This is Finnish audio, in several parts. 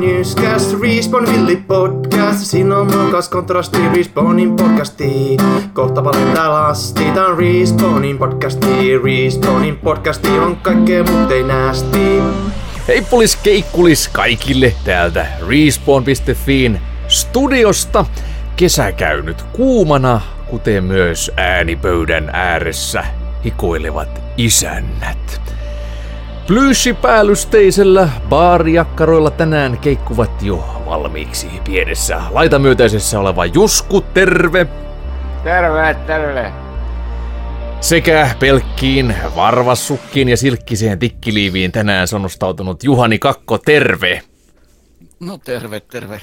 newscast, Respawn Villi podcast. Siinä on mukas kontrasti Respawnin podcasti. Kohta valintaa lasti, tää on Respawnin podcasti. Respawnin podcasti on kaikkea mut ei näästi. Heippulis keikkulis kaikille täältä Respawn.fiin studiosta. Kesä käynyt kuumana, kuten myös äänipöydän ääressä hikoilevat isännät. Plyysipäällysteisellä baarijakkaroilla tänään keikkuvat jo valmiiksi pienessä laitamyötäisessä oleva Jusku, terve! Terve, terve. Sekä pelkkiin varvassukkiin ja silkkiseen tikkiliiviin tänään sonnostautunut Juhani Kakko, terve! No terve, terve.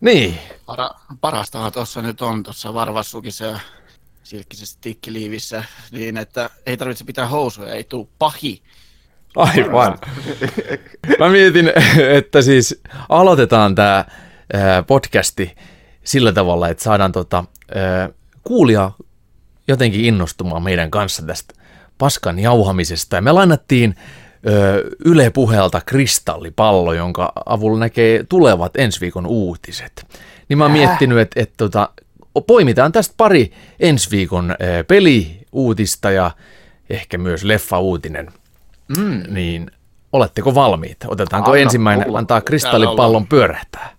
Niin, Para, parastahan tuossa nyt on tuossa varvassukissa ja silkkisessä tikkiliivissä, niin että ei tarvitse pitää housuja, ei tuu pahi. Aivan. Mä mietin, että siis aloitetaan tämä podcasti sillä tavalla, että saadaan tota, ää, kuulija jotenkin innostumaan meidän kanssa tästä paskan jauhamisesta. Ja me lainattiin Yle puheelta kristallipallo, jonka avulla näkee tulevat ensi viikon uutiset. Niin mä oon miettinyt, että et, tota, poimitaan tästä pari ensi viikon ö, peliuutista ja ehkä myös leffa-uutinen. Mm. Niin oletteko valmiit? Otetaanko Anna ensimmäinen, tulla. antaa kristallipallon pyörähtää?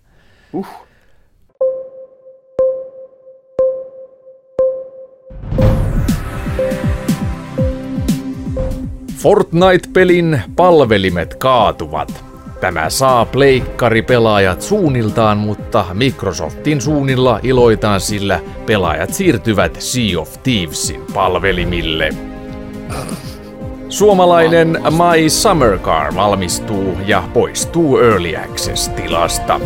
Fortnite-pelin palvelimet kaatuvat. Tämä saa pleikkaripelaajat suunniltaan, mutta Microsoftin suunnilla iloitaan sillä pelaajat siirtyvät Sea of Thievesin palvelimille. Suomalainen My Summer Car valmistuu ja poistuu Early Access-tilasta.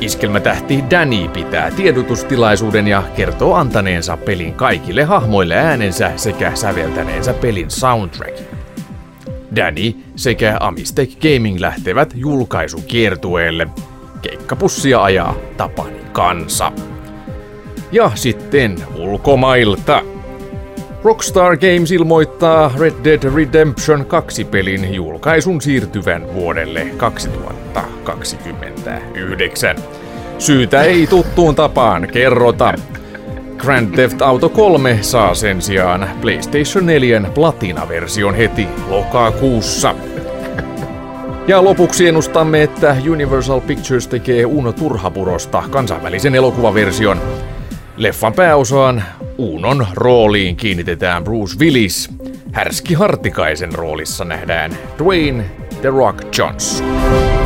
Iskelmätähti Danny pitää tiedotustilaisuuden ja kertoo antaneensa pelin kaikille hahmoille äänensä sekä säveltäneensä pelin soundtrackin. Danny sekä Amistec Gaming lähtevät julkaisukiertueelle. Keikkapussia ajaa Tapani kansa. Ja sitten ulkomailta. Rockstar Games ilmoittaa Red Dead Redemption 2 pelin julkaisun siirtyvän vuodelle 2029. Syytä ei tuttuun tapaan kerrota. Grand Theft Auto 3 saa sen sijaan PlayStation 4 Platina-version heti lokakuussa. Ja lopuksi ennustamme, että Universal Pictures tekee Uno Turhapurosta kansainvälisen elokuvaversion. Leffan pääosaan Unon rooliin kiinnitetään Bruce Willis. Härski Hartikaisen roolissa nähdään Dwayne The Rock Johnson.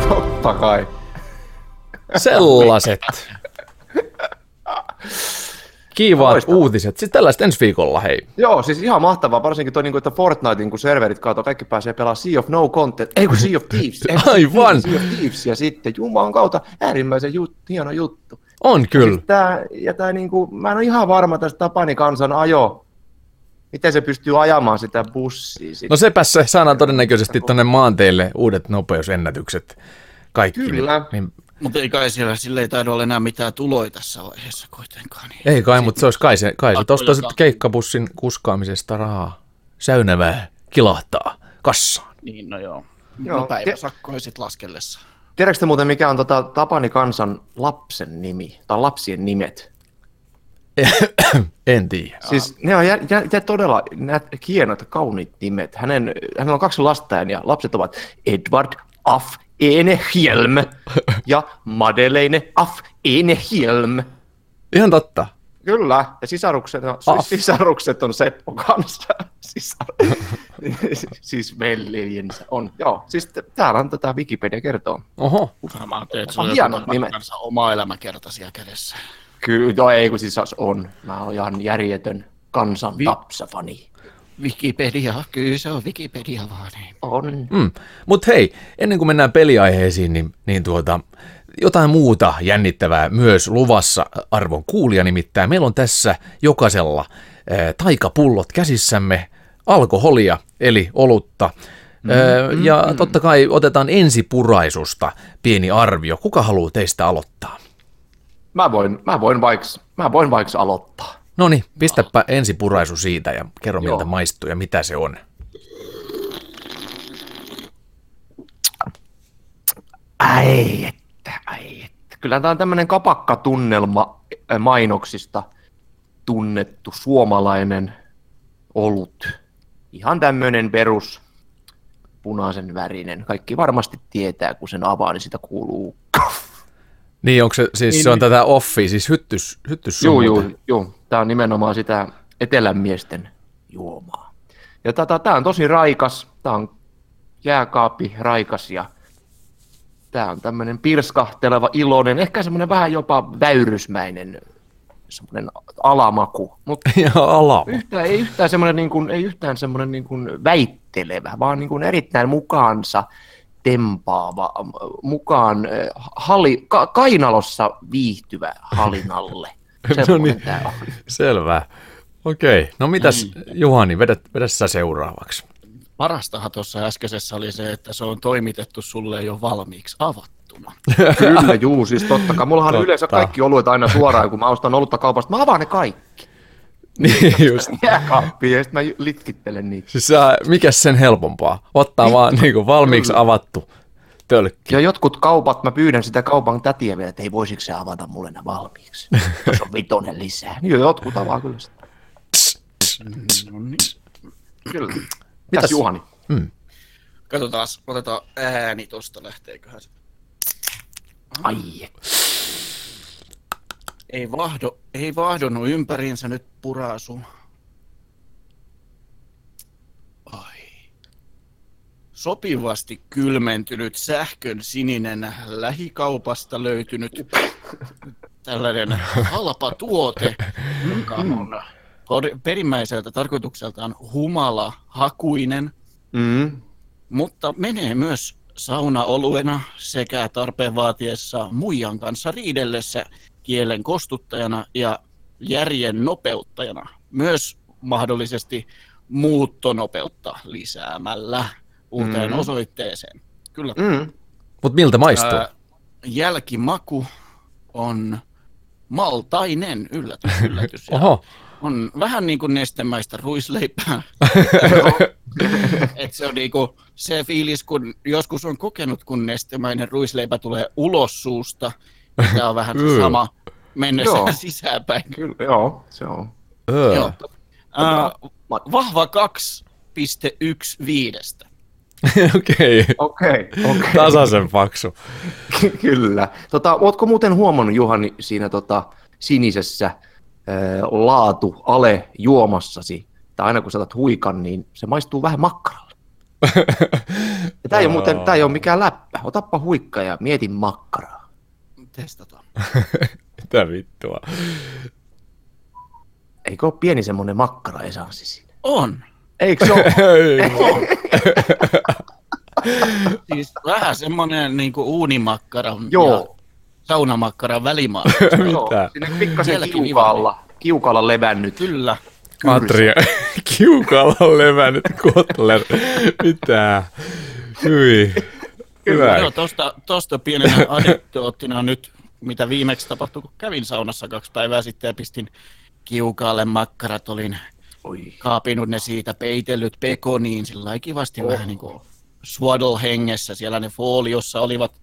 Totta kai. Sellaiset. Kiivaat Loistavaa. uutiset. Siis tällaista ensi viikolla, hei. Joo, siis ihan mahtavaa, varsinkin toi, niinku, että Fortnitein, kun serverit kaatoo, kaikki pääsee pelaamaan Sea of No Content, ei kun Sea of Thieves. ei, Aivan. Sea of Thieves ja sitten Jumalan kautta äärimmäisen jut, hieno juttu. On kyllä. Siis tää, ja tää niinku, mä en ole ihan varma tästä Tapani kansan ajo. Miten se pystyy ajamaan sitä bussia sitten. No sepä se, saadaan todennäköisesti tonne maanteille uudet nopeusennätykset kaikki. Kyllä. Niin, Mutta ei kai siellä sille ei taida olla enää mitään tuloja tässä vaiheessa kuitenkaan. Niin. ei kai, mutta se olisi kai se, kai se sitten keikkabussin kuskaamisesta rahaa. Säynävää kilahtaa kassaan. Niin, no joo. Joo. No päiväsakkoja sit laskellessa. Tiedätkö te muuten, mikä on tota Tapani kansan lapsen nimi, tai lapsien nimet? en tiedä. Siis ne on jä, jä, jä, todella nät, hienot ja kauniit nimet. Hänen, hänellä on kaksi lasta ja lapset ovat Edward Af Enehjelm ja Madeleine Af Enehjelm. Ihan totta. Kyllä, ja sisarukset, on, Af. sisarukset on Seppo kanssa. Sisar, siis veljensä on. Joo, siis t- täällä on tätä Wikipedia kertoo. Oho. Mä ajattelin, että sulla on kanssa oma elämäkerta siellä kädessä. Kyllä, joo, ei kun siis on. Mä oon ihan järjetön kansan Vi- tapsafani. Wikipedia, kyllä se on Wikipedia vaan. Niin. On. Mm. Mutta hei, ennen kuin mennään peliaiheisiin, niin, niin tuota, jotain muuta jännittävää myös luvassa arvon kuulija nimittäin. Meillä on tässä jokaisella ää, taikapullot käsissämme, alkoholia eli olutta. Mm, ja totta kai otetaan ensipuraisusta pieni arvio. Kuka haluaa teistä aloittaa? Mä voin, mä voin vaiks, mä voin vaiks aloittaa. No niin, pistäpä ensipuraisu siitä ja kerro miltä Joo. maistuu ja mitä se on. Ai että, ai että. Kyllä tämä on tämmöinen kapakkatunnelma äh, mainoksista tunnettu suomalainen olut. Ihan tämmöinen perus punaisen värinen. Kaikki varmasti tietää, kun sen avaa, niin sitä kuuluu. Niin, onko se, siis Niin, se on niin. tätä offia, siis hyttys, hyttys Joo, joo, joo. Tämä on nimenomaan sitä etelämiesten juomaa. Ja tämä tää on tosi raikas. Tämä on jääkaappi raikas ja tämä on tämmöinen pirskahteleva, iloinen, ehkä semmoinen vähän jopa väyrysmäinen semmoinen alamaku. Mutta ala. yhtään, ei yhtään semmoinen, niin kuin, ei yhtään semmoinen niin kuin väittelevä, vaan niin kuin erittäin mukaansa tempaava, mukaan eh, hali, ka, kainalossa viihtyvä halinalle. No niin. Selvä. Okei, no mitäs Juhani, vedät, vedä sä seuraavaksi. Parastahan tuossa äskeisessä oli se, että se on toimitettu sulle jo valmiiksi avattuna. Kyllä, juu, siis totta kai. Mullahan Totta. yleensä kaikki oluet aina suoraan, kun mä ostan olutta kaupasta. Mä avaan ne kaikki. Niin just. Jääkaappiin ja sitten mä litkittelen niitä. Siis sä, mikäs sen helpompaa? Ottaa vaan niinku valmiiksi avattu tölkki. Ja jotkut kaupat, mä pyydän sitä kaupan tätiä vielä, että ei voisiko se avata mulle ne valmiiksi. Tuossa on vitonen lisää. Niin jotkut avaa kyllä sitä. No niin. Kyllä. Mitäs? Mitäs Juhani? Katsotaan, otetaan ääni tosta, lähteeköhän se. Ai, Ei, vahdo, ei vahdonnut ympäriinsä nyt puraasu. Ai. Sopivasti kylmentynyt sähkön sininen lähikaupasta löytynyt tällainen halpa tuote, joka on perimmäiseltä tarkoitukseltaan humala hakuinen, mm. mutta menee myös saunaoluena sekä tarpeen vaatiessa muijan kanssa riidellessä kielen kostuttajana ja järjen nopeuttajana. Myös mahdollisesti muuttonopeutta lisäämällä uuteen Mm. osoitteeseen. Kyllä. Mm. Mut miltä maistuu? Ää, jälkimaku on maltainen, yllätys, yllätys. Oho, on vähän niin kuin nestemäistä ruisleipää. Et se on niinku se fiilis, kun joskus on kokenut, kun nestemäinen ruisleipä tulee ulos suusta. Tämä on vähän se sama mennessä Joo. sisäänpäin. Kyllä, joo, se on. öö. Joo. Uh, vahva 2,1 viidestä. okei. Okei, okei. Tasaisen paksu. Kyllä. Tota, ootko muuten huomannut, Juhani, siinä tota, sinisessä ää, laatu ale juomassasi, tai aina kun sä otat huikan, niin se maistuu vähän makkaralle. Tää ei ole muuten, tää ei ole mikään läppä. Otappa huikka ja mieti makkaraa. Testataan. Mitä vittua? Eikö ole pieni semmonen makkara-esanssi siinä? On. Eikö se ole? Ei. Siis vähän semmoinen niinku uunimakkaran ja Joo. saunamakkaran välimaa. Joo, Mitä? sinne pikkasen kiukaalla, kiukalla levännyt. Kyllä. Adria, kiukalla on levännyt Kotler. Mitä? Hyi. Hyvä. Joo, tosta, tosta pienenä anekdoottina nyt, mitä viimeksi tapahtui, kun kävin saunassa kaksi päivää sitten ja pistin kiukaalle makkarat, olin Oi. kaapinut ne siitä, peitellyt pekoniin, sillä lailla kivasti oh. vähän niin kuin swaddle hengessä, siellä ne foliossa olivat,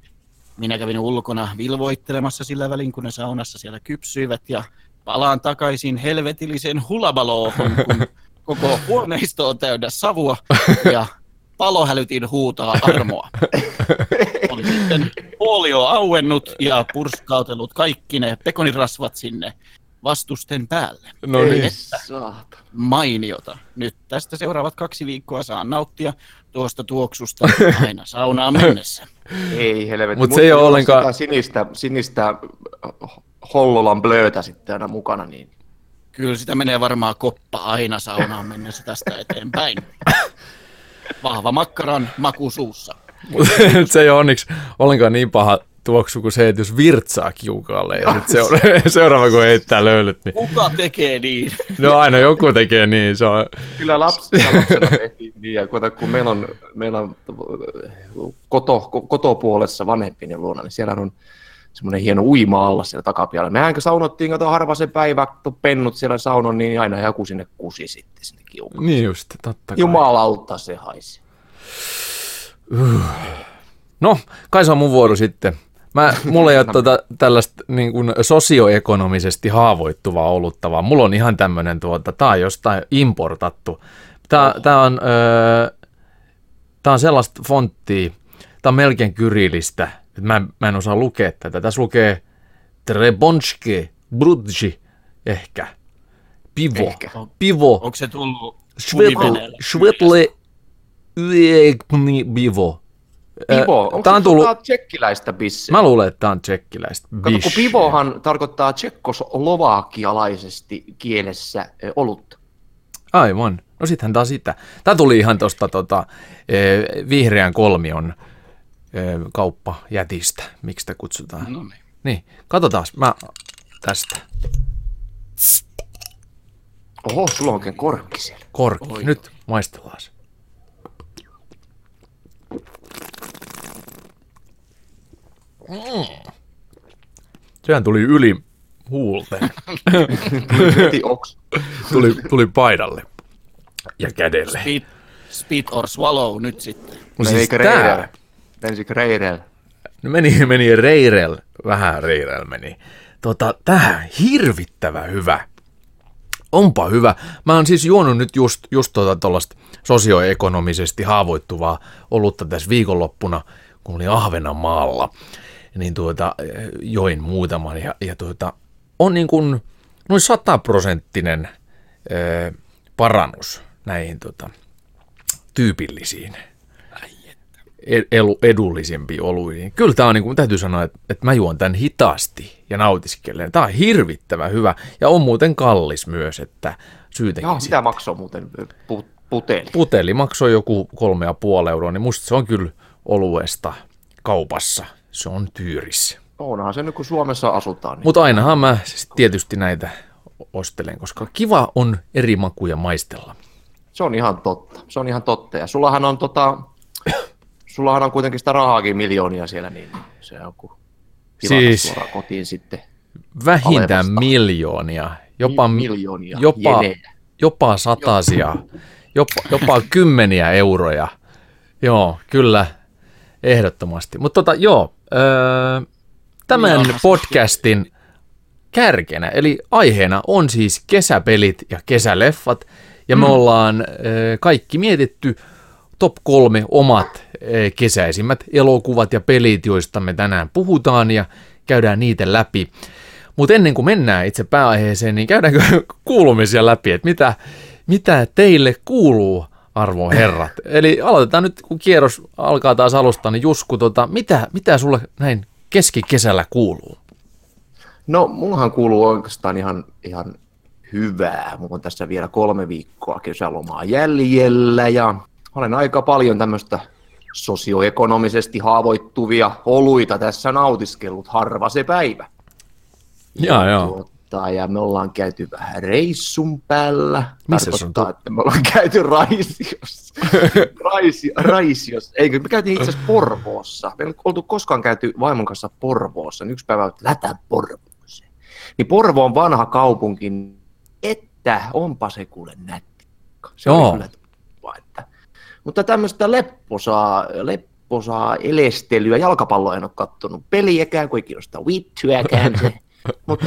minä kävin ulkona vilvoittelemassa sillä välin, kun ne saunassa siellä kypsyivät ja palaan takaisin helvetillisen hulabaloohon, kun koko huoneisto on täynnä savua ja palohälytin huutaa armoa. Oli sitten folio auennut ja purskautellut kaikki ne pekonirasvat sinne vastusten päälle. No niin. Saata. Mainiota. Nyt tästä seuraavat kaksi viikkoa saan nauttia tuosta tuoksusta aina saunaan mennessä. Ei helvetti. Mut se ei on ollenkaan- Sinistä, sinistä Hollolan blöötä sitten aina mukana, niin Kyllä sitä menee varmaan koppa aina saunaan mennessä tästä eteenpäin. Vahva makkaran maku suussa. Se ei ole onneksi ollenkaan niin paha tuoksu kuin se, että jos virtsaa kiukalle ja sit seura- seuraava kun heittää löylyt, niin Kuka tekee niin? no aina joku tekee niin, se on, Kyllä lapsena, lapsena tehtiin niin, ja kun, kun meillä on, meillä on koto, ko- kotopuolessa vanhempien luona, niin siellä on semmoinen hieno uima alla siellä takapialla. Mehän saunottiin, kato harva se päivä, kun pennut siellä saunon, niin aina joku sinne kusi sitten sinne kiukaan. niin just, totta kai. Jumalauta se haisi. No, kai se on mun vuoro sitten. Mä, mulla ei ole tuota, tällaista niin kuin sosioekonomisesti haavoittuvaa olutta, vaan mulla on ihan tämmöinen, tuota, tää on jostain importattu. Tää, tää on, öö, tää on sellaista fonttia, tää on melkein kyrillistä, mä, en- mä en osaa lukea tätä. Tässä lukee Trebonske, Brudji, ehkä. Pivo, Ehkä. pivo, Onko se tullut Svetle, Yegni Bivo. Pivo, Ö, onko tää se on tullut, tsekkiläistä bissiä? mä luulen, että tää on tsekkiläistä. Kato, kun pivohan tarkoittaa tsekkoslovakialaisesti kielessä olutta. Aivan. No sittenhän taas sitä. Tämä tuli ihan tuosta tota, eh, vihreän kolmion kauppajätistä. Miksi sitä kutsutaan? No niin. Niin, katsotaan. Mä tästä. Oho, sulla on oikein korkki siellä. Korkki. Oi. Nyt maistellaan. se. Mm. Sehän tuli yli huulteen. Tuli, tuli paidalle ja kädelle. Spit, spit or swallow nyt sitten. No siis Menikö tää- Reirel? Mensikö Reirel? No meni, meni Reirel, vähän Reirel meni. Tota, tää hirvittävä hyvä. Onpa hyvä. Mä oon siis juonut nyt just, just tota tollasta sosioekonomisesti haavoittuvaa olutta tässä viikonloppuna, kun olin Ahvenanmaalla. Niin tuota, join muutaman ja, ja tuota, on niin kuin noin sataprosenttinen parannus näihin tota, tyypillisiin edullisempi oluihin. Kyllä tämä on, niin kuin, täytyy sanoa, että, että mä juon tämän hitaasti ja nautiskelen. Tämä on hirvittävän hyvä ja on muuten kallis myös, että syytäkin Joo, mitä maksoi muuten puteli? Puteli maksoi joku kolme ja puoli euroa, niin musta se on kyllä oluesta kaupassa. Se on tyyris. Onhan se nyt, kun Suomessa asutaan. Niin. Mutta ainahan mä siis tietysti näitä ostelen, koska kiva on eri makuja maistella. Se on ihan totta. Se on ihan totta. Ja sullahan on, tota, sullahan on kuitenkin sitä rahaakin miljoonia siellä, niin se on tilata Siis- kotiin sitten. Vähintään Alevasta. miljoonia, jopa, Mi- miljoonia jopa, jenejä. jopa satasia, jopa, jopa kymmeniä euroja. Joo, kyllä, ehdottomasti. Mutta tota, joo, öö, tämän Miljoonasta podcastin kärkenä, eli aiheena on siis kesäpelit ja kesäleffat, ja me ollaan öö, kaikki mietitty top kolme omat öö, kesäisimmät elokuvat ja pelit, joista me tänään puhutaan, ja käydään niitä läpi. Mutta ennen kuin mennään itse pääaiheeseen, niin käydäänkö kuulumisia läpi, että mitä, mitä teille kuuluu, arvon herrat. Eli aloitetaan nyt, kun kierros alkaa taas alusta, niin Jusku, tota, mitä, mitä sulle näin keskikesällä kuuluu? No, mullahan kuuluu oikeastaan ihan, ihan hyvää. Mulla on tässä vielä kolme viikkoa kesälomaa jäljellä ja olen aika paljon tämmöistä sosioekonomisesti haavoittuvia oluita tässä nautiskellut harva se päivä. Joo, joo. Tuota, ja me ollaan käyty vähän reissun päällä. Missä se on Tarkoittaa, että me ollaan käyty Raisiossa. Raisio, Raisiossa. Eikö, me käytiin itse asiassa Porvoossa. Me ei oltu koskaan käyty vaimon kanssa Porvoossa. Niin yksi päivä, lätä Porvooseen. Niin Porvo on vanha kaupunki, että onpa se kuule nätti. Se Joo. oli kyllä tuppa, että. Mutta tämmöistä lepposaa, lepposaa elestelyä, jalkapalloa en ole kattonut peliäkään, kun ei kiinnosta vittyäkään se. Mutta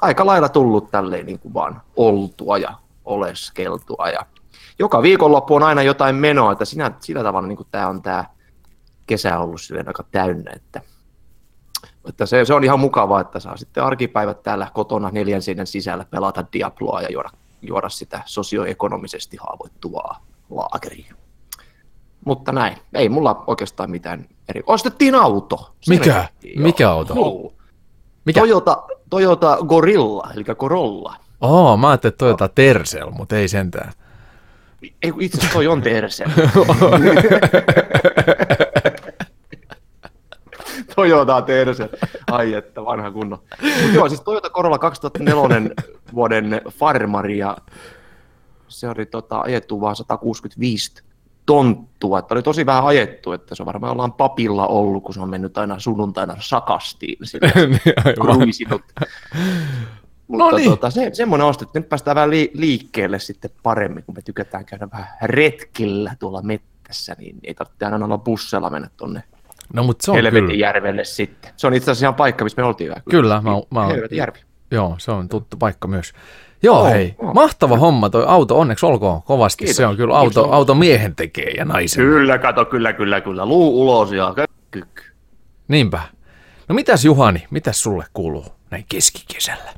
aika lailla tullut tälleen niin kuin vaan oltua ja oleskeltua. Ja joka viikonloppu on aina jotain menoa, että sinä, sillä tavalla niin kuin tämä on tämä kesä ollut silleen aika täynnä, että, että se, se, on ihan mukavaa, että saa sitten arkipäivät täällä kotona neljän seinän sisällä pelata Diabloa ja juoda, juoda sitä sosioekonomisesti haavoittuvaa laakeria. Mutta näin, ei mulla oikeastaan mitään eri. Ostettiin auto. Se Mikä? Mikä auto? Joo. Mikä? Toyota, Toyota Gorilla, eli Corolla. Oo, mä ajattelin, että Toyota Tercel, mutta ei sentään. Ei, itse asiassa toi on Tercel. Toyota Tercel. Ai että, vanha kunno. Mut joo, siis Toyota Corolla 2004 vuoden farmari ja se oli tota, ajettu vaan 165 tonttua, että oli tosi vähän ajettu, että se varmaan ollaan papilla ollut, kun se on mennyt aina sunnuntaina sakastiin. Niin, kruisinut. Mutta No niin. tota, se, semmoinen ostettu, että nyt päästään vähän li- liikkeelle sitten paremmin, kun me tykätään käydä vähän retkillä tuolla mettässä, niin ei tarvitse aina olla busseilla mennä tuonne No mutta se on Helvetin kyllä. järvelle sitten. Se on itse asiassa ihan paikka, missä me oltiin yökylässä. Kyllä, mä, mä oon, Helvetin järvi. joo, se on tuttu paikka myös. Joo, Oo, hei, oo. mahtava homma toi auto, onneksi olkoon kovasti. Kiitos, Se on kyllä kiitos. auto, auto miehen tekee ja naisen. Kyllä, kato, kyllä, kyllä, kyllä. Luu ulos ja. Niinpä. No mitäs Juhani, mitäs sulle kuuluu näin keskikesällä?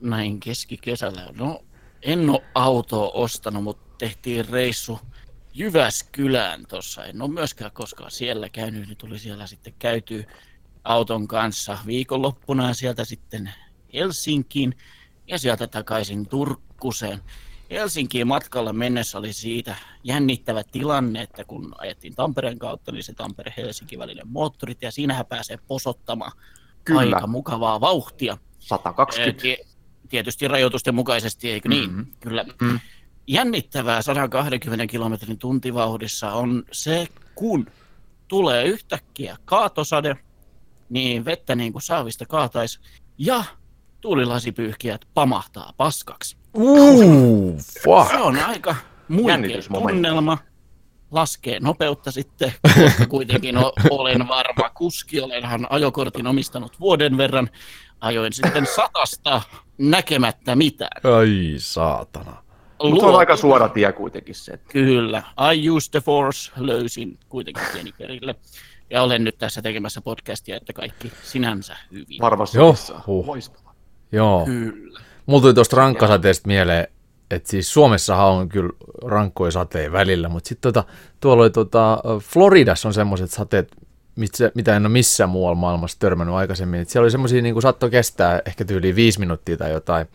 Näin keskikesällä. No, en ole autoa ostanut, mutta tehtiin reissu Jyväskylään tuossa. En ole myöskään koskaan siellä käynyt, niin tuli siellä sitten käytyy auton kanssa viikonloppuna ja sieltä sitten Helsinkiin ja sieltä takaisin Turkkuseen. Helsinkiin matkalla mennessä oli siitä jännittävä tilanne, että kun ajettiin Tampereen kautta, niin se Tampere-Helsinki välinen moottorit, ja siinähän pääsee posottamaan Kyllä. aika mukavaa vauhtia. 120. Tie- tietysti rajoitusten mukaisesti, eikö niin? Mhm. Kyllä. Mm. Jännittävää 120 kilometrin tuntivauhdissa on se, kun tulee yhtäkkiä kaatosade, niin vettä niin kuin saavista kaatais, ja tuulilasipyyhkiät pamahtaa paskaksi. Uuu, fuck. Se on aika muikea tunnelma. Laskee nopeutta sitten, koska kuitenkin olen varma kuski. Olenhan ajokortin omistanut vuoden verran. Ajoin sitten satasta näkemättä mitään. Ai saatana. Mutta se on aika suora tie kuitenkin se. että- Kyllä. I use the force, löysin kuitenkin pieni perille. Ja olen nyt tässä tekemässä podcastia, että kaikki sinänsä hyvin. Varmasti. Joo, huh. Joo. Kyllä. Mulla tuli tuosta rankkasateesta mieleen, että siis Suomessahan on kyllä rankkoja sateen välillä, mutta sitten tota, tuolla oli tota, Floridassa on semmoiset sateet, mitkä, mitä en ole missään muualla maailmassa törmännyt aikaisemmin. Et siellä oli semmoisia, niin kuin saattoi kestää ehkä tyyliin viisi minuuttia tai jotain.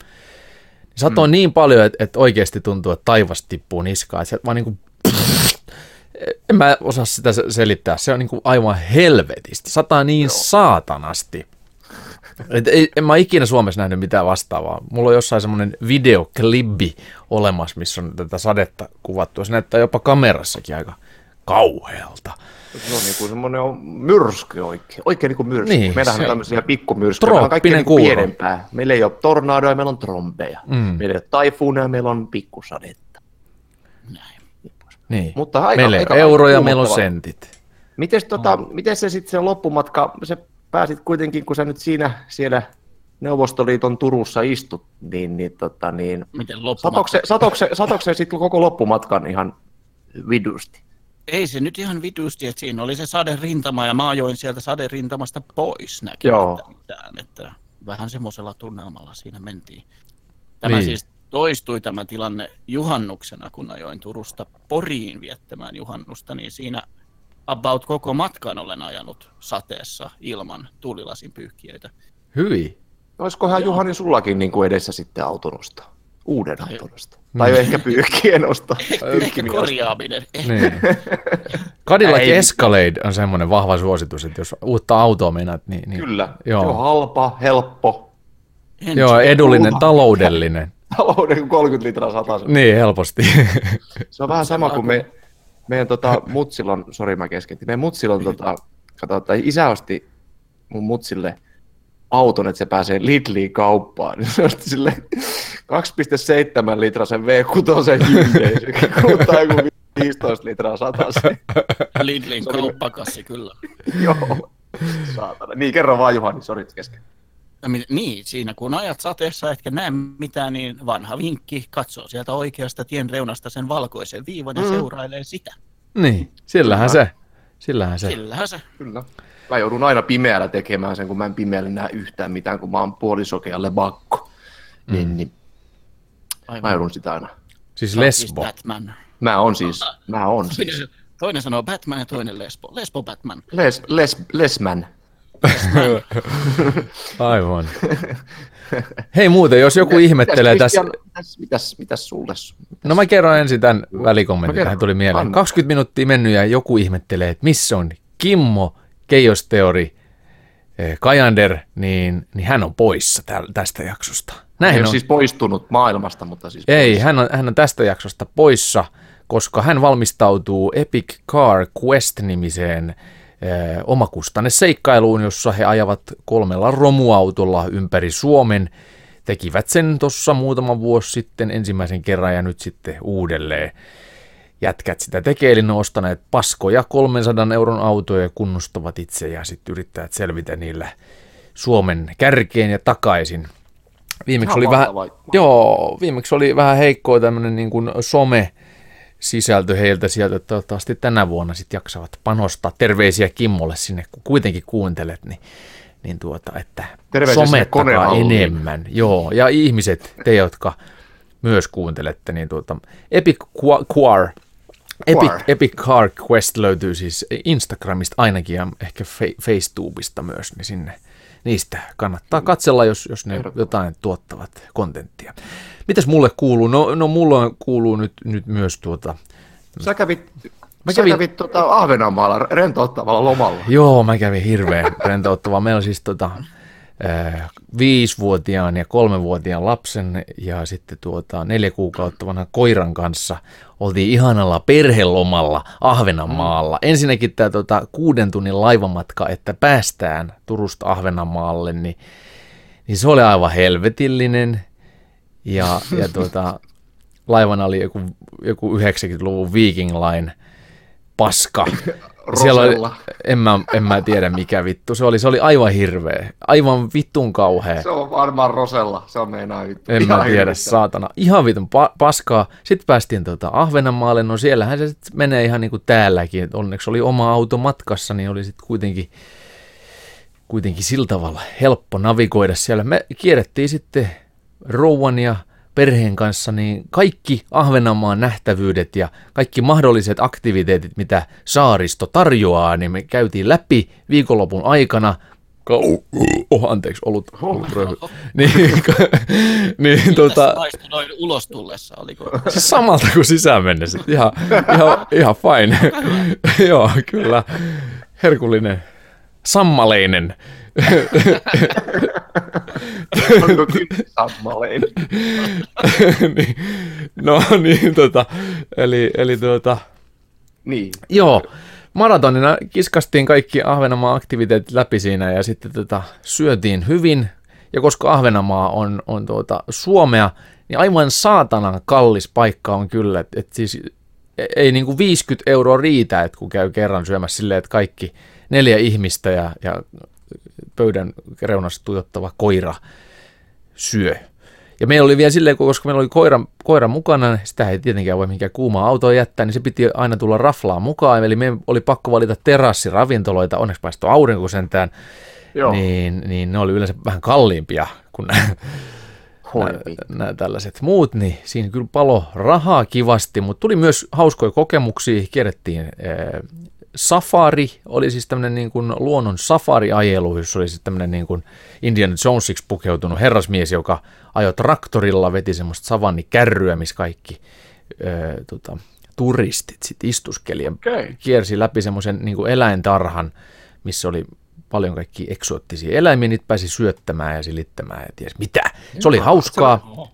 Satoi mm. niin paljon, että, että oikeasti tuntuu, että taivas tippuu niskaan. Että sieltä vaan niin kuin, en mä osaa sitä se- selittää. Se on niin kuin aivan helvetisti. Sataa niin Joo. saatanasti. Et ei, en mä ikinä Suomessa nähnyt mitään vastaavaa. Mulla on jossain semmoinen videoklibbi olemassa, missä on tätä sadetta kuvattu. Se näyttää jopa kamerassakin aika kauhealta. Se on niinku semmoinen on myrsky oikein. Oikein niinku myrsky. Niin, Meillähän se- on tämmöisiä pikkumyrskyjä. Meillä on Trooppinen niinku kuuro. pienempää. Meillä ei ole tornadoja, meillä on trombeja. Mm. Meillä ei ole taifuuneja, meillä on pikkusadetta. Näin. Niin. Mutta aika, meillä ei aika euroja, meillä on sentit. Mites, tota, miten se sitten se loppumatka, se pääsit kuitenkin, kun sä nyt siinä siellä Neuvostoliiton Turussa istut, niin, niin, tota, niin Miten satokse, satokse, satokse sitten koko loppumatkan ihan vidusti. Ei se nyt ihan vitusti, että siinä oli se saderintama ja mä ajoin sieltä saderintamasta pois näkemättä mitään, että vähän semmoisella tunnelmalla siinä mentiin. Tämä niin. siis toistui tämä tilanne juhannuksena, kun ajoin Turusta Poriin viettämään juhannusta, niin siinä about koko matkan olen ajanut sateessa ilman tuulilasin pyyhkiöitä. Hyvin. Olisikohan Juhani sullakin niin kuin edessä sitten autonosta? Uuden Tai- autonosta. Tai ehkä pyyhkien osta. Ehkä korjaaminen. Ehkä Niin. Cadillac. Escalade on semmoinen vahva suositus, että jos uutta autoa meinaat, niin, niin Kyllä. Joo. On halpa, helppo. en joo, edullinen, taloudellinen. Talouden 30 litraa sataisen. Niin, helposti. Se on vähän sama kuin me, meidän tota, mutsilon, sori mä keskentin, meidän mutsilon, tota, kato, tai isä osti mun mutsille auton, että se pääsee Lidliin kauppaan. niin Se osti sille 2,7 litrasen V6 Hyundai, se kuluttaa joku 15 litraa sataseen. Lidlin kauppakassi kyllä. Joo, saatana. Niin, kerro vaan Juhani, sori kesken. Niin, siinä kun ajat sateessa etkä näe mitään, niin vanha vinkki, katsoo sieltä oikeasta tien reunasta sen valkoisen viivan ja Mm. seurailee sitä. niin, sillähän se. Sillähän se. Sillähän se. Kyllä. Mä joudun aina pimeällä tekemään sen, kun mä en pimeällä näe yhtään mitään, kun mä oon puolisokealle bakko. Niin, niin Aivan. mä joudun sitä aina. Siis oot siis lesbo. Batman. Mä on siis, mä on siis. Toinen, toinen sanoo Batman ja toinen Lesbo. Lesbo Batman. Les, les, lesman. Aivan. Hei muuten, jos joku ihmettelee mitäs, tässä... Mitäs, mitäs, mitäs sulle? No mä kerron ensin tämän välikommentin, tähän tuli mieleen. Anna. 20 minuuttia mennyt ja joku ihmettelee, että missä on Kimmo, Keijosteori, eh, Kajander, niin, niin hän on poissa tästä jaksosta. Hän Näin ei on. ole siis poistunut maailmasta, mutta siis... Ei, hän on, hän on tästä jaksosta poissa, koska hän valmistautuu Epic Car Quest-nimiseen omakustanne seikkailuun, jossa he ajavat kolmella romuautolla ympäri Suomen. Tekivät sen tuossa muutama vuosi sitten ensimmäisen kerran ja nyt sitten uudelleen. jätkät sitä tekee, eli ne on ostaneet paskoja 300 euron autoja ja kunnostavat itse ja sitten yrittävät selvitä niillä Suomen kärkeen ja takaisin. Viimeksi Ihan oli vähän, joo, viimeksi oli vähän heikkoa tämmöinen niin kuin some sisältö heiltä sieltä, että toivottavasti tänä vuonna sitten jaksavat panostaa. Terveisiä Kimmolle sinne, kun kuitenkin kuuntelet, niin, niin tuota, että Terveisiä somettakaa enemmän. Joo, ja ihmiset, te jotka myös kuuntelette, niin tuota, Epic Qua- Quar, Epic, Quar. Epic Car Quest löytyy siis Instagramista ainakin ja ehkä Fe- Facetubeista myös, niin sinne niistä kannattaa katsella, jos, jos ne jotain tuottavat kontenttia. Mitäs mulle kuuluu? No, no mulla kuuluu nyt, nyt myös tuota, Sä kävit, Mä sä kävin- kävit tota Ahvenanmaalla rentouttavalla lomalla. Joo, mä kävin hirveän rentouttavaa. Meillä on siis tota, viisivuotiaan ja kolmevuotiaan lapsen ja sitten tuota, neljä kuukautta vanhan koiran kanssa oltiin ihanalla perhelomalla Ahvenanmaalla. Ensinnäkin tämä tota, kuuden tunnin laivamatka, että päästään Turusta Ahvenanmaalle, niin, niin se oli aivan helvetillinen. Ja, ja tuota, laivana oli joku, joku 90-luvun Viking Line paska. Siellä oli, en, mä, en mä tiedä mikä vittu. Se oli, se oli aivan hirveä. Aivan vittun kauhea. Se on varmaan Rosella, se on meinaa vittu. En Ihan mä tiedä, hirvittävä. saatana. Ihan vitun pa- paskaa. Sitten päästiin tuota Ahvenanmaalle, no siellähän se sitten menee ihan niin kuin täälläkin. Onneksi oli oma auto matkassa, niin oli sitten kuitenkin, kuitenkin sillä tavalla helppo navigoida siellä. Me kierrettiin sitten rouvan ja perheen kanssa niin kaikki Ahvenanmaan nähtävyydet ja kaikki mahdolliset aktiviteetit, mitä saaristo tarjoaa, niin me käytiin läpi viikonlopun aikana. Kau- oh, anteeksi, olut, olut röyhy. niin, niin tota, noin ulos tullessa, oliko? siis samalta kuin sisään mennessä. Ihan, ihan, ihan fine. Joo, kyllä. Herkullinen. Sammaleinen. Onko kyllä sammalein? niin, no niin, tota, eli, eli tuota, Niin. joo, maratonina kiskastiin kaikki Ahvenanmaan aktiviteetit läpi siinä ja sitten tota, syötiin hyvin. Ja koska Ahvenanmaa on, on tuota, Suomea, niin aivan saatanan kallis paikka on kyllä. Et, et siis e- ei niinku 50 euroa riitä, että kun käy kerran syömässä silleen, että kaikki neljä ihmistä ja, ja pöydän reunassa tuijottava koira syö. Ja meillä oli vielä silleen, koska meillä oli koira, koira mukana, niin sitä ei tietenkään voi mihinkään kuumaa autoa jättää, niin se piti aina tulla raflaa mukaan. Eli meidän oli pakko valita terassiravintoloita, onneksi paistoi aurinko sentään, Joo. niin, niin ne oli yleensä vähän kalliimpia kuin nämä, nämä, nämä tällaiset muut, niin siinä kyllä palo rahaa kivasti, mutta tuli myös hauskoja kokemuksia, kierrettiin eh, safari, oli siis tämmöinen niin kuin luonnon safari-ajelu, jossa oli siis tämmöinen niin kuin Indiana Jonesiksi pukeutunut herrasmies, joka ajoi traktorilla, veti semmoista savannikärryä, missä kaikki eh, tota, turistit sitten istuskeli ja Okei. kiersi läpi semmoisen niin kuin eläintarhan, missä oli paljon kaikki eksoottisia eläimiä, niitä pääsi syöttämään ja silittämään ja ties mitä. Se oli hauskaa.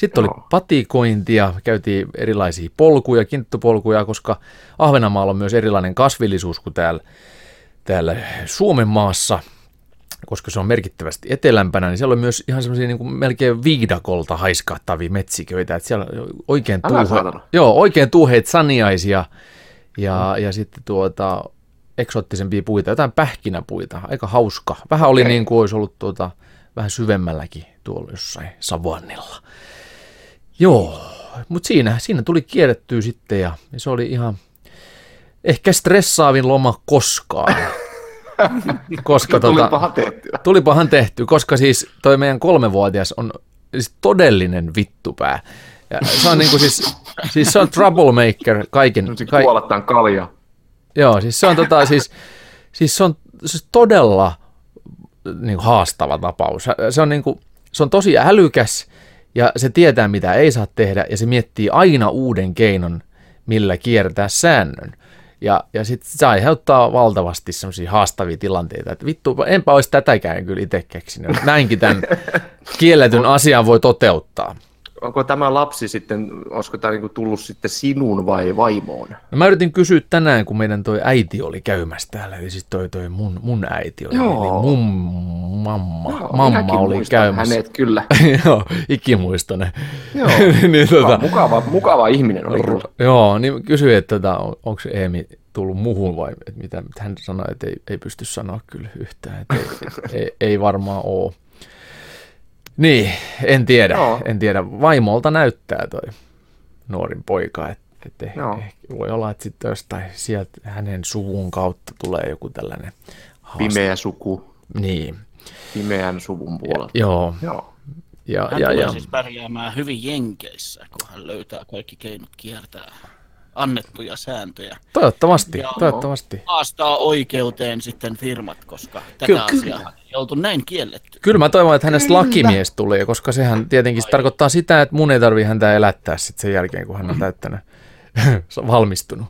Sitten oli patikointia, käytiin erilaisia polkuja, kinttupolkuja, koska Ahvenanmaalla on myös erilainen kasvillisuus kuin täällä, täällä Suomen maassa, koska se on merkittävästi etelämpänä, niin siellä on myös ihan semmoisia niin kuin melkein viidakolta haiskahtavia metsiköitä, että siellä on oikein, tuuhe, joo, oikein tuuheet saniaisia ja, ja sitten tuota, eksoottisempia puita, jotain pähkinäpuita, aika hauska. Vähän oli Okei. niin kuin olisi ollut tuota, vähän syvemmälläkin tuolla jossain savannilla. Joo, mutta siinä, siinä tuli kierrettyä sitten ja, ja se oli ihan ehkä stressaavin loma koskaan. koska tota, Tulipahan tehtyä. tulipahan tehty, koska siis toi meidän kolmevuotias on siis todellinen vittupää. Ja se on niinku siis, siis se on troublemaker kaiken, Se ka, kuolettaan kalja. joo, siis se on tota, siis, siis se on siis todella niin kuin haastava tapaus. Se on, niin kuin, se on tosi älykäs ja se tietää, mitä ei saa tehdä ja se miettii aina uuden keinon, millä kiertää säännön. Ja, ja sitten se aiheuttaa valtavasti semmoisia haastavia tilanteita, että vittu, enpä olisi tätäkään kyllä itse keksinyt. Näinkin tämän kielletyn asian voi toteuttaa. Onko tämä lapsi sitten, olisiko tämä niinku tullut sitten sinun vai vaimoon? No mä yritin kysyä tänään, kun meidän toi äiti oli käymässä täällä, eli siis toi, toi mun, mun äiti oli, Joo. eli mun mamma, Joo, mamma oli käymässä. Hänet kyllä. Joo, ikimuistoinen. Joo. niin, Tota... Mukava, mukava ihminen oli kyllä. joo, niin kysyin, että tota, on, onko Eemi tullut muhun vai että mitä, mitä hän sanoi, että ei, ei pysty sanoa kyllä yhtään, että ei, ei, ei varmaan ole. Niin, en tiedä, Joo. en tiedä. Vaimolta näyttää toi nuorin poika, että et ehkä, Joo. ehkä voi olla, että sitten jostain sieltä hänen suvun kautta tulee joku tällainen haaste. Pimeä suku, Niin, pimeän suvun puolelta. joo. Joo. Ja, Hän ja, tulee ja. siis pärjäämään hyvin Jenkeissä, kun hän löytää kaikki keinot kiertää annettuja sääntöjä. Toivottavasti, Joo. toivottavasti. Haastaa oikeuteen sitten firmat, koska tätä Kyllä, asiaa ei oltu näin kielletty. Kyllä mä toivon, että hänestä lakimies tulee, koska sehän tietenkin se tarkoittaa sitä, että mun ei tarvi häntä elättää sitten sen jälkeen, kun hän on täyttänyt, valmistunut.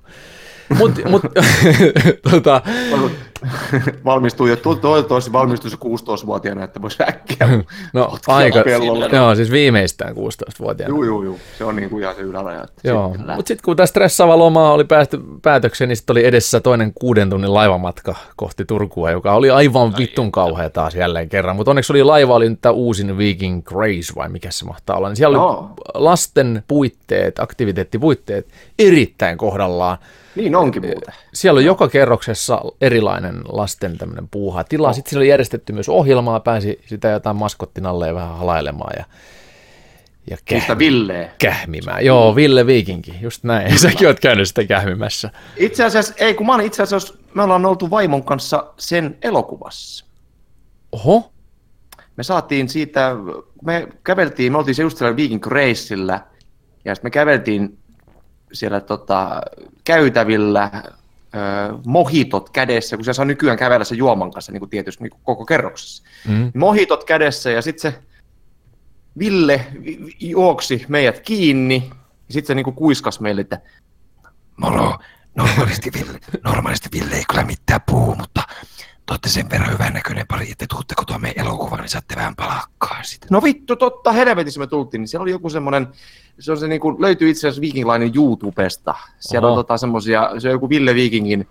Mutta mut, tota, Valmistuu jo, to- toivottavasti valmistuu se 16-vuotiaana, että voisi äkkiä. no aika, pellolle. joo, siis viimeistään 16-vuotiaana. Juu, juu, juu. Se on niin kuin ihan se yläraja. Joo, mutta sitten kun tämä stressaava loma oli päästy päätökseen, niin sitten oli edessä toinen kuuden tunnin laivamatka kohti Turkua, joka oli aivan vittun kauhea taas jälleen kerran. Mutta onneksi oli laiva, oli nyt tämä uusin Viking Grace vai mikä se mahtaa olla. Niin siellä oli Joo. lasten puitteet, aktiviteettipuitteet erittäin kohdallaan. Niin onkin muuten. Siellä on joka kerroksessa erilainen lasten tämmöinen puuha tila. Sitten siellä oli järjestetty myös ohjelmaa, pääsi sitä jotain maskottinalleen vähän halailemaan ja, ja Mistä käh- Ville? kähmimään. Joo, Ville Viikinki, just näin. Säkin oot käynyt sitä kähmimässä. Itse asiassa, ei kun mä olin itse asiassa, me ollaan oltu vaimon kanssa sen elokuvassa. Oho, Me saatiin siitä, me käveltiin, me oltiin se just siellä Viking Graceillä, ja sitten me käveltiin siellä tota, käytävillä ö, mohitot kädessä, kun se saa nykyään kävellä se juoman kanssa, niin kuin tietysti niin kuin koko kerroksessa. Mm. Mohitot kädessä, ja sitten se Ville vi- vi- juoksi meidät kiinni, ja sitten se niin kuin kuiskas meille, että Moro, normaalisti Ville, normaalisti Ville ei kyllä mitään puhu, mutta te olette sen verran hyvän näköinen pari, että tuutte kotoa meidän elokuvaan, niin saatte vähän palakkaa sitä. No vittu, totta helvetissä me tultiin, niin siellä oli joku semmoinen, se on se niin kuin, löytyy itse asiassa Viking Linen YouTubesta. Siellä Oho. on tota semmosia, se on joku Ville Vikingin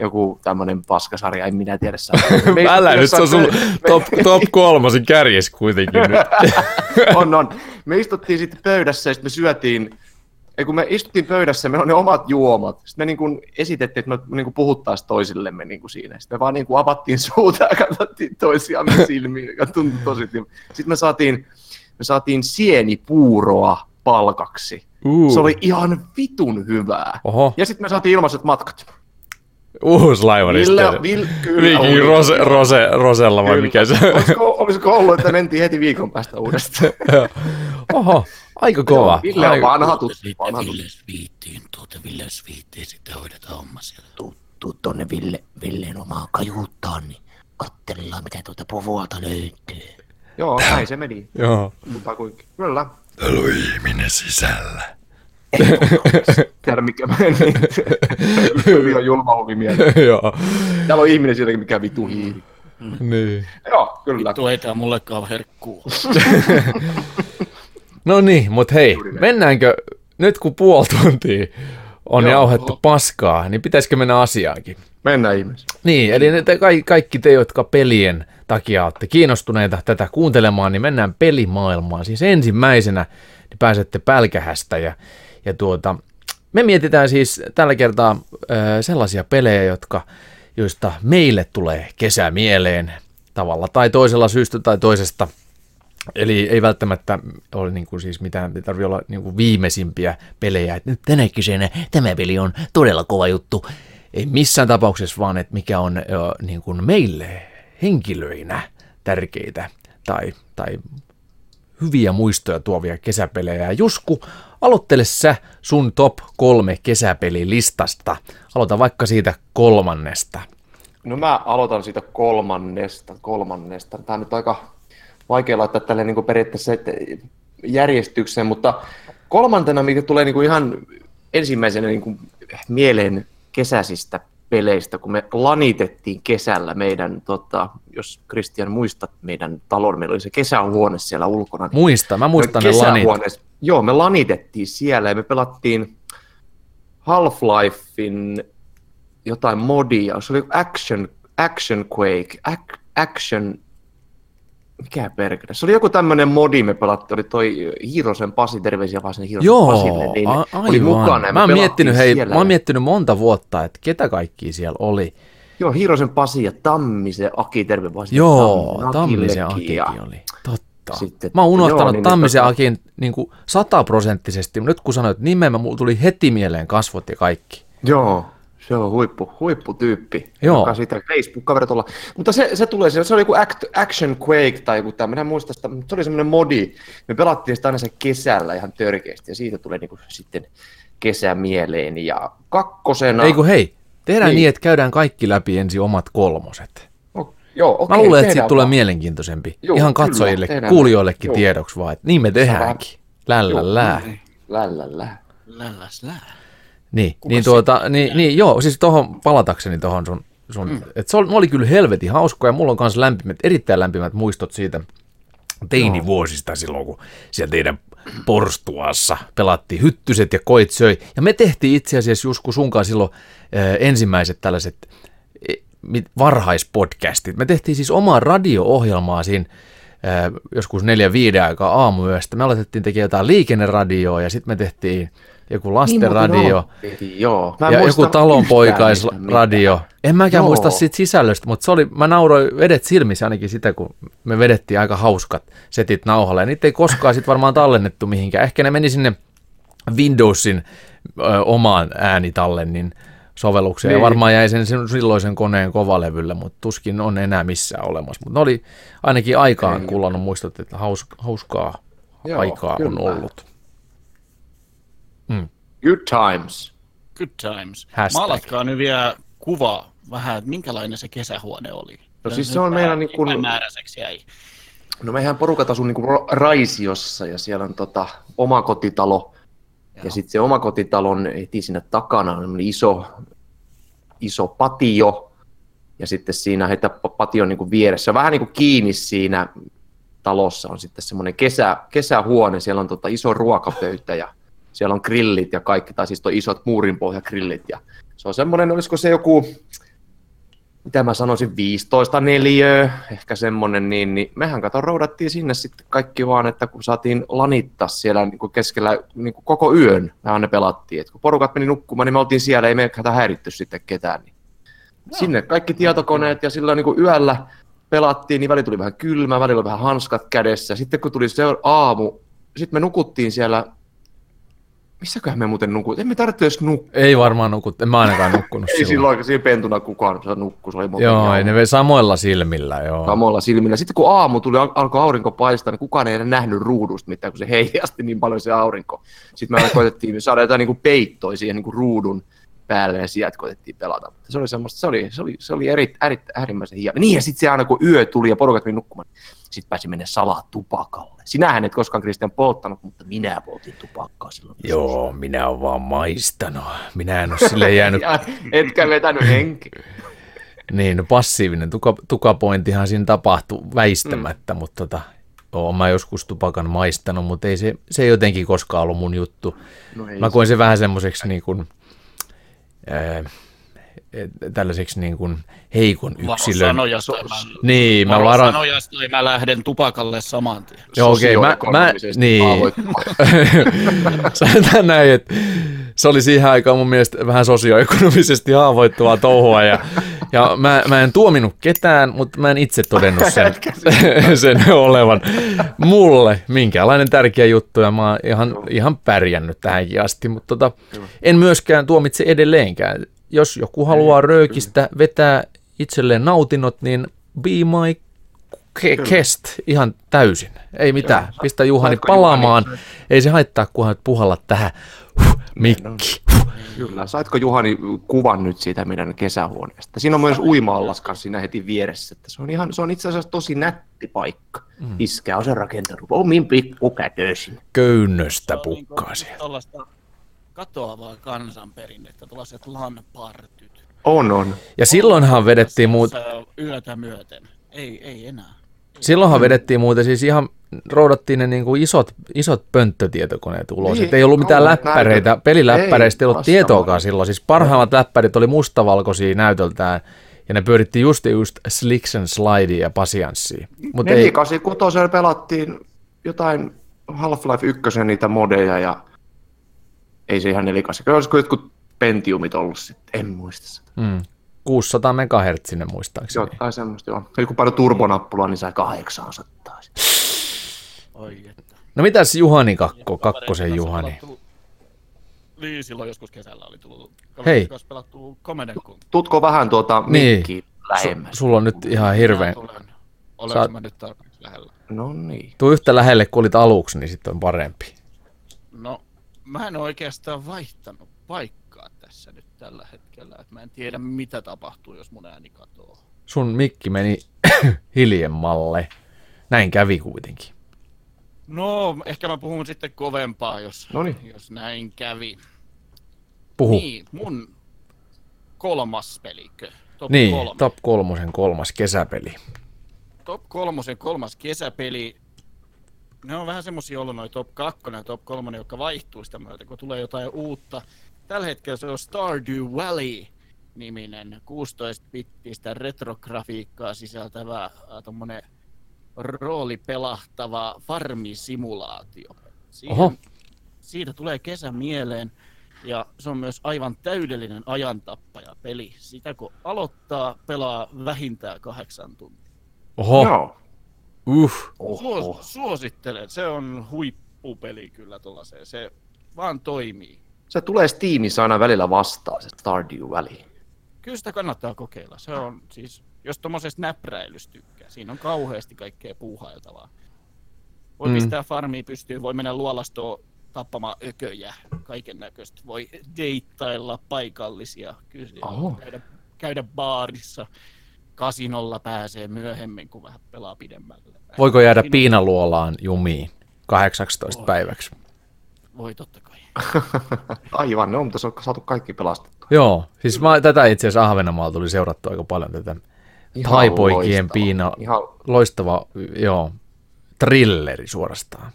joku tämmönen paskasarja, en minä tiedä. saa. Älä nyt, se on sun top, top kolmosin kärjes kuitenkin nyt. on, on. Me istuttiin sitten pöydässä ja sitten me syötiin, ei kun me istuttiin pöydässä, meillä on ne omat juomat. Sitten me niin kuin esitettiin, että me niin kuin puhuttaisiin toisillemme niin kuin siinä. Sitten me vaan niin kuin avattiin suuta ja katsottiin toisiamme silmiin, joka tuntui tosi. Sitten me saatiin, me saatiin sienipuuroa palkaksi. Uh, Se oli ihan vitun hyvää. Oho, Ja sitten me saatiin ilmaiset matkat. uusi laivaristi. Ville, Ville, kyllä Viikin. Rose, Rose, Rosella vai Kyllä. mikä se Olisiko, olisiko ollut, että mentiin heti viikon päästä uudestaan? Oho, aika kova. Ville on Aika- vanha tuttu. Vanha tuttu. Sviittiin, tuota Ville Sviittiin, sitten hoidetaan homma siellä. Tuu, tuu tonne Ville, Villeen omaan kajuuttaan, niin katsellaan mitä tuota povualta löytyy. Joo, näin se meni. Joo. Mutta kuinka. Kyllä. Ihminen sisällä. Tiedä mikä meni. On julma huvi mieleen. Joo, Täällä on ihminen sielläkin, mikä vitu hiiri. niin. Joo, kyllä. Tuo ei tää mullekaan herkkuu. No niin, mutta hei, mennäänkö, nyt kun puoli tuntia on Joo. jauhettu paskaa, niin pitäisikö mennä asiaankin? Mennään ihmeessä. Niin, eli ne te, kaikki, te, jotka pelien takia olette kiinnostuneita tätä kuuntelemaan, niin mennään pelimaailmaan. Siis ensimmäisenä niin pääsette pälkähästä ja, ja tuota, me mietitään siis tällä kertaa ö, sellaisia pelejä, jotka, joista meille tulee kesä mieleen tavalla tai toisella syystä tai toisesta. Eli ei välttämättä ole niin kuin siis mitään, ei tarvitse olla niin kuin viimeisimpiä pelejä, että nyt tänä kesänä tämä peli on todella kova juttu. Ei missään tapauksessa vaan, että mikä on ö, niin kuin meille henkilöinä tärkeitä tai, tai hyviä muistoja tuovia kesäpelejä. Ja Jusku, aloittele sä sun top kolme kesäpelilistasta. Aloita vaikka siitä kolmannesta. No mä aloitan siitä kolmannesta. kolmannesta. Tämä on nyt aika vaikea laittaa tälle niin periaatteessa järjestykseen, mutta kolmantena, mikä tulee niin kuin ihan ensimmäisenä niin kuin mieleen kesäisistä peleistä, kun me lanitettiin kesällä meidän, tota, jos Christian muistat meidän talon, meillä oli se kesähuone siellä ulkona. Niin Muista, mä muistan ne lanit. Joo, me lanitettiin siellä ja me pelattiin Half-Lifein jotain modia, se oli Action, action Quake, ac, Action, mikä perkele, se oli joku tämmöinen modi, me pelattiin, oli toi Hiirosen Pasi, terveisiä vaan sen Hiirosen Joo, Pasille, niin a- oli mukana. mä, oon miettinyt, hei, mä oon miettinyt monta vuotta, että ketä kaikki siellä oli. Joo, Hiirosen Pasi ja Tammisen Aki, terve vaan Joo, Tam- Tammisen Akillekin ja- oli. Totta. Sitten- mä oon unohtanut joo, niin Tammisen tota- Akin niin kuin sataprosenttisesti. Nyt kun sanoit nimen, mulla tuli heti mieleen kasvot ja kaikki. Joo, se on huippu, huipputyyppi. Joo. Joka sitä Facebook-kaverit olla. Mutta se, se tulee, se oli joku act, Action Quake tai joku tämmöinen, en muista sitä, mutta se oli semmoinen modi. Me pelattiin sitä aina sen kesällä ihan törkeästi ja siitä tulee niinku sitten kesä mieleen. Ja kakkosena... Ei kun hei, tehdään Niin. niin, että käydään kaikki läpi ensin omat kolmoset. O- joo, okei, Mä luulen, että siitä tulee vaan. mielenkiintoisempi. Joo, Ihan kyllä, katsojille, tehdään. kuulijoillekin Joo. tiedoksi vaan, että niin me tehdäänkin. Lällä lää. Lällällä. Niin, niin, tuota, niin, niin, joo, siis tuohon palatakseni tuohon sun, sun mm. että se oli, oli kyllä helvetin hauska ja mulla on myös lämpimät, erittäin lämpimät muistot siitä teinivuosista silloin, kun siellä teidän porstuassa pelattiin hyttyset ja koit söi. Ja me tehtiin itse asiassa Jusku sun kanssa silloin äh, ensimmäiset tällaiset eh, varhaispodcastit. Me tehtiin siis omaa radio-ohjelmaa siinä joskus neljä viiden aikaa aamuyöstä. Me aloitettiin tekemään jotain liikenneradioa ja sitten me tehtiin joku lastenradio. Niin, joo. Mä Ja joku talonpoikaisradio. En mäkään Joo. muista siitä sisällöstä, mutta se oli, mä nauroin vedet silmissä ainakin sitä, kun me vedettiin aika hauskat setit nauhalle. Ja niitä ei koskaan sitten varmaan tallennettu mihinkään. Ehkä ne meni sinne Windowsin ö, omaan äänitallennin sovellukseen. Niin. Ja Niin. varmaan jäi sen sen silloisen koneen kovalevyllä, mutta tuskin on enää missään olemassa. Mutta ne oli ainakin aikaan Ei. kullannut muistot, että haus, hauskaa Joo, aikaa on kyllä. ollut. Good times. Good times. Hashtag. Maalatkaa nyt vielä kuva vähän, että minkälainen se kesähuone oli. No siis se on meillä niin kuin- Epämääräiseksi jäi. No mehän porukat asuu niinku Ra- Raisiossa ja siellä on tota omakotitalo. Ja sitten se omakotitalon heti siinä takana on iso, iso patio. Ja sitten siinä heitä patio niinku vieressä, vähän niin kuin kiinni siinä talossa on sitten semmoinen kesä, kesähuone. Siellä on tota iso ruokapöytä ja siellä on grillit ja kaikki, tai siis isot muurinpohjagrillit. Ja se on semmoinen, olisiko se joku, mitä mä sanoisin, 15 neliöä, ehkä semmoinen, niin, niin mehän kato roudattiin sinne sitten kaikki vaan, että kun saatiin lanittaa siellä niin kuin keskellä niin kuin koko yön, mehän ne pelattiin, että kun porukat meni nukkumaan, niin me oltiin siellä, ei me häiritty sitten ketään. Niin. Sinne kaikki tietokoneet ja silloin niin kuin yöllä pelattiin, niin välillä tuli vähän kylmä, välillä oli vähän hanskat kädessä. Sitten kun tuli se aamu, sitten me nukuttiin siellä, missäköhän me muuten nukuttiin? Emme tarvitse edes nukkua. Ei varmaan nukut, en mä ainakaan nukkunut Ei silloin. silloin, siinä pentuna kukaan se nukkui, se oli Joo, ei ne vei samoilla silmillä, joo. samoilla silmillä. Sitten kun aamu tuli, al- alkoi aurinko paistaa, niin kukaan ei enää nähnyt ruudusta mitään, kun se heijasti niin paljon se aurinko. Sitten me aina koitettiin saada jotain niin kuin peittoa siihen niin kuin ruudun päälle ja sieltä koitettiin pelata. Se oli semmoista, se oli, se oli, se oli eri, eri, äärimmäisen hieno. Niin ja sitten se aina kun yö tuli ja porukat meni nukkumaan, sitten pääsi mennä salaa tupakalle. Sinähän et koskaan Kristian polttanut, mutta minä poltin tupakkaa silloin. Joo, minä olen vaan maistanut. Minä en ole sille jäänyt. Ja etkä vetänyt henki. niin, no passiivinen tuka, tukapointihan siinä tapahtui väistämättä, mm. mutta tota, oon mä joskus tupakan maistanut, mutta ei se, se ei jotenkin koskaan ollut mun juttu. No Mä koin sen vähän semmoiseksi niin kuin, et- tällaiseksi niin kuin heikon yksilön. Sanoja tai mä, Niin, mä varan... mä lähden tupakalle saman tien. Joo, okei, mä, mä, sosioekonomisesti niin. Sanotaan näin, että se oli siihen aikaan mun mielestä vähän sosioekonomisesti haavoittuvaa touhua ja, ja mä, mä en tuominut ketään, mutta mä en itse todennut sen, sen olevan mulle minkäänlainen tärkeä juttu ja mä oon ihan, ihan pärjännyt tähänkin asti, mutta tota, en myöskään tuomitse edelleenkään. Jos joku haluaa röökistä vetää itselleen nautinnot, niin be my ke- kest ihan täysin. Ei mitään. Pistä Juhani palaamaan. Juhani- Ei se haittaa, kunhan et puhalla tähän. Huh, mikki. Huh. Kyllä. Saitko Juhani kuvan nyt siitä meidän kesähuoneesta? Siinä on myös uima-allas siinä heti vieressä. Että se, on ihan, se on itse asiassa tosi nätti paikka. Mm. Iskä on se rakentanut omin pikkukätöisin. Köynnöstä on niinku pukkaa siellä. Katoavaa kansanperinnettä, tuollaiset lanpartyt. On, on. Ja silloinhan vedettiin muut, Yötä myöten. Ei, ei enää. silloinhan vedettiin muuten siis ihan, roudattiin ne niin kuin isot, isot pönttötietokoneet ulos. Niin, ei ollut mitään kauheat läppäreitä, näytöt. peliläppäreistä ei, Ei, ollut tietoakaan silloin. Siis parhaimmat läppärit oli mustavalkoisia näytöltään, ja ne pyöritti just just Slicks and Slidea ja Pasianssia. Mutta ei, 486 pelattiin jotain Half-Life 1 niitä modeja ja ei se ihan 486. Kyllä olisiko jotkut Pentiumit ollut sitten, en muista sitä. mm, 600 MHz muistaakseni. Jotain semmoista joo. Eli kun paljon turbonappulaa, niin sai 800. Oi että. No mitäs Juhani kakko, kakkosen Juhani? Niin, silloin joskus kesällä oli tullut Hei. Command. Tutko vähän tuota Niin. mikkiä lähemmäs? Sulla on nyt ihan hirveän, tulen. Olenko Saat- mä nyt tarpeeksi lähellä? No niin. tuu yhtä lähelle kuin olit aluksi, niin sitten on parempi. Mä en oikeastaan vaihtanut paikkaa tässä nyt tällä hetkellä. Et mä en tiedä, mitä tapahtuu, jos mun ääni katoaa. Sun mikki meni hiljemmalle. Näin kävi kuitenkin. No, ehkä mä puhun sitten kovempaa, jos, Noniin. jos näin kävi. Puhu. Niin, mun kolmas pelikö? Top Niin, kolme. top kolmosen kolmas kesäpeli. top kolmosen kolmas kesäpeli. Ne on vähän semmosia ollut noin top 2 ja top 3, jotka vaihtuu sitä myötä, kun tulee jotain uutta. Tällä hetkellä se on Stardew Valley niminen 16-bittistä retrografiikkaa sisältävä äh, tommonen roolipelahtava farmisimulaatio. Siihen, Oho. Siitä tulee kesä mieleen ja se on myös aivan täydellinen ajantappaja peli. Sitä kun aloittaa, pelaa vähintään kahdeksan tuntia. Oho, Joo. Uh. Suos, suosittelen, se on huippupeli kyllä tuollaiseen, se vaan toimii. Se tulee Steamissa aina välillä vastaan, se Stardew Valley. Kyllä sitä kannattaa kokeilla, se on siis, jos tuommoisesta näpräilystä tykkää, siinä on kauheasti kaikkea puuhailtavaa. Voi Mm. pistää farmiin pystyyn, voi mennä luolastoon tappamaan ököjä, kaiken näköistä. Voi deittailla paikallisia, kyllä käydä, käydä baarissa. Kasinolla pääsee myöhemmin, kun vähän pelaa pidemmälle. Voiko jäädä piinaluolaan jumiin 18 Voi. päiväksi? Voi totta kai. Aivan, ne on, mutta se on saatu kaikki pelastettua. Joo, siis mä, tätä itse asiassa Ahvenanmaalla tuli seurattua aika paljon tätä Ihan loistava. piina, Ihan, loistava, joo, trilleri suorastaan.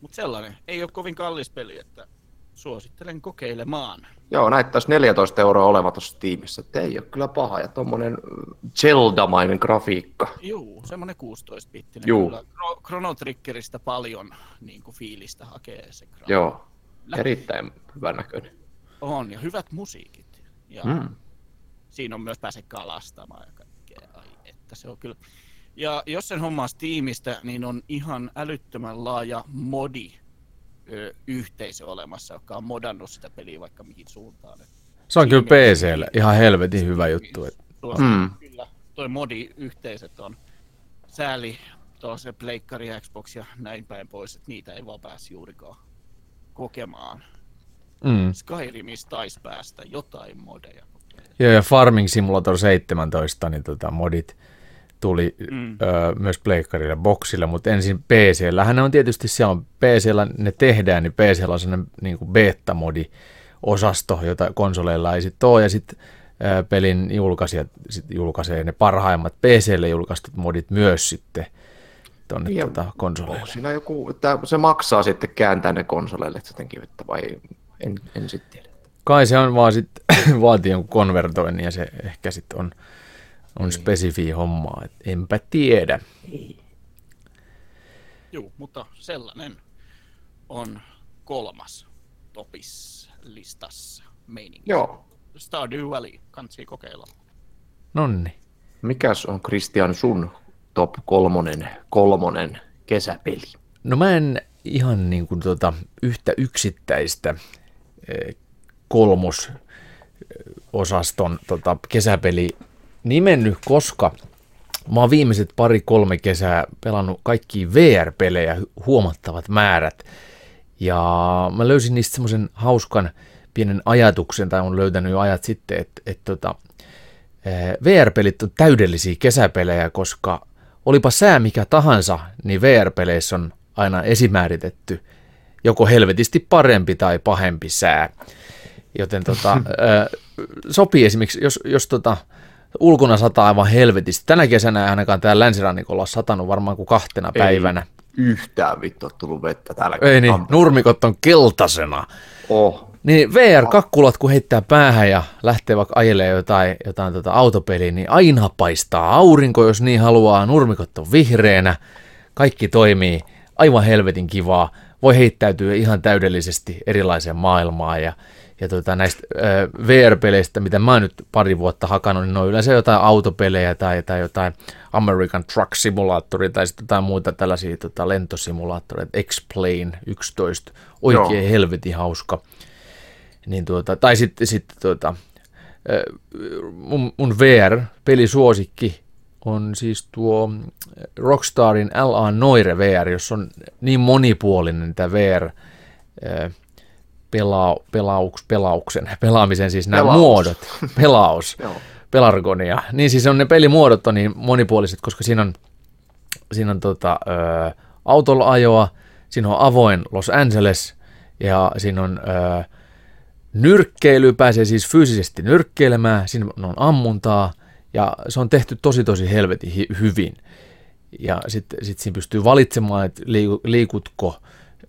Mutta sellainen, ei ole kovin kallis peli, että suosittelen kokeilemaan. joo, näyttäisi 14 euroa oleva tuossa tiimissä. että Ei ole kyllä paha. Ja tommonen Zelda-mainen grafiikka. Juu, semmonen 16-bittinen. Juu. Kyllä Chro- Chrono Triggeristä paljon niin kuin fiilistä hakee se grafiikka. Joo, erittäin hyvän näköinen. On, ja hyvät musiikit. Ja Mm. siinä on myös pääse kalastamaan ja kaikkea. Ai, että se on kyllä. Ja jos sen hommaa Steamista, niin on ihan älyttömän laaja modi ö, yhteisö olemassa, joka on modannut sitä peliä vaikka mihin suuntaan. Se on kyllä PClle ihan helvetin hyvä juttu. Et, Tuo, Mm. mm. Kyllä, toi modi-yhteisöt on sääli tuo se pleikkari, Xbox ja näin päin pois, että niitä ei vaan pääsi juurikaan kokemaan. mm. Skyrimissa taisi päästä jotain modeja. Joo, ja Farming Simulator 17, niin tota, modit tuli mm. Ö, myös Pleikkarille, Boxille, mutta ensin PCllähän ne on tietysti, se on PCllä ne tehdään, niin PCllä on sellainen niin kuin beta-modi osasto, jota konsoleilla ei sitten ole, ja sitten pelin julkaisijat sit julkaisee ne parhaimmat PClle julkaistut modit myös sitten tuonne Ja tota, konsoleille. Onko siinä joku, että se maksaa sitten kääntää ne konsoleille että jotenkin, että vai en, en sitten tiedä. Kai se on vaan sitten vaatii jonkun konvertoinnin ja se ehkä sitten on, on spesifi hommaa, et enpä tiedä. Joo, mutta sellainen on kolmas topis listassa meininki. Joo. Stardew Valley, kansi kokeilla. Nonni. Mikäs on Christian sun top kolmonen, kolmonen kesäpeli? No mä en ihan niin kuin tota yhtä yksittäistä eh, kolmososaston tota kesäpeli nimennyt, koska mä oon viimeiset pari-kolme kesää pelannut kaikki VR-pelejä hu- huomattavat määrät. Ja mä löysin niistä semmoisen hauskan pienen ajatuksen, tai on löytänyt jo ajat sitten, että, että tota, eh, VR-pelit on täydellisiä kesäpelejä, koska olipa sää mikä tahansa, niin VR-peleissä on aina esimääritetty joko helvetisti parempi tai pahempi sää. Joten tota, ö, sopii esimerkiksi, jos, jos tota, ulkona sataa aivan helvetisti. Tänä kesänä ei ainakaan täällä länsirannikolla ole satanut varmaan kuin kahtena päivänä. Yhtään vittu ole tullut vettä täällä. Ei niin, nurmikot on keltaisena. Oh. Niin VR-kakkulat, kun heittää päähän ja lähtee vaikka ajelee jotain, jotain tota autopeliä, niin aina paistaa aurinko, jos niin haluaa. Nurmikot on vihreänä, kaikki toimii aivan helvetin kivaa. Voi heittäytyä ihan täydellisesti erilaiseen maailmaan ja, ja tota, näistä äh, VR-peleistä, mitä mä oon nyt pari vuotta hakannut, niin ne on yleensä jotain autopelejä tai, tai jotain American Truck Simulatori tai sitten jotain muita tällaisia tota, lentosimulaattoreita, X-Plane 11, oikein Joo. helvetin hauska. Niin tuota, tai sitten, sitten tuota, mun, mun VR-pelisuosikki on siis tuo Rockstarin L.A. Noire VR, jossa on niin monipuolinen tämä VR ö, pela, pelauks, pelauksen, pelaamisen siis nämä Pelaus. muodot, pelaus, pelargonia. Niin siis on ne pelimuodot on niin monipuoliset, koska siinä on, siinä on tota, ö, autolla ajoa, siinä on avoin Los Angeles ja siinä on ö, nyrkkeily, pääsee siis fyysisesti nyrkkeilemään, siinä on ammuntaa ja se on tehty tosi tosi helvetin hi- hyvin. Ja sitten sit siinä pystyy valitsemaan, että liiku, liikutko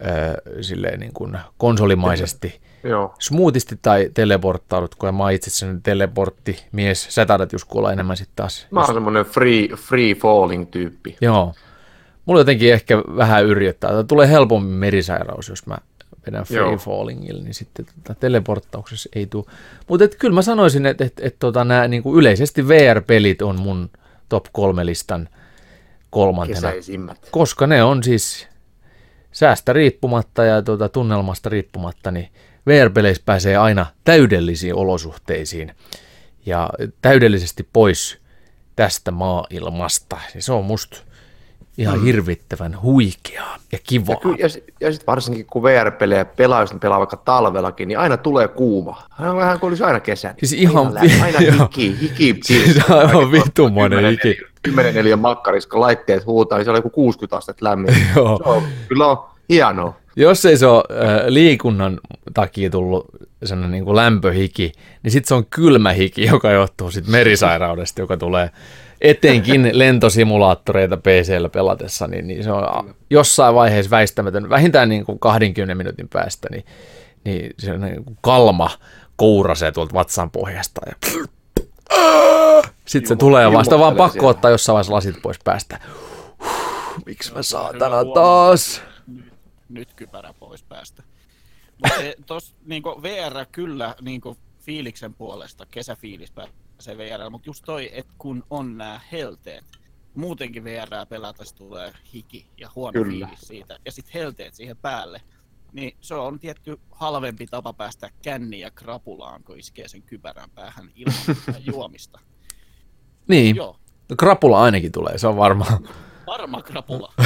ö, silleen niin kuin konsolimaisesti Joo. smoothisti tai teleporttaudutko, ja mä itse asiassa teleportti mies, sä taidat just kuulla enemmän sitten taas. Mä oon semmonen free, free falling tyyppi. Joo. Mulla jotenkin ehkä vähän yrjöttää. Tää tulee helpommin merisairaus, jos mä vedän free Joo. fallingilla, niin sitten tota, teleporttauksessa ei tule. Mutta kyllä mä sanoisin, että et, et, tota, nämä niinku yleisesti VR-pelit on mun top kolme listan kolmantena. Kesäisimmät. Koska ne on siis säästä riippumatta ja tuota, tunnelmasta riippumatta, niin VR-peleissä pääsee aina täydellisiin olosuhteisiin ja täydellisesti pois tästä maailmasta. Ja se on musta ihan mm. hirvittävän huikeaa ja kivaa. Ja, sit- ja sitten varsinkin kun VR-pelejä pelaa, jos ne pelaa vaikka talvellakin, niin aina tulee kuuma. Aina vähän kuin olisi aina kesä. Siis ihan aina, aina hiki, hiki Siis aivan vittumainen 10 hiki. 10 neliön makkarissa, kun laitteet huutaa, niin se on joku 60 astetta lämmin. Joo. Se on, kyllä on hienoa. Jos ei se ole äh, liikunnan takia tullut sellainen niin kuin lämpöhiki, niin sitten se on kylmä hiki, joka johtuu sit merisairaudesta, joka tulee etenkin lentosimulaattoreita PCllä pelatessa, niin, niin se on jossain vaiheessa väistämätön, vähintään niin kuin 20 minuutin päästä, niin, niin se on niin kuin kalma kourasee tuolta vatsan pohjasta ja sitten se tulee vasta vaan ilmoittelee pakko siellä. ottaa jossain vaiheessa lasit pois päästä. Miksi mä saatana taas? nyt kypärä pois päästä. Se tos niinku VR kyllä niinku fiiliksen puolesta, kesäfiilis pääsee VR, mutta just toi, että kun on nämä helteet, muutenkin VR pelata se tulee hiki ja huono Kyllä. fiilis siitä, ja sitten helteet siihen päälle, niin se on tietty halvempi tapa päästä känni ja krapulaan, kun iskee sen kypärän päähän ilman juomista. Niin, Joo, krapula ainakin tulee, se on varmaan. varma krapula.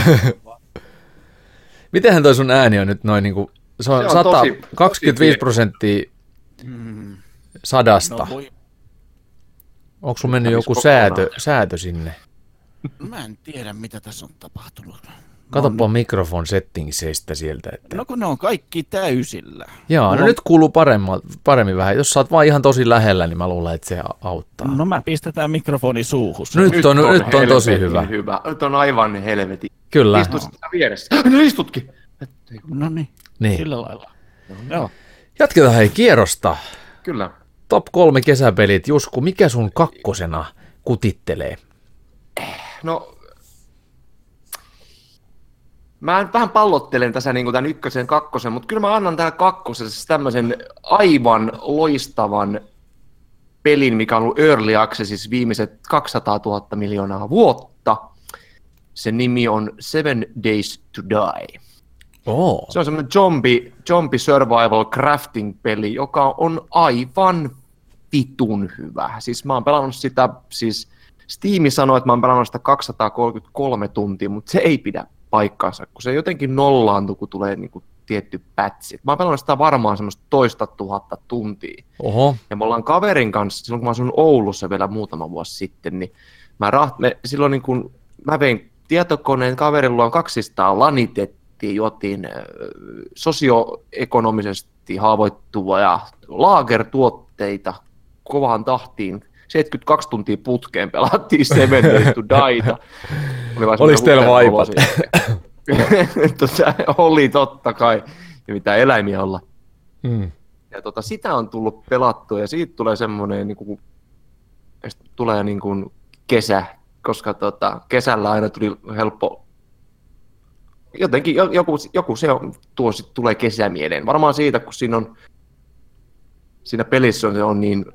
Mitenhän toi sun ääni on nyt noin niinku, se on, Se on 100, tosi- tosi 25 pieni. prosenttia Mm, sadasta. no voi, Onko sun mennyt joku säätö, säätö sinne? mä en tiedä mitä tässä on tapahtunut. Katsopa mikrofon settingseistä sieltä. Että... No kun ne on kaikki täysillä. Jaa, no on- nyt kuuluu paremmin, paremmin vähän. Jos sä oot vaan ihan tosi lähellä, niin mä luulen, että se auttaa. No mä pistetään mikrofoni suuhun. Nyt on, nyt on tosi hyvä. hyvä. Nyt on aivan helvetin. Kyllä. Istu sitä vieressä. No istutkin. No niin, Niin. sillä lailla. Joo. Jatketaan hei kierrosta. Kyllä. Top kolme kesäpelit. Jusku, mikä sun kakkosena kutittelee? No, mä vähän pallottelen tässä niin tämän ykkösen kakkosen, mutta kyllä mä annan tähän kakkosessa tämmöisen aivan loistavan pelin, mikä on ollut Early Accessissa viimeiset 200 000 miljoonaa vuotta. Sen nimi on Seven Days to Die. Oo. Se on semmoinen zombie, zombie survival crafting peli, joka on aivan vitun hyvä. Siis mä oon pelannut sitä, siis Steam sanoi, että mä oon pelannut sitä 233 tuntia, mutta se ei pidä paikkaansa, kun se jotenkin nollaantuu, kun tulee niinku tietty pätsi. Mä oon pelannut sitä varmaan semmoista toista tuhatta tuntia. Oho. Ja me ollaan kaverin kanssa, silloin kun mä asun Oulussa vielä muutama vuosi sitten, niin mä raht, me, silloin niin kun mä vein tietokoneen kaverilla on 200 lanitettiin, juotiin sosioekonomisesti haavoittuvia laagertuotteita, kovaan tahtiin. 72 tuntia putkeen pelattiin Seven Days to Dieta. Oli Oliko teillä vaipat? Tota, oli totta kai, ja mitä eläimiä olla. Mm. Ja tota, sitä on tullut pelattua ja siitä tulee semmoinen, niin kuin, tulee niin kuin kesä, koska tota, kesällä aina tuli helppo, jotenkin jo- joku, joku se on, tuo sit tulee kesä mieleen. Varmaan siitä, kun siinä on, siinä pelissä on, se on niin,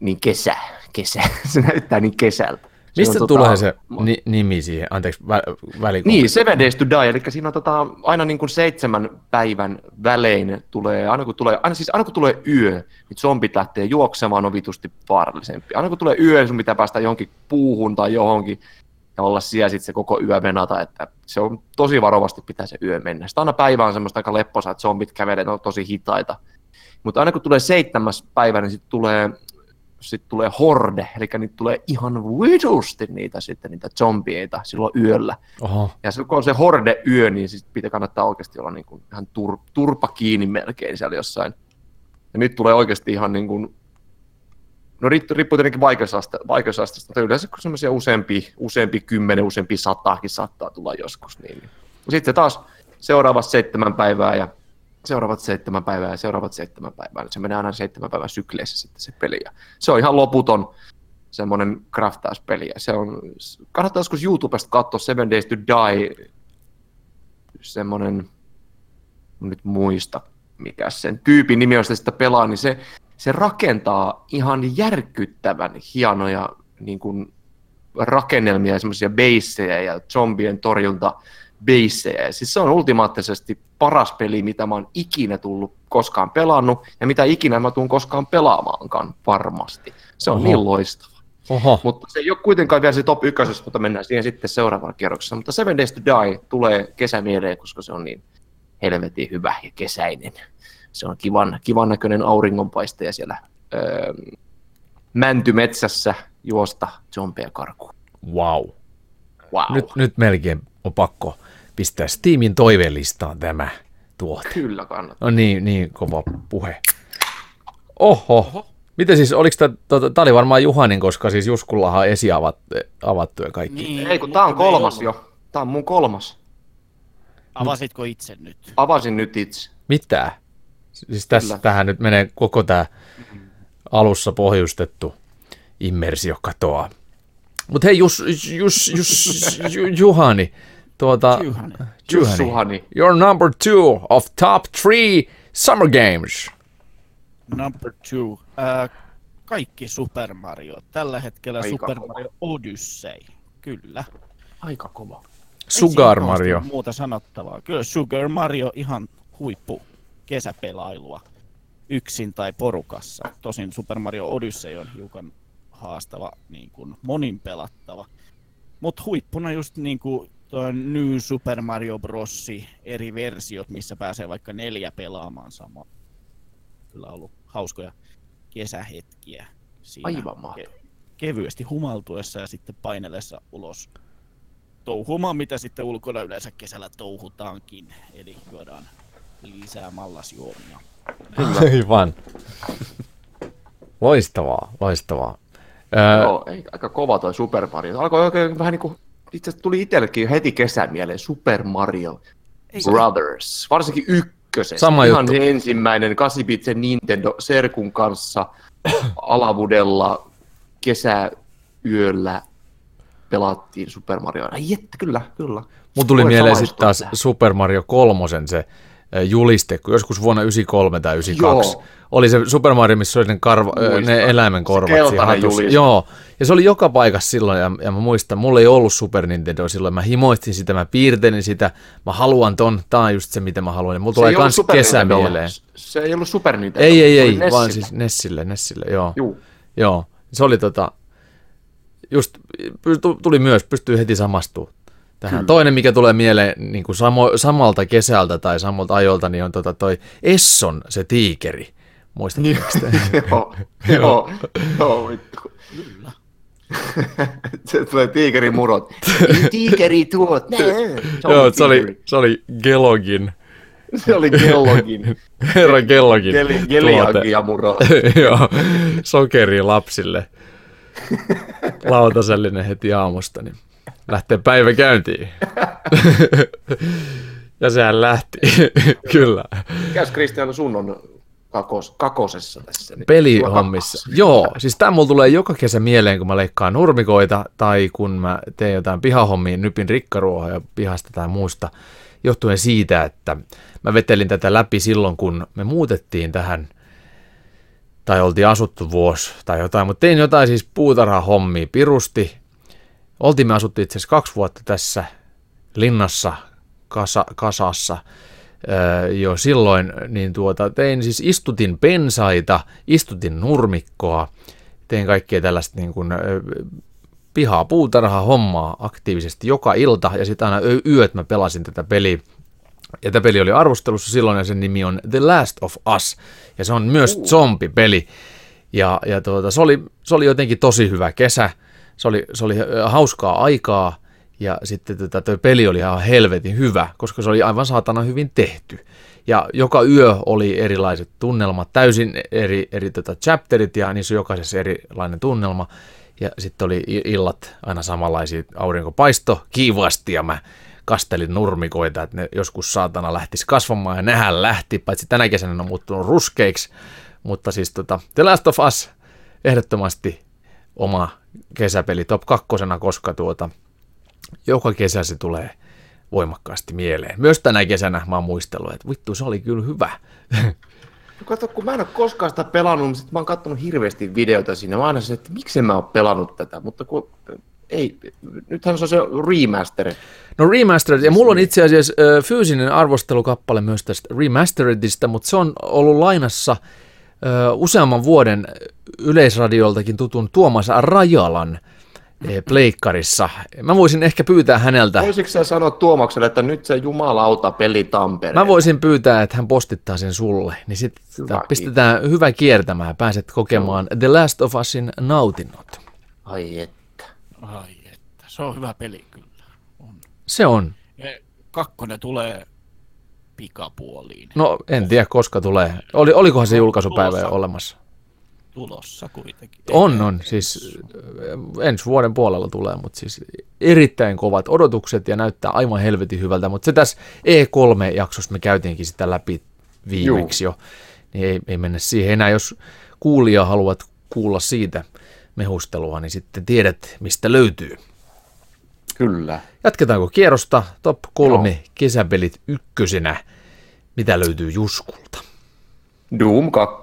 niin kesä, kesä, se näyttää niin kesältä. Se Mistä on, tulee tota, se ni- nimi siihen? Anteeksi, vä- välikommentti. Niin, Seven Days to Die, eli siinä on tota, aina niin kuin seitsemän päivän välein tulee, aina kun tulee, aina, siis aina kun tulee yö, niin zombit lähtee juoksemaan, on vitusti vaarallisempi. Aina kun tulee yö, sun pitää päästä johonkin puuhun tai johonkin ja olla siellä sitten se koko yö venata, että se on tosi varovasti pitää se yö mennä. Sitten aina päivä on semmoista aika lepposa, että zombit kävelee, ne on tosi hitaita. Mutta aina kun tulee seitsemäs päivä, niin sitten tulee sitten tulee horde, eli niitä tulee ihan vitusti niitä sitten, niitä zombieita silloin yöllä. Oho. Ja se, kun on se horde yö, niin sitten pitää kannattaa oikeasti olla niin kuin ihan tur, turpa kiinni melkein siellä jossain. Ja nyt tulee oikeasti ihan niin kuin, no riippuu, tietenkin vaikeusaste, vaikeusasteesta, mutta yleensä kun semmoisia useampi, useampi kymmenen, useampi sataakin saattaa tulla joskus. Niin. niin. Sitten taas seuraavat seitsemän päivää ja seuraavat seitsemän päivää ja seuraavat seitsemän päivää. Se menee aina seitsemän päivän sykleissä sitten se peli. Ja se on ihan loputon semmoinen kraftauspeli. Se on, kannattaa joskus YouTubesta katsoa Seven Days to Die, semmoinen, nyt muista mikä sen tyypin nimi sitä sitä pelaa, niin se, se rakentaa ihan järkyttävän hienoja niin kuin, rakennelmia ja semmoisia beissejä ja zombien torjunta beissejä. Siis se on ultimaattisesti paras peli, mitä mä oon ikinä tullut koskaan pelannut ja mitä ikinä mä tuun koskaan pelaamaankaan varmasti. Se on Oho. niin loistava. Oho. Mutta se ei ole kuitenkaan vielä se top ykkösessä, mutta mennään siihen sitten seuraavaan kierroksessa. Mutta Seven Days to Die tulee kesämieleen, koska se on niin helvetin hyvä ja kesäinen. Se on kivan, kivan näköinen auringonpaisteja siellä öö, mäntymetsässä juosta zombeja karkuun. Wow. Wow. Nyt, nyt melkein on pakko pistää Steamin toivelistaan tämä tuote. Kyllä kannattaa. No niin, niin kova puhe. Oho. Oho. Miten siis, oliko tämä, tota, tämä oli varmaan Juhanin, koska siis Juskullahan on esi avat, avattu ja kaikki. Niin, Ei kun mutta tää on kolmas jo. Tää on mun kolmas. Avasitko itse nyt? Avasin nyt itse. Mitä? Siis tässä, tähän nyt menee koko tämä alussa pohjustettu immersio katoaa. Mutta hei, Jus, Jus, Jus, Ju, Juhani, tuota, Juhani. Jussuhani. you're number two of top three Summer Games. Number two. Äh, kaikki Super Mario. Tällä hetkellä Aika Super kova. Mario Odyssey. Kyllä. Aika kova. Sugar Mario. Muuta sanottavaa. Kyllä Sugar Mario ihan huippu kesäpelailua. Yksin tai porukassa. Tosin Super Mario Odyssey on hiukan haastava, niin kuin monin pelattava. Mutta huippuna just niin kuin tuo New Super Mario Bros. eri versiot, missä pääsee vaikka neljä pelaamaan samaan. Kyllä on ollut hauskoja kesähetkiä siinä. Aivan mahtavaa. kevyesti humaltuessa ja sitten painellessa ulos touhumaan, mitä sitten ulkona yleensä kesällä touhutaankin. Eli juodaan lisää mallasjuomia. Aivan. Loistavaa, loistavaa. Öö, Joo, ei, aika kova toi Super Mario. Alkoi oikein vähän niin kuin, itse tuli itsellekin heti kesän mieleen Super Mario Brothers. Varsinkin ykkösen. Sama Ihan juttu. se ensimmäinen 8-bitsen Nintendo Serkun kanssa alavudella kesäyöllä pelattiin Super Mario. Ai että, kyllä, kyllä. Mun tuli Voin mieleen sitten taas. Super Mario 3 se juliste, kun joskus vuonna 93 tai 92 Joo. oli se Super Mario, missä oli ne, karva, Muistan. ne eläimen korvat. Se. Joo, ja se oli joka paikassa silloin, ja, ja mä muistan, mulla ei ollut Super Nintendo silloin, mä himoistin sitä, mä piirtelin sitä, mä haluan ton, tää on just se, mitä mä haluan, ja mulla tulee kans kesä mieleen. Se ei ollut Super Nintendo. Ei, ei, ei, vaan Nessille. siis Nessille, Nessille, joo. Juu. Joo, se oli tota, just tuli myös, pystyy heti samastumaan tähän. Kyllä. Toinen, mikä tulee mieleen niin kuin samo, samalta kesältä tai samalta ajolta, niin on tota toi Esson, se tiikeri. Muistatteko te? joo, joo, joo, vittu. se tulee tiikerin murot. Tiikeri tuot. Joo, se oli, se oli Gelogin Se oli kellogin. Herra tuote. keliaki ja muro. Joo, sokeri lapsille. Lautasellinen heti aamusta, niin lähtee päivä käyntiin. ja sehän lähti, kyllä. Mikäs Kristian sun on kakos, kakosessa tässä? Niin Pelihommissa. Joo, siis tämä mulla tulee joka kesä mieleen, kun mä leikkaan nurmikoita tai kun mä teen jotain pihahommia, nypin rikkaruohoja pihasta tai muusta, johtuen siitä, että mä vetelin tätä läpi silloin, kun me muutettiin tähän tai oltiin asuttu vuosi tai jotain, mutta tein jotain siis puutarhahommia pirusti. Oltiin me asuttiin itse asiassa kaksi vuotta tässä linnassa, kasa, kasassa öö, jo silloin, niin tuota, tein siis istutin pensaita, istutin nurmikkoa, tein kaikkea tällaista niin kuin, öö, pihaa puutarha hommaa aktiivisesti joka ilta ja sitten aina yöt mä pelasin tätä peliä. Ja tämä peli oli arvostelussa silloin ja sen nimi on The Last of Us ja se on myös zombipeli. Ja, ja tuota, se, oli, se oli jotenkin tosi hyvä kesä, se oli, se oli hauskaa aikaa ja sitten tota, tuo peli oli ihan helvetin hyvä, koska se oli aivan saatana hyvin tehty. Ja joka yö oli erilaiset tunnelmat, täysin eri, eri tota chapterit ja niissä jokaisessa erilainen tunnelma. Ja sitten oli illat aina samanlaisia, aurinko paisto kiivasti ja mä kastelin nurmikoita, että ne joskus saatana lähtisi kasvamaan ja nehän lähti, paitsi tänä kesänä ne on muuttunut ruskeiksi. Mutta siis tota, The Last of Us ehdottomasti oma kesäpeli top kakkosena, koska tuota, joka kesä se tulee voimakkaasti mieleen. Myös tänä kesänä mä oon muistellut, että vittu se oli kyllä hyvä. Kato, kun mä en ole koskaan sitä pelannut, niin sit mä oon katsonut hirveästi videoita siinä. Mä aina se, että miksi mä oon pelannut tätä, mutta kun ei, nythän se on se remaster. No Remastered, ja mulla on itse asiassa fyysinen arvostelukappale myös tästä Remasteredista, mutta se on ollut lainassa ö, useamman vuoden yleisradioltakin tutun Tuomas Rajalan ö, pleikkarissa. Mä voisin ehkä pyytää häneltä, Voisitko sä sanoa Tuomakselle, että nyt se jumalauta peli Tampere? mä voisin pyytää, että hän postittaa sen sulle, niin sitten pistetään hyvä kiertämään, pääset kokemaan The Last of Usin nautinnot. Ai että. Ai että, se on hyvä peli kyllä. On. Se on. Ja kakkonen tulee pikapuoliin. No en tiedä koska tulee. Oli, olikohan se julkaisupäivä Tulossa. olemassa? Tulossa kuitenkin. On, on. Siis äh, ensi vuoden puolella tulee, mutta siis erittäin kovat odotukset ja näyttää aivan helvetin hyvältä. Mutta se tässä E3-jaksossa me käytiinkin sitä läpi viimeksi jo, niin ei, ei mennä siihen enää. Jos kuulija haluat kuulla siitä mehustelua, niin sitten tiedät, mistä löytyy. Kyllä. Jatketaanko kierrosta? Top kolme kesäpelit ykkösenä. Mitä löytyy Juskulta? Doom 2.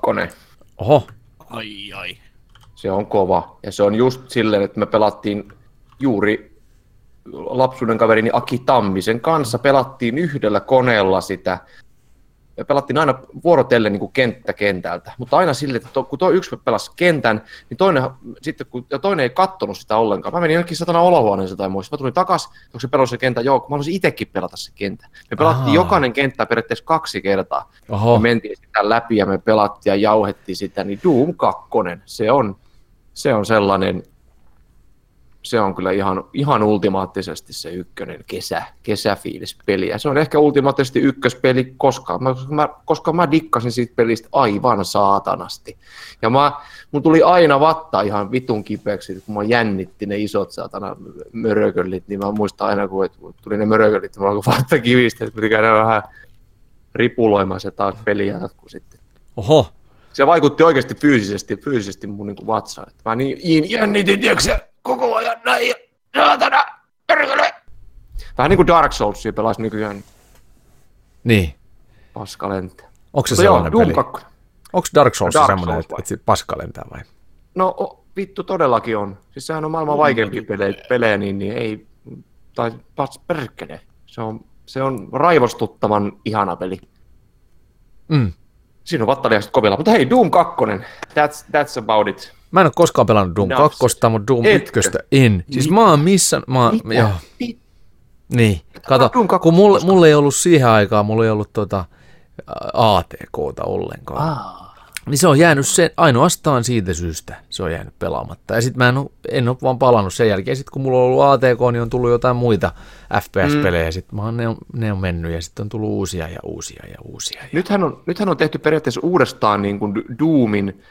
Oho, Ai ai. Se on kova. Ja se on just silleen, että me pelattiin juuri lapsuuden kaverini Aki Tammisen kanssa, pelattiin yhdellä koneella sitä. Me pelattiin aina vuorotellen niin kuin kenttä kentältä, mutta aina silleen, että to, kun tuo yksi pelasi kentän, niin toinen, sitten kun, ja toinen ei kattonut sitä ollenkaan. Mä menin jonnekin satana olohuoneeseen tai muista. Mä tulin takas, kun se pelasi se kenttä, joo, kun mä haluaisin itsekin pelata se kenttä. Me pelattiin Ahaa. jokainen kenttä periaatteessa kaksi kertaa. oho. Me mentiin sitä läpi ja me pelattiin ja jauhettiin sitä, niin Doom 2, se on, se on sellainen, se on kyllä ihan, ihan ultimaattisesti se ykkönen kesä, kesäfiilispeli. Ja se on ehkä ultimaattisesti ykköspeli koskaan, mä, koska, mä, koska mä dikkasin siitä pelistä aivan saatanasti. Ja mä, mun tuli aina vatta ihan vitun kipeäksi, kun mä jännitti ne isot saatana mörököllit, niin mä muistan aina, kun, tuli ne mörököllit, niin mä alkoi vatta kivistä, että piti käydä vähän ripuloimaan se taas peli jatkuu sitten. Oho. Se vaikutti oikeasti fyysisesti, fyysisesti mun niin vatsaan. Mä niin, niin jännitin, tiedätkö koko ajan näin, ja saatana, perkele. Vähän niin kuin Dark Soulsia pelasi nykyään Niin. paska lentää. Onko se joo, sellainen Doom peli? 2. Onko Dark Souls Dark semmoinen, Souls että, vai? että se paska lentää vai? No o, vittu todellakin on. Siis sehän on maailman vaikeampi pelejä, pelejä niin, niin ei, tai pas perkele. Se on, se on raivostuttavan ihana peli. Mm. Siinä on vattalihakset kovilla. Mutta hei, Doom 2, that's, that's about it. Mä en ole koskaan pelannut Doom No, 2, mutta Doom etkö? 1 en. Siis mä oon missä... Mä, joo, niin. Kato, Doom 2 kun mulla, koskaan. mulla ei ollut siihen aikaan, mulla ei ollut tota ATKta ollenkaan. Ah. Niin se on jäänyt se, ainoastaan siitä syystä se on jäänyt pelaamatta. Ja sitten mä en, oo- en ole vaan palannut sen jälkeen. Sitten kun mulla on ollut ATK, niin on tullut jotain muita FPS-pelejä. Mm. Sitten mä oon, ne, on, ne on mennyt ja sitten on tullut uusia ja uusia ja uusia. Ja... Nythän on, nythän on tehty periaatteessa uudestaan niin kuin Doomin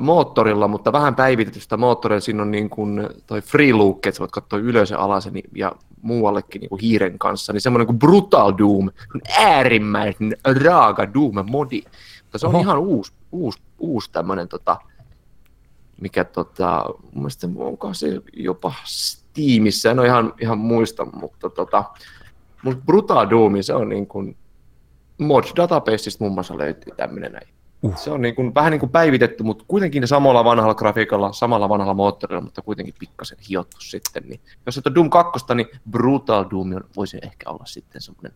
moottorilla, mutta vähän päivitetystä moottorilla. Siinä on niin kuin toi free look, että sä voit katsoa ylös ja alas ja, muuallekin niin kuin hiiren kanssa. Niin semmoinen kuin Brutal Doom, äärimmäisen raaka Doom-modi. Mutta se on Oho. ihan uusi, uusi, uusi tämmöinen, tota, mikä tota, mun mielestä onko se jopa Steamissa, en ole ihan, ihan muista, mutta tota, mutta Brutal Doom, se on niin kuin, Mod Databaseista muun muassa löytyy tämmöinen näin. Uh. Se on niin kuin, vähän niin kuin päivitetty, mutta kuitenkin samalla vanhalla grafiikalla, samalla vanhalla moottorilla, mutta kuitenkin pikkasen hiottu sitten. Niin, jos et ole Doom 2, niin Brutal Doom on- voisi ehkä olla sitten semmoinen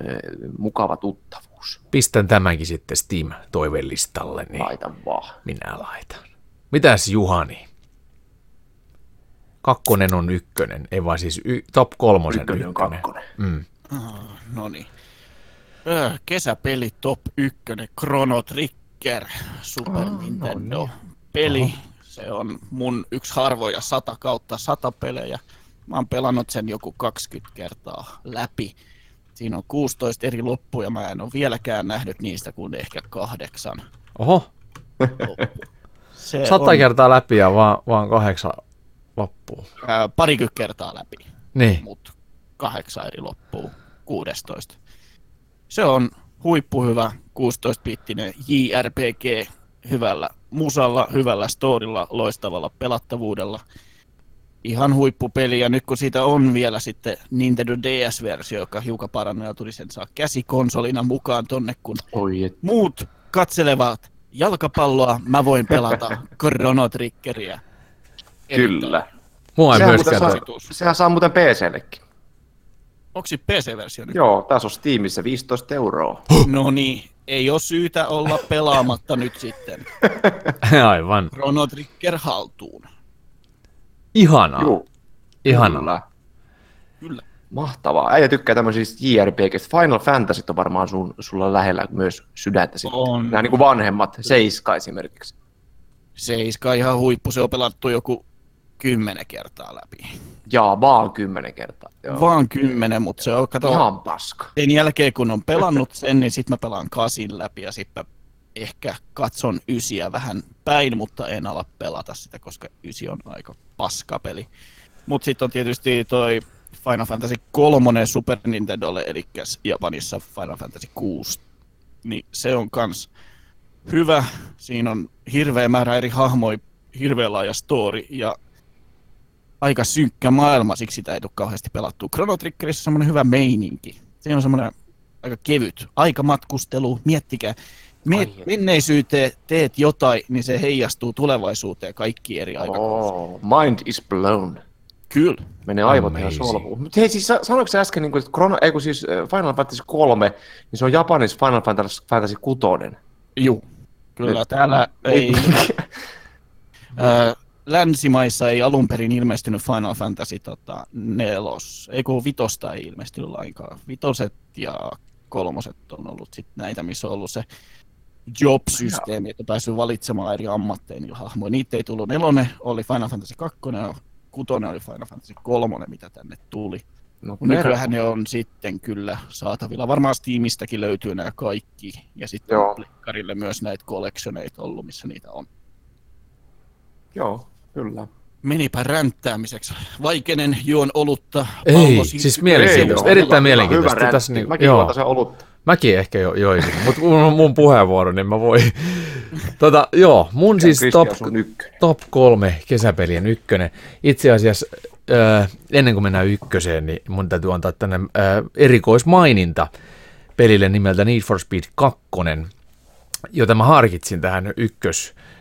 ö, mukava tuttavuus. Pistän tämänkin sitten Steam-toivelistalle, niin Laitan vaan. minä laitan. Mitäs Juhani? Kakkonen on ykkönen, ei vaan siis y- top kolmosen Ykkönen on ykkönen. kakkonen. Mm. No niin. Kesäpeli top 1, Chrono Trigger, Super no Nintendo niin. peli. Se on mun yksi harvoja 100 kautta 100 pelejä. Mä oon pelannut sen joku 20 kertaa läpi. Siinä on 16 eri loppuja, mä en ole vieläkään nähnyt niistä kuin ehkä kahdeksan. Oho, Se sata on, kertaa läpi ja vaan, vaan kahdeksan loppuun. ää, parikymmentä kertaa läpi. Niin, mut kahdeksan eri loppuu 16. Se on huippuhyvä 16-bittinen JRPG hyvällä musalla, hyvällä storilla, loistavalla pelattavuudella. Ihan huippupeli, ja nyt kun siitä on vielä sitten Nintendo DS-versio, joka hiukan parannut ja tuli sen saa käsikonsolina mukaan tonne, kun Oi, et, muut katselevat jalkapalloa, mä voin pelata Chrono Triggeria. kyllä. mua ei Sehän myöskään... saa, sehän saa muuten PCllekin. Onko se PC-versio nyt? Joo, tässä on Steamissa 15 euroa. No niin, ei ole syytä olla pelaamatta nyt sitten. Aivan. Chrono Trigger haltuun. Ihanaa. Joo, Ihanaa. Kyllä. Kyllä. Mahtavaa. Äijä tykkää tämmöisistä JRPGistä. Final Fantasy on varmaan sun, sulla lähellä myös sydäntä sitten. On. Nämä niin kuin vanhemmat, Seiska esimerkiksi. Seiska ihan huippu, se on pelattu joku kymmenen kertaa läpi. Jaa, vaan kymmenen kertaa. Joo. Vaan kymmenen, mutta se on, kato, Ihan paska. sen jälkeen kun on pelannut sen, niin sitten mä pelaan kasin läpi ja sitten ehkä katson ysiä vähän päin, mutta en ala pelata sitä, koska ysi on aika paskapeli. Mutta sitten on tietysti toi Final Fantasy 3 Super Nintendolle, eli Japanissa Final Fantasy 6. Niin se on kans hyvä. Siinä on hirveä määrä eri hahmoja, hirveän laaja story ja aika synkkä maailma, siksi sitä ei tule kauheasti pelattua. Chrono Triggerissa on semmoinen hyvä meininki. Se on semmoinen aika kevyt aikamatkustelu, miettikää. Meet Ai et. menneisyyteen, teet jotain, niin se heijastuu tulevaisuuteen kaikki eri aikakausina. Oh, mind is blown. Kyllä. Menee aivot ihan solmuun. Mutta hei, siis sa- sanoiko sä äsken, niin kuin, että Chrono, ei kun siis äh, Final Fantasy 3, niin se on Japanissa Final Fantasy, Fantasy 6. Juu. Kyllä, Nyt- täällä ei... Ää, länsimaissa ei alun perin ilmestynyt Final Fantasy tota, nelos, ei kun vitosta ei ilmestynyt lainkaan. Vitoset ja kolmoset on ollut sit näitä, missä on ollut se job-systeemi, että päässyt valitsemaan eri ammatteja niillä hahmoja. Niitä ei tullut. Nelonen oli Final Fantasy 2 ja kutonen oli Final Fantasy 3, mitä tänne tuli. no, Nykyään ne on sitten kyllä saatavilla. Varmaan Steamistäkin löytyy nämä kaikki. Ja sitten Joo. Plikkarille myös näitä collectioneita ollut, missä niitä on. Joo, kyllä. Menipä ränttäämiseksi. Vaikeinen juon olutta. Ei, pallo siis mielenkiintoista. Ei, Erittäin mielenkiintoista. Hyvä, Tässä niinku- Mäkin joo. sen olutta. Mäkin ehkä jo joisin, mutta kun on mun puheenvuoro, niin mä voin. tota, joo, mun siis Kristi top, top kolme kesäpelien ykkönen. Itse asiassa äh, ennen kuin mennään ykköseen, niin mun täytyy antaa tänne äh, erikoismaininta pelille nimeltä Need for Speed 2, jota mä harkitsin tähän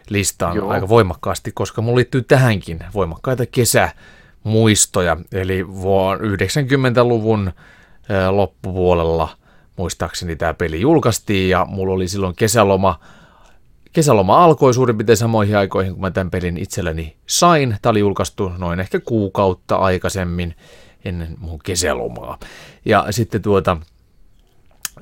ykköslistaan Joo. aika voimakkaasti, koska mulla liittyy tähänkin voimakkaita kesämuistoja. Eli vuonna 90-luvun äh, loppupuolella muistaakseni tämä peli julkaistiin ja mulla oli silloin kesäloma Kesäloma alkoi suurin piirtein samoihin aikoihin, kun mä tämän pelin itselleni sain. Tämä oli julkaistu noin ehkä kuukautta aikaisemmin ennen mun kesälomaa. Ja sitten tuota,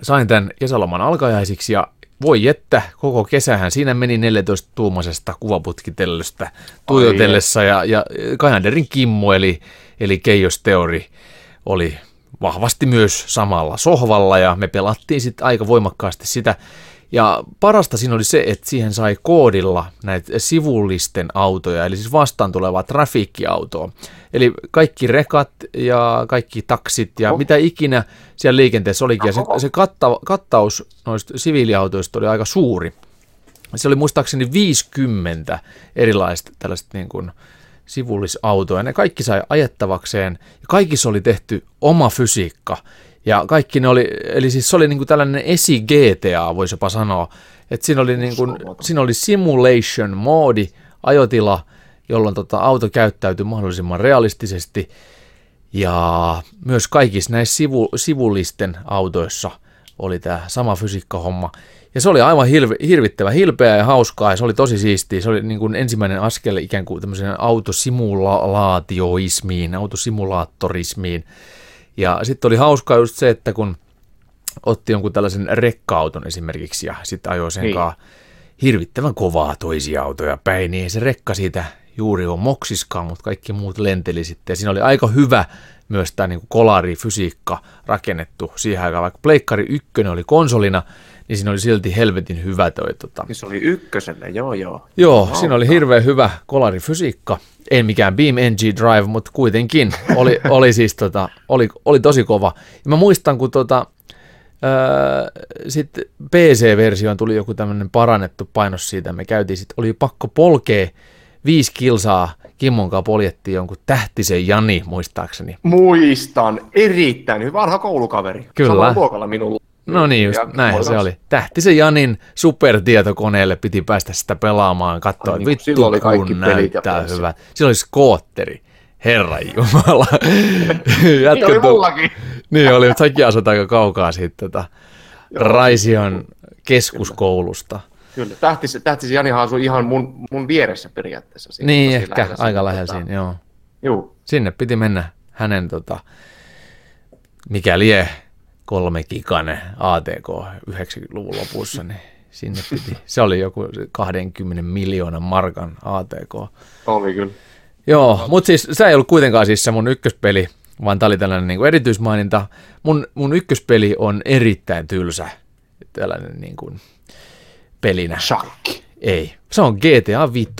sain tämän kesäloman alkajaisiksi ja voi että, koko kesähän siinä meni 14-tuumaisesta kuvaputkitellystä tuijotellessa ja, ja Kajanderin Kimmo eli, eli Keijosteori oli vahvasti myös samalla sohvalla ja me pelattiin sitten aika voimakkaasti sitä. Ja parasta siinä oli se, että siihen sai koodilla näitä sivullisten autoja, eli siis vastaan tulevaa trafiikkiautoa. Eli kaikki rekat ja kaikki taksit ja oh. mitä ikinä siellä liikenteessä olikin. Ja se, se katta, kattaus noista siviiliautoista oli aika suuri. Se oli muistaakseni 50 erilaista tällaista niin kuin sivullisautoja. Ne kaikki sai ajettavakseen ja kaikissa oli tehty oma fysiikka. Ja kaikki ne oli, eli siis se oli niin kuin tällainen esi GTA, voisi jopa sanoa. Että siinä oli, niin kuin, siinä oli simulation moodi, ajotila, jolloin tota auto käyttäytyi mahdollisimman realistisesti. Ja myös kaikissa näissä sivu, sivullisten autoissa oli tämä sama fysiikkahomma. Ja se oli aivan hirvi, hirvittävä, hilpeä ja hauskaa ja se oli tosi siistiä. Se oli niin kuin ensimmäinen askel ikään kuin tämmöiseen autosimulaatioismiin, autosimulaattorismiin. Ja sitten oli hauskaa just se, että kun otti jonkun tällaisen rekka-auton esimerkiksi ja sitten ajoi sen niin. kanssa hirvittävän kovaa toisia autoja päin, niin se rekka siitä juuri on moksiskaan, mutta kaikki muut lenteli sitten. Ja siinä oli aika hyvä myös tämä niin kolarifysiikka rakennettu siihen aikaan, vaikka Pleikkari 1 oli konsolina, niin siinä oli silti helvetin hyvä toi. Tota. Niin se oli ykköselle, joo joo. Joo, no, siinä oli hirveän hyvä kolarifysiikka. Ei mikään Beam NG Drive, mutta kuitenkin oli, oli siis tota, oli, oli tosi kova. Ja mä muistan, kun tota, sitten PC-versioon tuli joku tämmöinen parannettu painos siitä, me käytiin sitten, oli pakko polkea viisi kilsaa Kimmon kanssa poljettiin jonkun tähtisen Jani, muistaakseni. Muistan, erittäin hyvä, vanha koulukaveri. Kyllä. Samalla luokalla minulla. No niin, just näin se oli. Tähtisen Janin supertietokoneelle piti päästä sitä pelaamaan, katsoa, että vittu oli kaikki kun näyttää hyvä. Silloin oli skootteri. Herra Jumala. Jätkät oli mullakin. Niin oli, mutta säkin asut aika kaukaa siitä tota, Raision keskuskoulusta. Kyllä, tähtis, tähtis Janihan asui ihan mun, mun vieressä periaatteessa. Siinä, niin, ehkä lähellä aika lähellä tota, siinä, joo. Juu. Sinne piti mennä hänen, tota, mikä lie, kolmekikainen ATK 90-luvun lopussa, niin sinne piti. Se oli joku 20 miljoonan markan ATK. Oli kyllä. Joo, mutta siis se ei ollut kuitenkaan siis se mun ykköspeli, vaan tämä oli tällainen niin kuin erityismaininta. Mun, mun ykköspeli on erittäin tylsä, tällainen niin kuin pelinä. Shakki. Ei. Se on GTA 5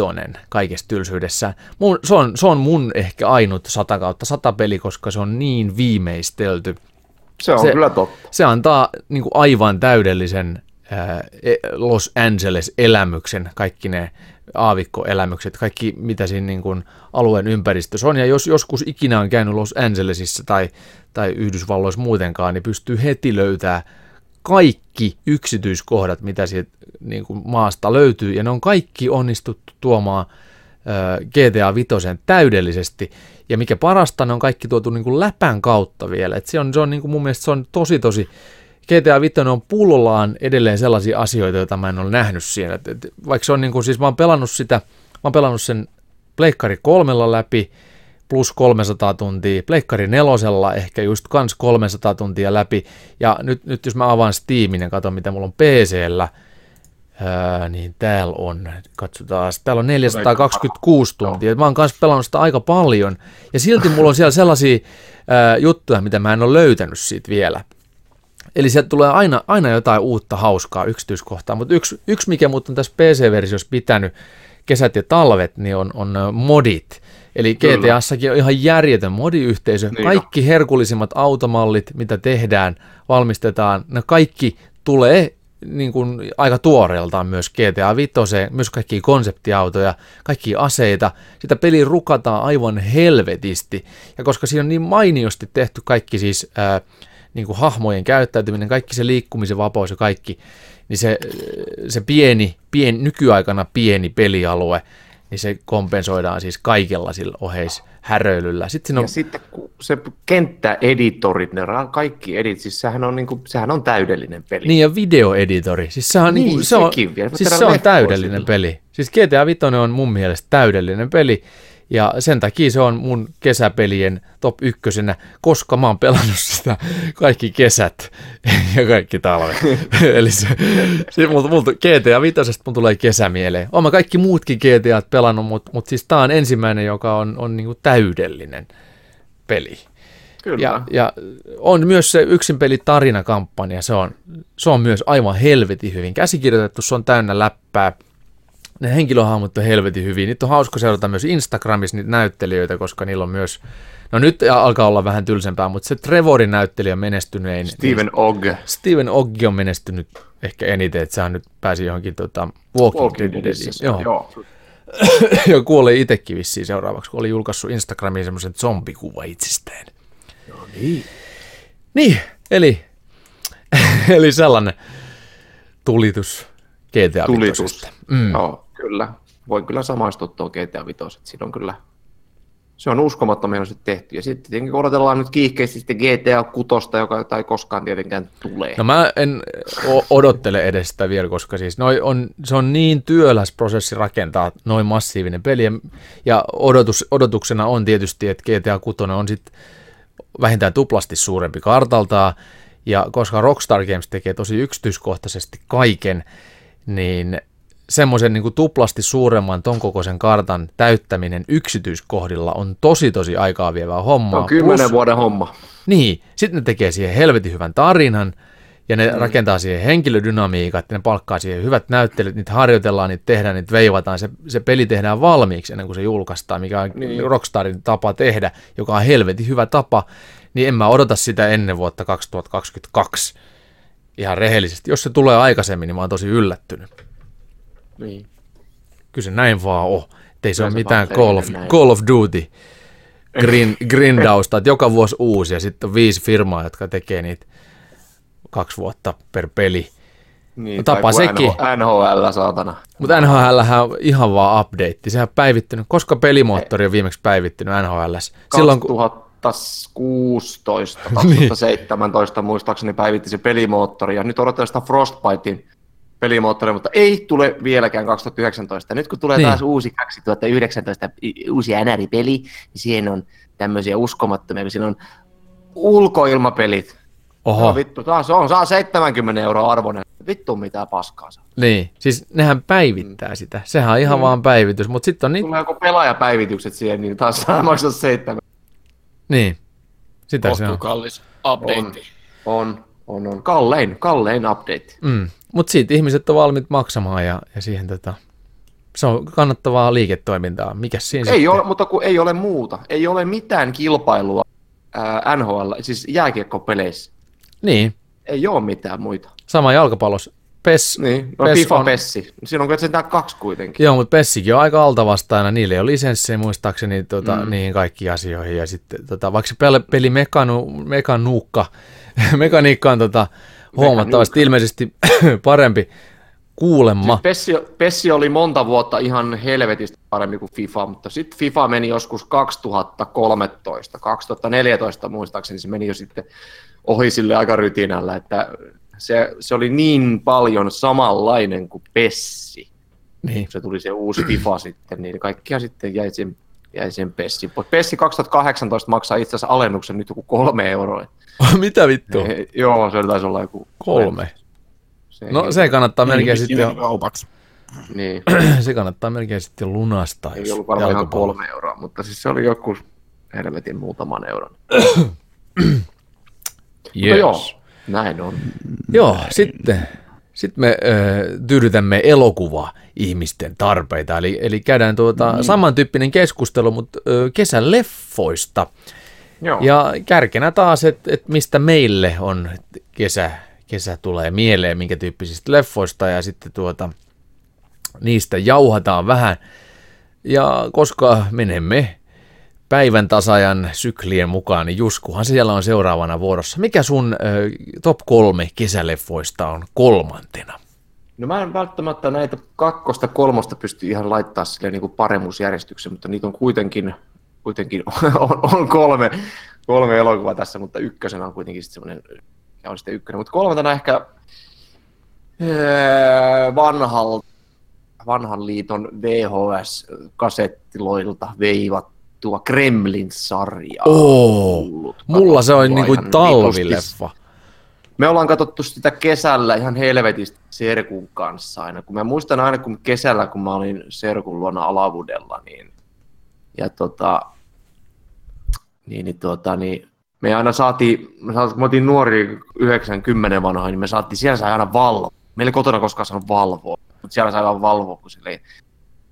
kaikessa tylsyydessä. Mun, se, on, se on mun ehkä ainut 100 kautta 100 peli, koska se on niin viimeistelty. Se on se, kyllä totta. Se antaa niin kuin aivan täydellisen äh, Los Angeles-elämyksen, kaikki ne aavikkoelämykset, kaikki mitä siinä niin kuin alueen ympäristössä on. Ja jos joskus ikinä on käynyt Los Angelesissa tai, tai Yhdysvalloissa muutenkaan, niin pystyy heti löytää kaikki yksityiskohdat, mitä siitä niin kuin maasta löytyy, ja ne on kaikki onnistuttu tuomaan GTA 5 täydellisesti. Ja mikä parasta, ne on kaikki tuotu niin kuin läpän kautta vielä. Et se on, se on niin kuin mun mielestä se on tosi tosi GTA 5 on pullollaan edelleen sellaisia asioita, joita mä en ole nähnyt siinä. Et, et, vaikka se on niin kuin, siis mä oon pelannut sitä, mä oon pelannut sen Pleikkari kolmella läpi, plus 300 tuntia, Pleikkari nelosella ehkä just kans 300 tuntia läpi, ja nyt, nyt jos mä avaan Steamin ja katson mitä mulla on PCllä, Öö, niin täällä on, katsotaan, täällä on 426 tuntia. Mä oon kanssa pelannut sitä aika paljon. Ja silti mulla on siellä sellaisia öö, juttuja, mitä mä en ole löytänyt siitä vielä. Eli sieltä tulee aina, aina jotain uutta hauskaa yksityiskohtaa. Mutta yksi, yksi mikä mut on tässä PC-versiossa pitänyt kesät ja talvet, niin on, on modit. Eli GTAssakin on ihan järjetön modiyhteisö. Niin kaikki herkullisimmat automallit, mitä tehdään, valmistetaan, ne kaikki tulee niin kuin aika tuoreeltaan myös GTA 5, myös kaikki konseptiautoja, kaikki aseita. Sitä peli rukataan aivan helvetisti. Ja koska siinä on niin mainiosti tehty kaikki siis ää, niin kuin hahmojen käyttäytyminen, kaikki se liikkumisen vapaus ja kaikki, niin se, se pieni, pieni, nykyaikana pieni pelialue, niin se kompensoidaan siis kaikella sillä oheis häröilyllä. Sitten on... Ja sitten se kenttäeditorit, ne kaikki edit, siis sehän on, niin kuin, sehän on täydellinen peli. Niin ja videoeditori, siis sehän niin, niin se on, vielä. siis se on täydellinen sillä. peli. Siis GTA 5 on mun mielestä täydellinen peli. Ja sen takia se on mun kesäpelien top ykkösenä, koska mä oon pelannut sitä kaikki kesät ja kaikki talvet. Eli se, se multa, multa GTA 5 mun tulee kesä mieleen. Oon mä kaikki muutkin GTA pelannut, mutta mut siis tää on ensimmäinen, joka on, on niinku täydellinen peli. Kyllä. Ja, ja on myös se yksin peli tarinakampanja, se on, se on myös aivan helvetin hyvin käsikirjoitettu, se on täynnä läppää. Ne henkilöhahmot on helvetin hyvin. Niitä on hauska seurata myös Instagramissa niitä näyttelijöitä, koska niillä on myös, no nyt alkaa olla vähän tylsempää, mutta se Trevorin näyttelijä on menestynein. Steven Ogg. Steven Oggi on menestynyt ehkä eniten, että sehän nyt pääsi johonkin tota, Walking, Walking Deadiin. Joo. Joo. ja kuolee itsekin vissiin seuraavaksi, kun oli julkaissut Instagramiin semmoisen zombikuva itsestään. Niin, eli, eli sellainen tulitus GTA Tulitus. Mm. Joo, kyllä. Voin kyllä samaistua tuon GTA 5. Siinä on kyllä, se on uskomattoman hienosti tehty. Ja sitten tietenkin odotellaan nyt kiihkeästi sitten GTA 6, joka ei koskaan tietenkään tulee. No mä en odottele edes sitä vielä, koska siis noi on, se on niin työläs prosessi rakentaa noin massiivinen peli. Ja, odotus, odotuksena on tietysti, että GTA 6 on sitten vähintään tuplasti suurempi kartaltaan. Ja koska Rockstar Games tekee tosi yksityiskohtaisesti kaiken, niin semmoisen niin tuplasti suuremman ton kokoisen kartan täyttäminen yksityiskohdilla on tosi tosi aikaa vievää hommaa. on kymmenen Plus- vuoden homma. niin, sitten ne tekee siihen helvetin hyvän tarinan, ja ne mm. rakentaa siihen henkilödynamiikat, ja ne palkkaa siihen hyvät näyttelyt, niitä harjoitellaan, niitä tehdään, niitä veivataan, se, se peli tehdään valmiiksi ennen kuin se julkaistaan, mikä on niin. Rockstarin tapa tehdä, joka on helvetin hyvä tapa, niin en mä odota sitä ennen vuotta 2022 ihan rehellisesti. Jos se tulee aikaisemmin, niin mä oon tosi yllättynyt. Niin. Kyllä se näin vaan on. Ei se Kyllä ole se mitään Call of, näin. Call of Duty grin, grindausta, että joka vuosi uusi ja sitten on viisi firmaa, jotka tekee niitä kaksi vuotta per peli. Niin, No tapa sekin. NHL, saatana. Mutta NHL on ihan vaan update. Sehän on päivittynyt. Koska pelimoottori on viimeksi päivittynyt NHL? Silloin kun... 2016, Niin. 2017 muistaakseni päivitti se pelimoottori, ja nyt odotetaan sitä Frostbitein pelimoottoria, mutta ei tule vieläkään 2019. Nyt kun tulee Niin. taas uusi 2019 i- uusi NR-peli, niin siihen on tämmöisiä uskomattomia, kun siinä on ulkoilmapelit. Oho, No, vittu, taas on, saa 70 euroa arvoinen. Vittu mitä paskaa saa. niin. Siis nehän päivittää sitä. Sehän on ihan vaan päivitys, mutta sitten on niitä... Tulee joku pelaajapäivitykset siihen, niin taas saa maksaa seitsemän. Niin. Sitä se Kohtuu on. kallis update. On, on, on. Kallein, kallein update. Mm. Mutta siitä ihmiset on valmiit maksamaan ja, ja siihen tota... Se on kannattavaa liiketoimintaa. Mikäs siinä Ei sitten? ole, mutta kun ei ole muuta. Ei ole mitään kilpailua ää, NHL, siis jääkiekkopeleissä. Niin. Ei ole mitään muita. Sama jalkapallossa. PES, Niin, no PES FIFA on- Pessi. Siinä on sentään kaksi kuitenkin. Joo, mutta Pessikin on aika altavastaina. Niillä ei ole lisenssejä muistaakseni tota, mm. niihin kaikkiin asioihin. Ja sitten, tota, vaikka se peli, peli mekanu, mekanuukka, mekaniikka on tota, huomattavasti ilmeisesti parempi kuulemma. Siis Pessi, Pessi oli monta vuotta ihan helvetistä parempi kuin FIFA, mutta sitten FIFA meni joskus 2013, 2014 muistaakseni se meni jo sitten ohi sille aika rytinällä, että se, se oli niin paljon samanlainen kuin Pessi. Niin. kun se tuli se uusi FIFA sitten, niin kaikkia sitten jäi sen, jäi sen Pessi. Pessi 2018 maksaa itse asiassa alennuksen nyt joku kolme euroa. Mitä vittu? Eh, Joo, se taisi olla joku Kolme. Se, No se kannattaa melkein sitten jo, kaupaksi. Niin, se kannattaa melkein sitten lunastaa. ei jos ollut varmaan ihan kolme euroa, mutta siis se oli joku helvetin muutaman euron. Yes. Joo, näin on. Joo, sitten, sitten me ö, tyydytämme elokuva ihmisten tarpeita, eli, eli käydään tuota mm. samantyyppinen keskustelu, mutta ö, kesän leffoista. Joo. Ja kärkenä taas, että et mistä meille on kesä, kesä tulee mieleen, minkä tyyppisistä leffoista, ja sitten tuota, niistä jauhataan vähän. Ja koska menemme päivän tasajan syklien mukaan, niin Juskuhan siellä on seuraavana vuorossa. Mikä sun ö, top kolme kesäleffoista on kolmantena? No mä en välttämättä näitä kakkosta, kolmosta pysty ihan laittaa sille niin kuin paremmuusjärjestykseen, mutta niitä on kuitenkin, kuitenkin on, on kolme, kolme elokuvaa tässä, mutta ykkösenä on kuitenkin sitten semmoinen, ja on sitten ykkönen. Mutta kolmantena ehkä öö, vanhalta, vanhan liiton VHS-kasettiloilta veivattua Kremlin-sarjaa. Oo, Ollut mulla se on niinku ihan talvileffa. vitusti. Me ollaan katsottu sitä kesällä ihan helvetistä Serkun kanssa aina. Kun mä muistan aina, kun kesällä, kun mä olin Serkun luona Alavudella, niin, ja tota, niin, niin, tota, niin me aina saatiin, me, saatiin, me oltiin nuori 90 vanhoja, niin me saatiin, siellä sai aina valvoa. Meillä ei kotona koskaan saanut valvoa, mutta siellä sai vaan valvoa, kun sille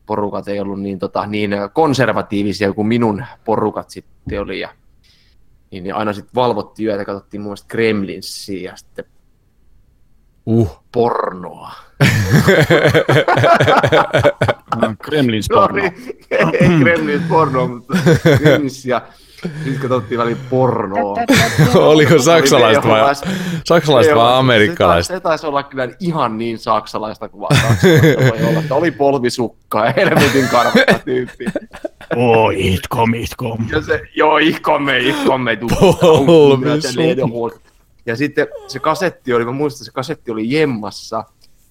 porukat ei ollut niin, tota, niin konservatiivisia kuin minun porukat sitten oli. Ja, niin, niin aina sitten valvottiin yötä, katsottiin mun mielestä Gremlinsia ja sitten Uh. pornoa. Kremlin No porno. ei Gremlins pornoa, mutta Gremlins ja sitten katsottiin välillä pornoa. Oliko saksalaiset vai, VHS. saksalaiset vai Joo, amerikkalaiset? Se, taisi- se taisi olla kyllä ihan niin saksalaista kuin vaan saksalaista voi olla. Että oli polvisukkaa ja helvetin karvata tyyppi. Oi, itkom, itkom. Ja se, joo, ihkomme, ihkomme. du- Polvisukka. Ja sitten se kasetti oli, mä muistan, että se kasetti oli jemmassa,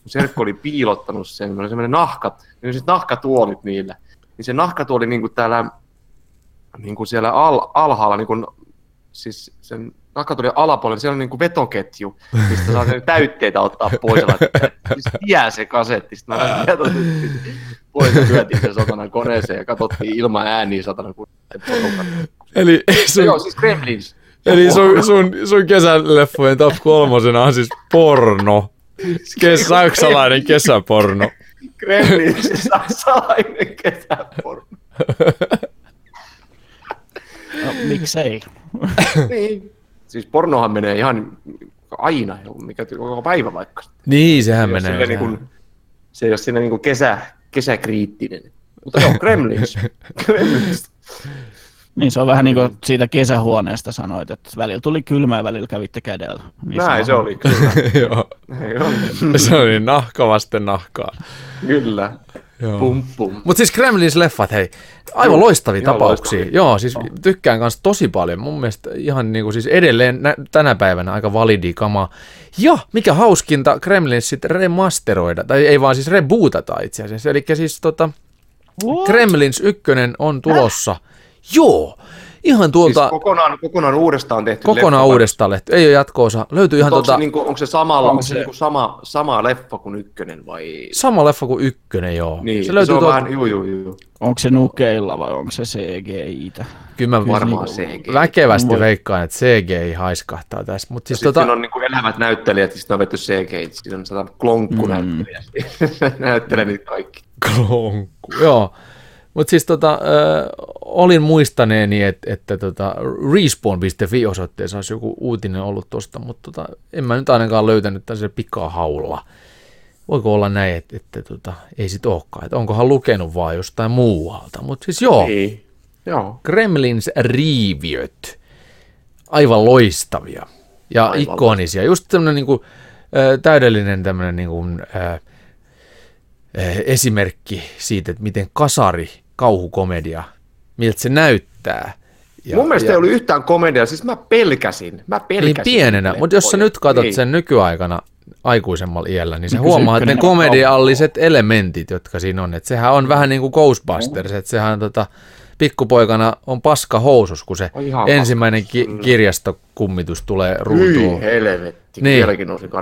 kun Serkko oli piilottanut sen, niin oli semmoinen nahkat, niin siis nahkatuolit niillä. Niin se nahkatuoli niin kuin täällä, niin kuin siellä al, alhaalla, niin kuin, siis sen nahkatuolin alapuolella, siellä on niin kuin vetoketju, mistä saa sen täytteitä ottaa pois. Siis tie se kasetti, sitten mä pois sen satana koneeseen ja katsottiin ilman ääniä satana kun. Eli sun, Joo, siis Gremlins. eli sun, sun, sun kesäleffojen top kolmosena on siis porno. Kes, saksalainen kesäporno. Gremlins, saksalainen kesäporno. Miksei? niin. Siis pornohan menee ihan aina, mikä koko päivä vaikka. Niin, sehän Se ei ole menee. Niin kuin, se ei ole siinä niin kuin kesä, kesäkriittinen. Mutta joo, Gremlins. Gremlins. Niin se on vähän niin kuin siitä kesähuoneesta sanoit, että välillä tuli kylmä ja välillä kävitte kädellä. Niin Näin se on- oli, kyllä. Joo, se oli nahka vasten nahkaa. Kyllä. Joo. Pum pum. Mutta siis Gremlins-leffat, hei, aivan loistavia Ihan tapauksia. loistavia. Joo, siis tykkään kanssa tosi paljon. Mun mielestä ihan niinku siis edelleen nä- tänä päivänä aika validi kama. Ja mikä hauskinta, Gremlins sitten remasteroida, tai ei vaan siis rebootata itse asiassa. Eli siis tota, What? Gremlins 1 on tulossa. Joo, ihan tuolta Siis kokonaan, kokonaan uudestaan tehty kokonaan leffa. uudestaan lehti. Ei ole jatko-osa. Löytyy ihan Onko, tota, se, niinku, onko se, samalla, onko se, se- niinku sama, sama leffa kuin ykkönen vai? sama leffa kuin ykkönen, joo. Niin, se löytyy on tuolta, vähän, juu, juu, juu. Onko se nukeilla vai onko se CGI-tä? kyllä mä Varmaan niinku CGI. väkevästi Voi- veikkaan, että CGI haiskahtaa tässä. Mutta siis tota, siinä on niinku elävät näyttelijät, sitten on vetty CG, siinä on sata klonkku Mm. näyttelijä. Näyttelee niitä kaikki. Klonkku, joo. Mutta siis tota, ö, olin muistaneeni, et, että tota, respawn.fi osoitteessa olisi joku uutinen ollut tosta, mutta tota, en mä nyt ainakaan löytänyt tällaisen pikahaulla. Voiko olla näin, että, että tota, ei sit olekaan, että onkohan lukenut vaan jostain muualta. Mutta siis joo, Niin. Joo. Gremlins riiviöt, aivan loistavia ja Aivan ikonisia. Just tämmöinen niinku, ö, täydellinen tämmöinen niinku, ö, esimerkki siitä, että miten kasari kauhukomedia, miltä se näyttää. Ja, Mun mielestä ja, ei ollut yhtään komediaa, siis mä pelkäsin. Mä pelkäsin. niin pienenä, mutta jos sä nyt katsot Niin. sen nykyaikana aikuisemmalla iällä, niin Niin kyllä se huomaat, että ne ykkönen on komedialliset elementit, jotka siinä on, että sehän on vähän niin kuin Ghostbusters, että sehän tota, pikkupoikana on paska housus, kun se On ihan ensimmäinen ki- kirjastokummitus tulee Hyi ruutuun. Niin. helvetti, niin.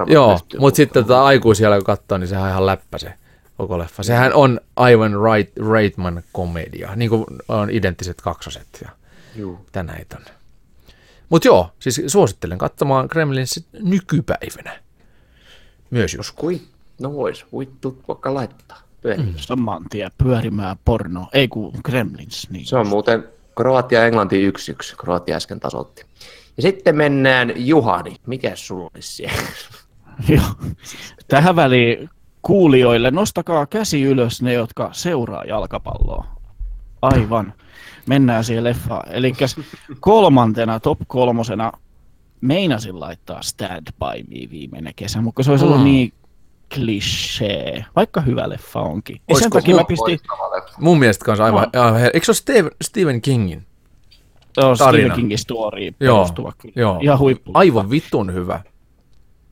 Joo, mutta sitten tota, aikuisella kun katsoo, niin sehän on ihan läppä se koko leffa. Sehän on aivan right, Reitman komedia, niin kuin on identtiset kaksoset ja Juu. näitä on. Mutta joo, siis suosittelen katsomaan Gremlinsit nykypäivänä. Myös jos. Kui, no vois, vittu vaikka laittaa. Mm. Saman tien pyörimään porno. Ei kun Gremlins. Niin. Se on muuten Kroatia Englanti 1-1. Kroatia äsken tasoitti. Ja sitten mennään Juhani. Mikä sulla olisi siellä? Joo. Tähän väliin kuulijoille, nostakaa käsi ylös ne, jotka seuraa jalkapalloa. Aivan. Mennään siihen leffaan. Eli kolmantena, top kolmosena, meinasin laittaa Stand By Me viimeinen kesä, mutta se olisi ollut Mm. niin klisee, vaikka hyvä leffa onkin. Ja sen takia mä mun- pistin. Mun mielestä kanssa aivan, No. aivan Eikö se ole Steve, Stephen Kingin? tarina. Stephen Kingin story Joo, perustuva kyllä. joo. Ihan huippu. Aivan vitun hyvä.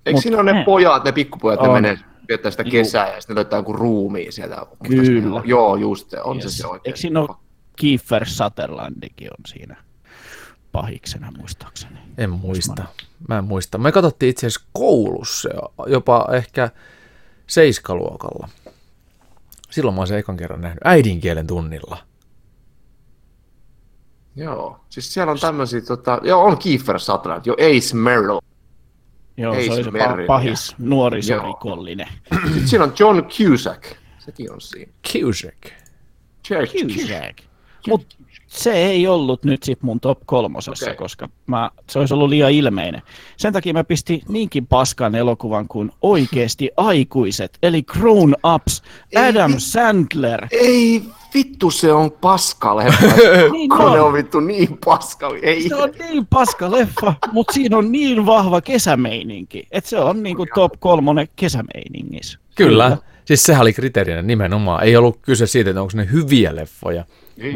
Eikö Mut- siinä ole ne ne. pojat, ne pikkupojat, ne On. menee viettää sitä Juu. kesää ja sitten löytää joku ruumiin sieltä. Kyllä. Joo, just se, on Yes. se se oikein. Eikö siinä ole Kiefer Sutherlandikin on siinä pahiksena muistaakseni? En muista. Mä en muista. Me katsottiin itse asiassa koulussa jopa ehkä seiskaluokalla. Silloin mä oon sen ekan kerran nähnyt äidinkielen tunnilla. Joo, siis siellä on tämmöisiä, tota, joo, on Kiefer Sutherland, jo Ace Merrill. Joo, Ei se oli se pahis nuorisorikollinen. Sitten siinä on John Cusack, sekin on siinä. Cusack. Jack Cusack. Mut se ei ollut nyt sit mun top kolmosessa, okay. koska mä, se olisi ollut liian ilmeinen. Sen takia mä pistin niinkin paskan elokuvan kuin oikeesti aikuiset, eli Grown Ups, Adam Sandler. Ei vittu, se on paska leffa. Niin ne on. on vittu niin paska. Ei. Se on niin paska leffa, mutta siinä on niin vahva kesämeininki, että se on niinku top kolmonen kesämeiningissä. Kyllä. Siis sehän oli kriteerinä nimenomaan. Ei ollut kyse siitä, että onko ne hyviä leffoja,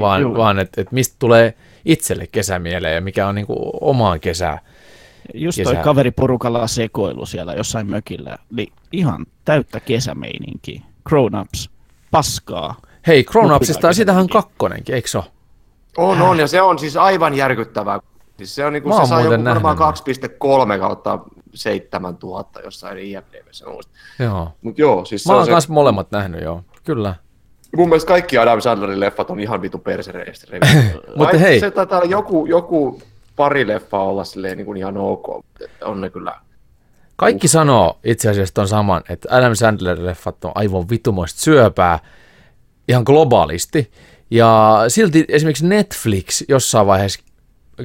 vaan, juu. vaan että, että mistä tulee itselle kesämieleen ja mikä on niinku omaa kesää. Just Kesä. toi kaveriporukalla sekoilu siellä jossain mökillä, niin ihan täyttä kesämeininkiä. Grown Ups, paskaa. Hei, Grown Upsista, sitähän on kesämeininki. kakkonenkin, eikö se ole? On, on, ja se on siis aivan järkyttävää. Siis se on niinku, Mä se saa joku varmaan nähnyt 2,3 kautta 7000 jossain IMDb:ssä. Joo. Mut joo, siis se Mä on oon se, molemmat nähnyt, joo. Kyllä. Mun mielestä kaikki Adam Sandlerin leffat on ihan vitu persereistä. Mutta hei. Se taitaa olla joku, joku pari leffaa olla silleen niin kuin ihan ok, on ne kyllä. Kaikki sanoo itse asiassa ton saman, että Adam Sandler-leffat on aivan vitumoista syöpää ihan globaalisti. Ja silti esimerkiksi Netflix jossain vaiheessa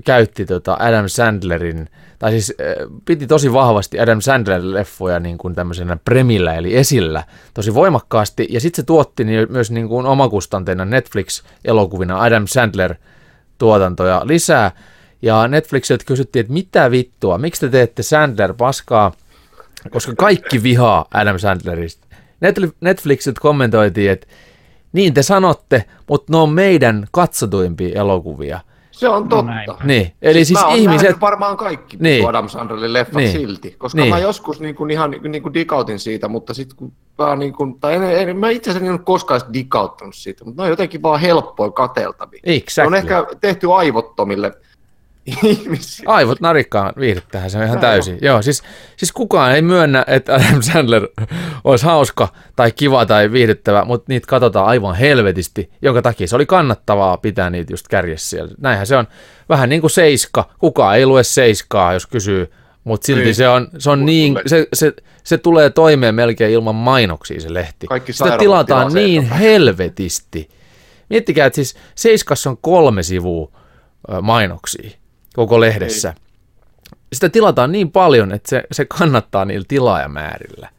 käytti tota Adam Sandlerin, tai siis äh, piti tosi vahvasti Adam Sandler-leffoja niin kuin tämmöisenä premillä, eli esillä, tosi voimakkaasti. Ja sitten se tuotti ni- myös niin kuin omakustanteena Netflix-elokuvina Adam Sandler-tuotantoja lisää. Ja Netflixiltä kysyttiin, että mitä vittua, miksi te teette Sandler paskaa, koska kaikki vihaa Adam Sandlerista. Netfli- Netflixiltä kommentoitiin, että niin te sanotte, mutta ne on meidän katsotuimpia elokuvia. Se on totta. näin. Niin, eli siis, mä oon ihmiset... varmaan kaikki Niin. Adam Sandlerin leffat Niin. silti, koska Niin. mä joskus niin kuin ihan niin kuin digautin siitä, mutta sitten kun mä, niin kuin, tai en, en, mä itse asiassa en ole koskaan edes digauttanut siitä, mutta ne on jotenkin vaan helppoja kateltavia. Ne Exactly. on ehkä tehty aivottomille ihmisille. Aivot narikkaan viihdyttähän se on ihan täysin. Joo, siis, siis kukaan ei myönnä, että Adam Sandler olisi hauska tai kiva tai viihdyttävä, mutta niitä katsotaan aivan helvetisti, jonka takia se oli kannattavaa pitää niitä just kärjessä siellä. Näinhän se on vähän niin kuin seiska. Kukaan ei lue seiskaa, jos kysyy, mutta silti Niin. se on, se on niin, se, se, se tulee toimeen melkein ilman mainoksia se lehti. Kaikki Sitä tilataan niin helvetisti. Miettikää, että siis Seiskassa on kolme sivua mainoksia koko lehdessä. Sitä tilataan niin paljon, että se, se kannattaa niillä tilaajamäärillä.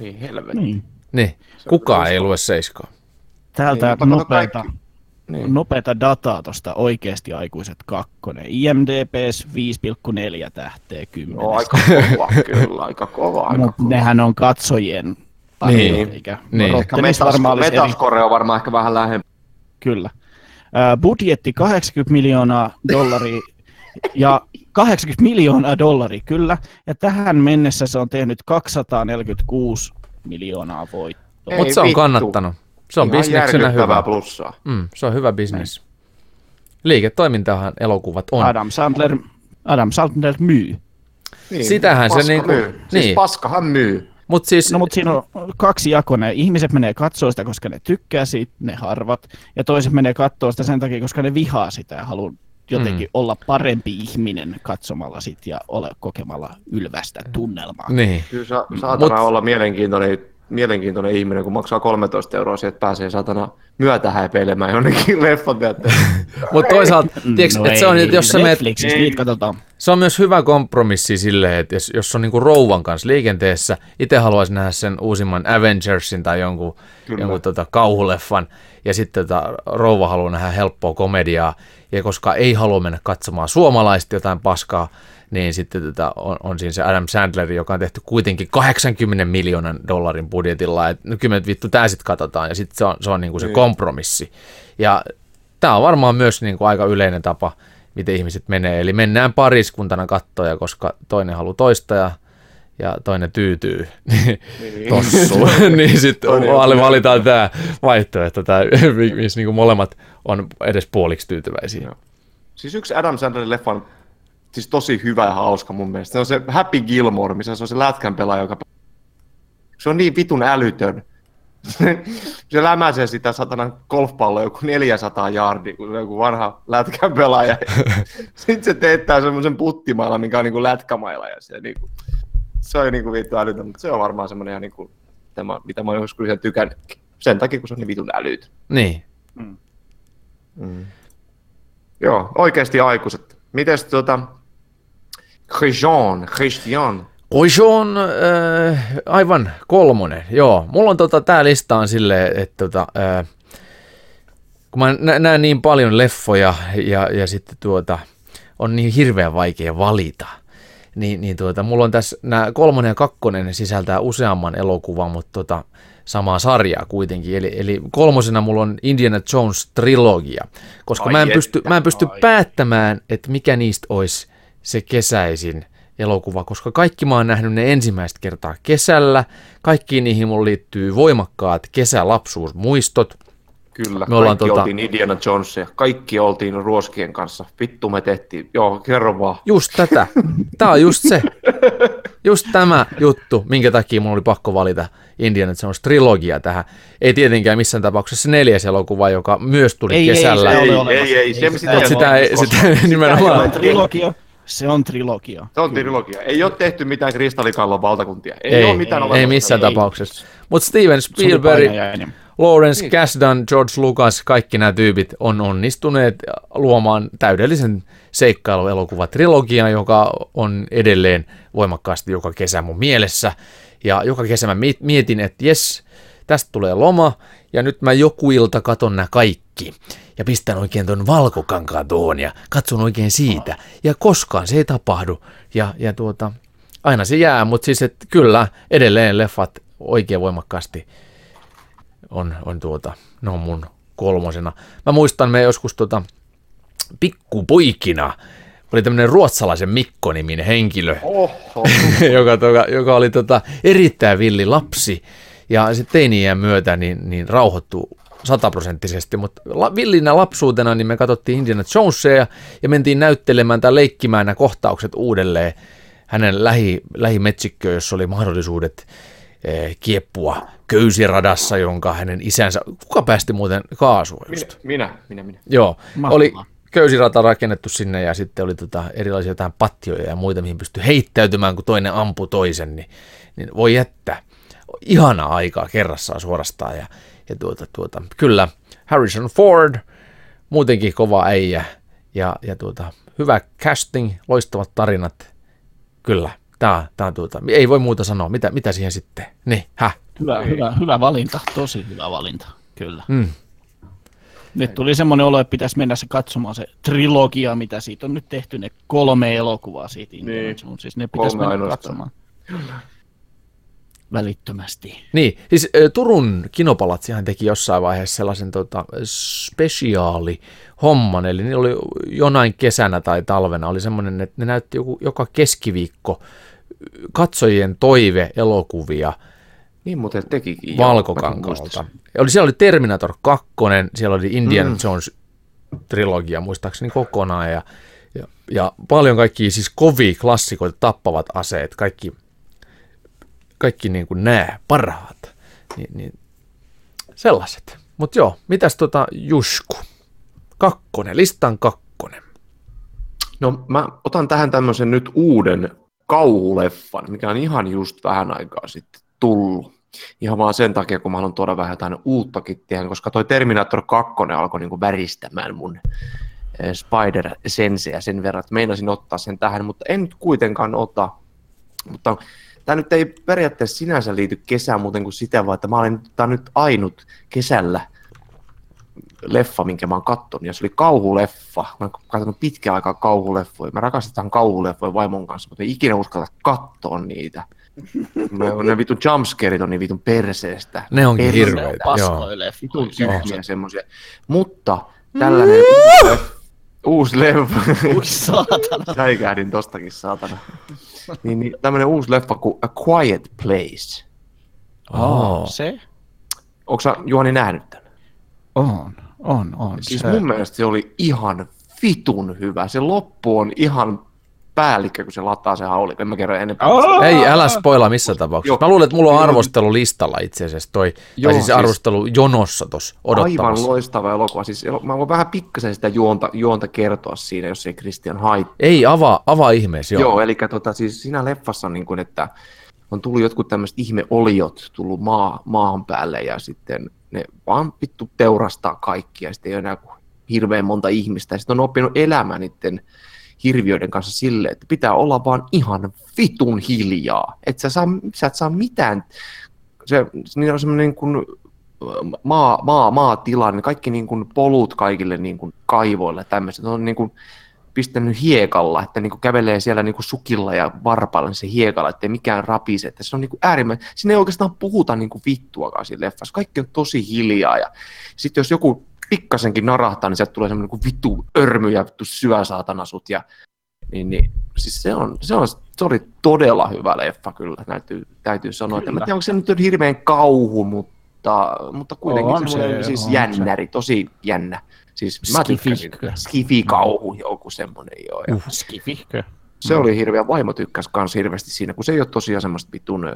Niin helvetti. Niin. Niin, kukaan ei lue seiskaa. Täältä Niin, kaikki- Niin. nopeata dataa tuosta oikeasti aikuiset kakkonen. IMDBs 5,4 tähteä 10. No, aika kova, kyllä, aika kova, aika Mutta kova. nehän on katsojien Niin. niin. eikä Niin. Ehkä metas, metascore on varmaan ehkä vähän lähempi. kyllä. Budjetti 80 miljoonaa dollaria ja 80 miljoonaa dollaria, kyllä. Ja tähän mennessä se on tehnyt 246 miljoonaa voittoa. Mutta se on vittu. kannattanut. Se on Ihan bisneksenä hyvä. plussaa. Mm, se on hyvä bisnes. Liiketoimintahan elokuvat on. Adam Sandler, Adam Sandler myy. Niin, Sitähän se niinku- myy. Siis niin. paskahan myy. Mutta siis, No mutta siinä on kaksi jakoa. Ihmiset menee katsoa sitä, koska ne tykkää siitä, ne harvat. Ja toiset menee katsoa sitä sen takia, koska ne vihaa sitä ja haluaa jotenkin mm. olla parempi ihminen katsomalla sit ja ole kokemalla ylvästä tunnelmaa. niin. Kyllä sa- saatana Mut- olla mielenkiintoinen, mielenkiintoinen ihminen, kun maksaa 13 euroa, sieltä pääsee saatana myötä häipeilemään jonnekin leffan. Mutta toisaalta, tiedätkö, että se on, että jos sä meet, niitä katsotaan. se on myös hyvä kompromissi silleen, että jos, jos on niinku rouvan kanssa liikenteessä, itse haluaisin nähdä sen uusimman Avengersin tai jonkun, jonkun tota kauhuleffan, ja sitten tota, rouva haluaa nähdä helppoa komediaa, ja koska ei halua mennä katsomaan suomalaista jotain paskaa, niin sitten tota, on, on siinä se Adam Sandler, joka on tehty kuitenkin 80 miljoonan dollarin budjetilla, että no kyllä me vittu tää sitten katsotaan, ja sitten se on, se on niinku se kompromissi. Ja tämä on varmaan myös niinku aika yleinen tapa, miten ihmiset menee. Eli mennään pariskuntana kattoja, koska toinen haluaa toista ja, ja toinen tyytyy tossuun, niin sitten valitaan tämä vaihtoehto, missä niin molemmat on edes puoliksi tyytyväisiä. Joo. Siis yksi Adam Sandlerin leffa on siis tosi hyvä ja hauska mun mielestä. Se on se Happy Gilmore, missä se on se lätkän pelaaja, joka... Se on niin vitun älytön. se lämäsee sitä satana golfpalloa joku 400 jardi, kun se on joku vanha lätkän pelaaja. Sitten se teettää semmoisen puttimailla, mikä on niin kuin lätkämailla. Ja se, niin kuin, se on niin kuin vittu älytön, mutta se on varmaan semmoinen ihan niin kuin, tämä, mitä mä oon joskus ihan tykännytkin. Sen takia, kun se on niin vitun älytön. Niin. Mm. Mm. Joo, oikeasti aikuiset. Mites tuota, Christian, Christian, Oison äh, aivan kolmonen, joo. Mulla on tota, tää lista on silleen, että tota, äh, kun mä nä- näen niin paljon leffoja ja, ja sitten tuota, on niin hirveän vaikea valita, niin, niin tuota, mulla on tässä nämä kolmonen ja kakkonen sisältää useamman elokuvan, mutta tota, samaa sarjaa kuitenkin. Eli, eli kolmosena mulla on Indiana Jones trilogia, koska Ai mä en pysty, mä en pysty päättämään, että mikä niistä olisi se kesäisin elokuva, koska kaikki mä oon nähnyt ne ensimmäistä kertaa kesällä. Kaikkiin niihin mulla liittyy voimakkaat kesälapsuusmuistot. Kyllä, me ollaan kaikki tuota... oltiin Indiana Jonesia, kaikki oltiin ruoskien kanssa. Vittu me tehtiin, joo, kerro vaan. Just tätä. Tämä on just se. Just tämä juttu, minkä takia mun oli pakko valita Indiana Jones trilogia tähän. Ei tietenkään missään tapauksessa se neljäs elokuva, joka myös tuli ei, kesällä. Ei, ei, ei, ei, ei, se, sitä, sitä, ei, sitä, sitä nimenomaan. Trilogia. Se on trilogia. Se on Kyllä. trilogia. Ei ole tehty mitään kristallikallon valtakuntia. Ei, ei ole mitään ei, ei missään ei. tapauksessa. Mutta Steven Spielberg, Lawrence niin. Kasdan, George Lucas, kaikki nämä tyypit on onnistuneet luomaan täydellisen seikkailuelokuva-trilogian, joka on edelleen voimakkaasti joka kesä mun mielessä. Ja joka kesä mä mietin, että jes, tästä tulee loma, ja nyt mä joku ilta katon nämä kaikki ja pistän oikein tuon valkokankaan tuohon ja katson oikein siitä. Ja koskaan se ei tapahdu. Ja, ja tuota, aina se jää, mutta siis että kyllä edelleen leffat oikein voimakkaasti on, on tuota, ne on mun kolmosena. Mä muistan me joskus tuota, pikkupoikina oli tämmöinen ruotsalaisen Mikko-niminen henkilö, joka, tuota, joka oli tota, erittäin villi lapsi. Ja sitten teiniän myötä niin, niin rauhoittu sataprosenttisesti, mutta villinä lapsuutena niin me katsottiin Indiana Jonesia ja mentiin näyttelemään tai leikkimään nämä kohtaukset uudelleen hänen lähi, lähimetsikköön, jossa oli mahdollisuudet eh, kieppua köysiradassa, jonka hänen isänsä, kuka päästi muuten kaasua just? Minä, minä, minä. Joo, Mahtavaa. oli köysirata rakennettu sinne ja sitten oli tota erilaisia jotain patjoja ja muita, mihin pystyi heittäytymään, kun toinen ampui toisen, niin, niin voi jättää. Ihana aikaa kerrassaan suorastaan ja ja tuota, tuota, kyllä Harrison Ford, muutenkin kova äijä ja, ja tuota, hyvä casting, loistavat tarinat. Kyllä, tää, tää tuota, ei voi muuta sanoa. Mitä, mitä siihen sitten? Niin, häh? Hyvä, hyvä, hyvä valinta, tosi hyvä valinta, kyllä. Mm. Nyt tuli semmoinen olo, että pitäisi mennä se katsomaan se trilogia, mitä siitä on nyt tehty, ne kolme elokuvaa siitä niin. Siis ne pitäisi kolme mennä katsomaan. Kyllä välittömästi. Niin, siis Turun kinopalatsihan teki jossain vaiheessa sellaisen tota, spesiaali homman, eli ne oli jonain kesänä tai talvena oli semmoinen, että ne näytti joku, joka keskiviikko katsojien toive-elokuvia niin muuten tekikin. Valkokankaalta. Oli, siellä oli Terminator 2, siellä oli Indiana mm. Jones trilogia muistaakseni kokonaan ja, ja, ja paljon kaikki siis kovia klassikoita, tappavat aseet, kaikki kaikki niin kuin nämä parhaat. Niin, niin sellaiset. Mutta joo, mitäs tota Jusku? Kakkonen, listan kakkonen. No mä otan tähän tämmöisen nyt uuden kauhuleffan, mikä on ihan just vähän aikaa sitten tullut. Ihan vaan sen takia, kun mä haluan tuoda vähän jotain uuttakin tähän, koska toi Terminator 2 alkoi niin kuin väristämään mun eh, Spider-senseä sen verran, että meinasin ottaa sen tähän, mutta en nyt kuitenkaan ota. Mutta tämä nyt ei periaatteessa sinänsä liity kesään muuten kuin sitä, vaan että mä olen, tämä on nyt ainut kesällä leffa, minkä mä oon kattonut, ja se oli kauhuleffa. Mä oon katsonut pitkään aikaa kauhuleffoja. Mä rakastetaan kauhuleffoja vaimon kanssa, mutta ei ikinä uskalla katsoa niitä. Mä, ne vitun jumpscaret on niin vitun perseestä. Ne onkin hirveitä. Paskoja Vitun semmoisia. Mutta tällainen, uusi leffa. Ui saatana. Säikähdin tostakin, saatana. Niin, niin tämmönen uusi leffa kuin A Quiet Place. Oh. Se Onko sä, Juhani nähnyt tämän? on, on, on. Siis se, mun mielestä se oli ihan vitun hyvä. Se loppu on ihan päällikkö, kun se lataa se haulikko. En mä kerro enempää. Oh! Ei, älä spoila missään tapauksessa. Mä luulen, että mulla on arvostelu listalla itse asiassa toi, Joo, tai siis siis- arvostelu jonossa tuossa Aivan odottamassa. loistava elokuva. Siis mä voin vähän pikkasen sitä juonta, juonta kertoa siinä, jos ei Christian haittaa. Ei, avaa, avaa ihmeessä, Joo, joo. Eli tota, siis siinä leffassa on niin kuin, että on tullut jotkut tämmöiset ihmeoliot tullut maa, maahan päälle ja sitten ne vaan vittu teurastaa kaikkia ja sitten ei ole enää hirveän monta ihmistä ja sitten on oppinut elämään niiden hirviöiden kanssa silleen, että pitää olla vaan ihan vitun hiljaa. Et sä, saa, sä et saa mitään, se, niin on semmoinen niin kuin maa, maa, niin kaikki niin kuin polut kaikille niin kuin kaivoille ja tämmöiset, on niin kuin pistänyt hiekalla, että niin kuin kävelee siellä niin kuin sukilla ja varpailla niin se hiekalla, ettei mikään rapise, että se on niin kuin äärimmäisen, siinä ei oikeastaan puhuta niin kuin vittuakaan siinä leffassa, kaikki on tosi hiljaa ja sitten jos joku pikkasenkin narahtaa, niin sieltä tulee semmoinen kuin vittu örmy ja vittu syö saatana sut ja niin, niin siis se, on, se, on, se oli todella hyvä leffa kyllä, täytyy, täytyy sanoa. Että en onko se nyt hirveän kauhu, mutta, mutta kuitenkin On se, se, siis on jännäri, tosi jännä. Siis mä Skifi. tykkäsin. Skifi-kauhu, joku semmoinen joo. Ja Skifihkö? se oli hirveä, vaimo tykkäsi kans hirveästi siinä, kun se ei ole tosiaan semmoista vitun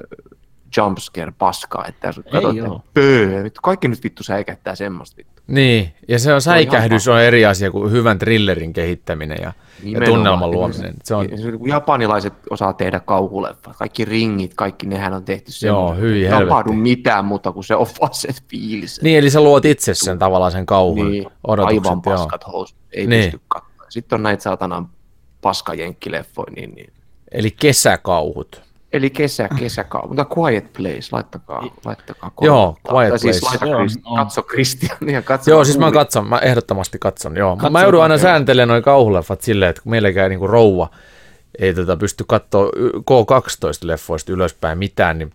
ö, jumpscare paskaa, että sä katsot, että oo. pöö, vittu, kaikki nyt vittu säikättää semmoista vittu. Niin, ja se on säikähdys on eri asia kuin hyvän thrillerin kehittäminen ja, ja tunnelman luominen. Se on, kun japanilaiset osaa tehdä kauhuleffat, kaikki ringit, kaikki nehän on tehty Joo, semmoinen, hyi että ei tapahdu helvetti. mitään muuta kuin se on vaan se fiilis. niin, eli sä luot itse sen tavallaan sen kauhun niin odotukset. aivan joo. paskat housut, ei Niin. pysty katsomaan. Sitten on näitä saatanan paskajenkkileffoja, niin, niin. Eli kesäkauhut. Eli kesä, kesäkauhu, mutta Quiet Place, laittakaa, laittakaa Joo. Quiet Tai siis Place. laita Joo, katso Kristiania, katso Joo, siis mä katson, mä ehdottomasti katson, joo. Katso, mä Katsotaan joudun aina sääntelemään noin kauhuleffat silleen, että kun meilläkään niinku rouva ei tota pysty katsoa K12-leffoista ylöspäin mitään, niin,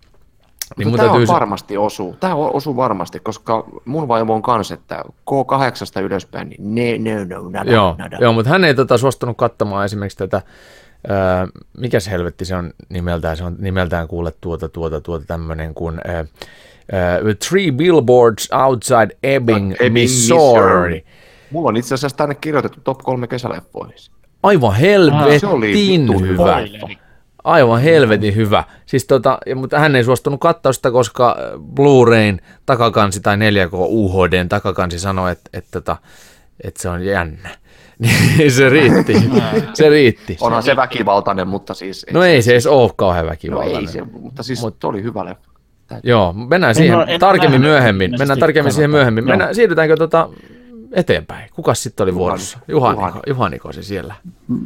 niin mun Tämä täytyy... on varmasti osuu. Tämä osuu varmasti, koska mun vaimo on kanssa, että K8 ylöspäin, niin ne, no, no, nada, Joo, nada. joo, mutta hän ei tota suostunut katsomaan esimerkiksi tätä, ää, mikäs helvetti se on nimeltään, se on nimeltään kuule tuota, tuota, tuota tämmöinen kuin ää, ää, Three Billboards Outside Ebbing, Ebbing, Missouri. Mulla on itse asiassa tänne kirjoitettu top kolme kesäleffoihin. Aivan se oli helvetin vittu hyvä. Aivan helvetin hyvä. Siis tota, mutta hän ei suostunut katsoa sitä, koska Blu-rayn takakansi tai 4K UHDn takakansi sanoi, että, että, että, että se on jännä. Niin se riitti. se riitti. Onhan se väkivaltainen, mutta siis... No ei se edes ole kauhean no väkivaltainen. ei se, mutta siis Mut- oli hyvä leffa. Joo, mennään siihen ole- en tarkemmin nähnyt, myöhemmin. Mennään tarkemmin siihen kannattaa. myöhemmin. Joo. Mennään, siirrytäänkö tota eteenpäin? Kukas sitten oli vuorossa? Juhani. Juhaniko, Juhaniko se siellä.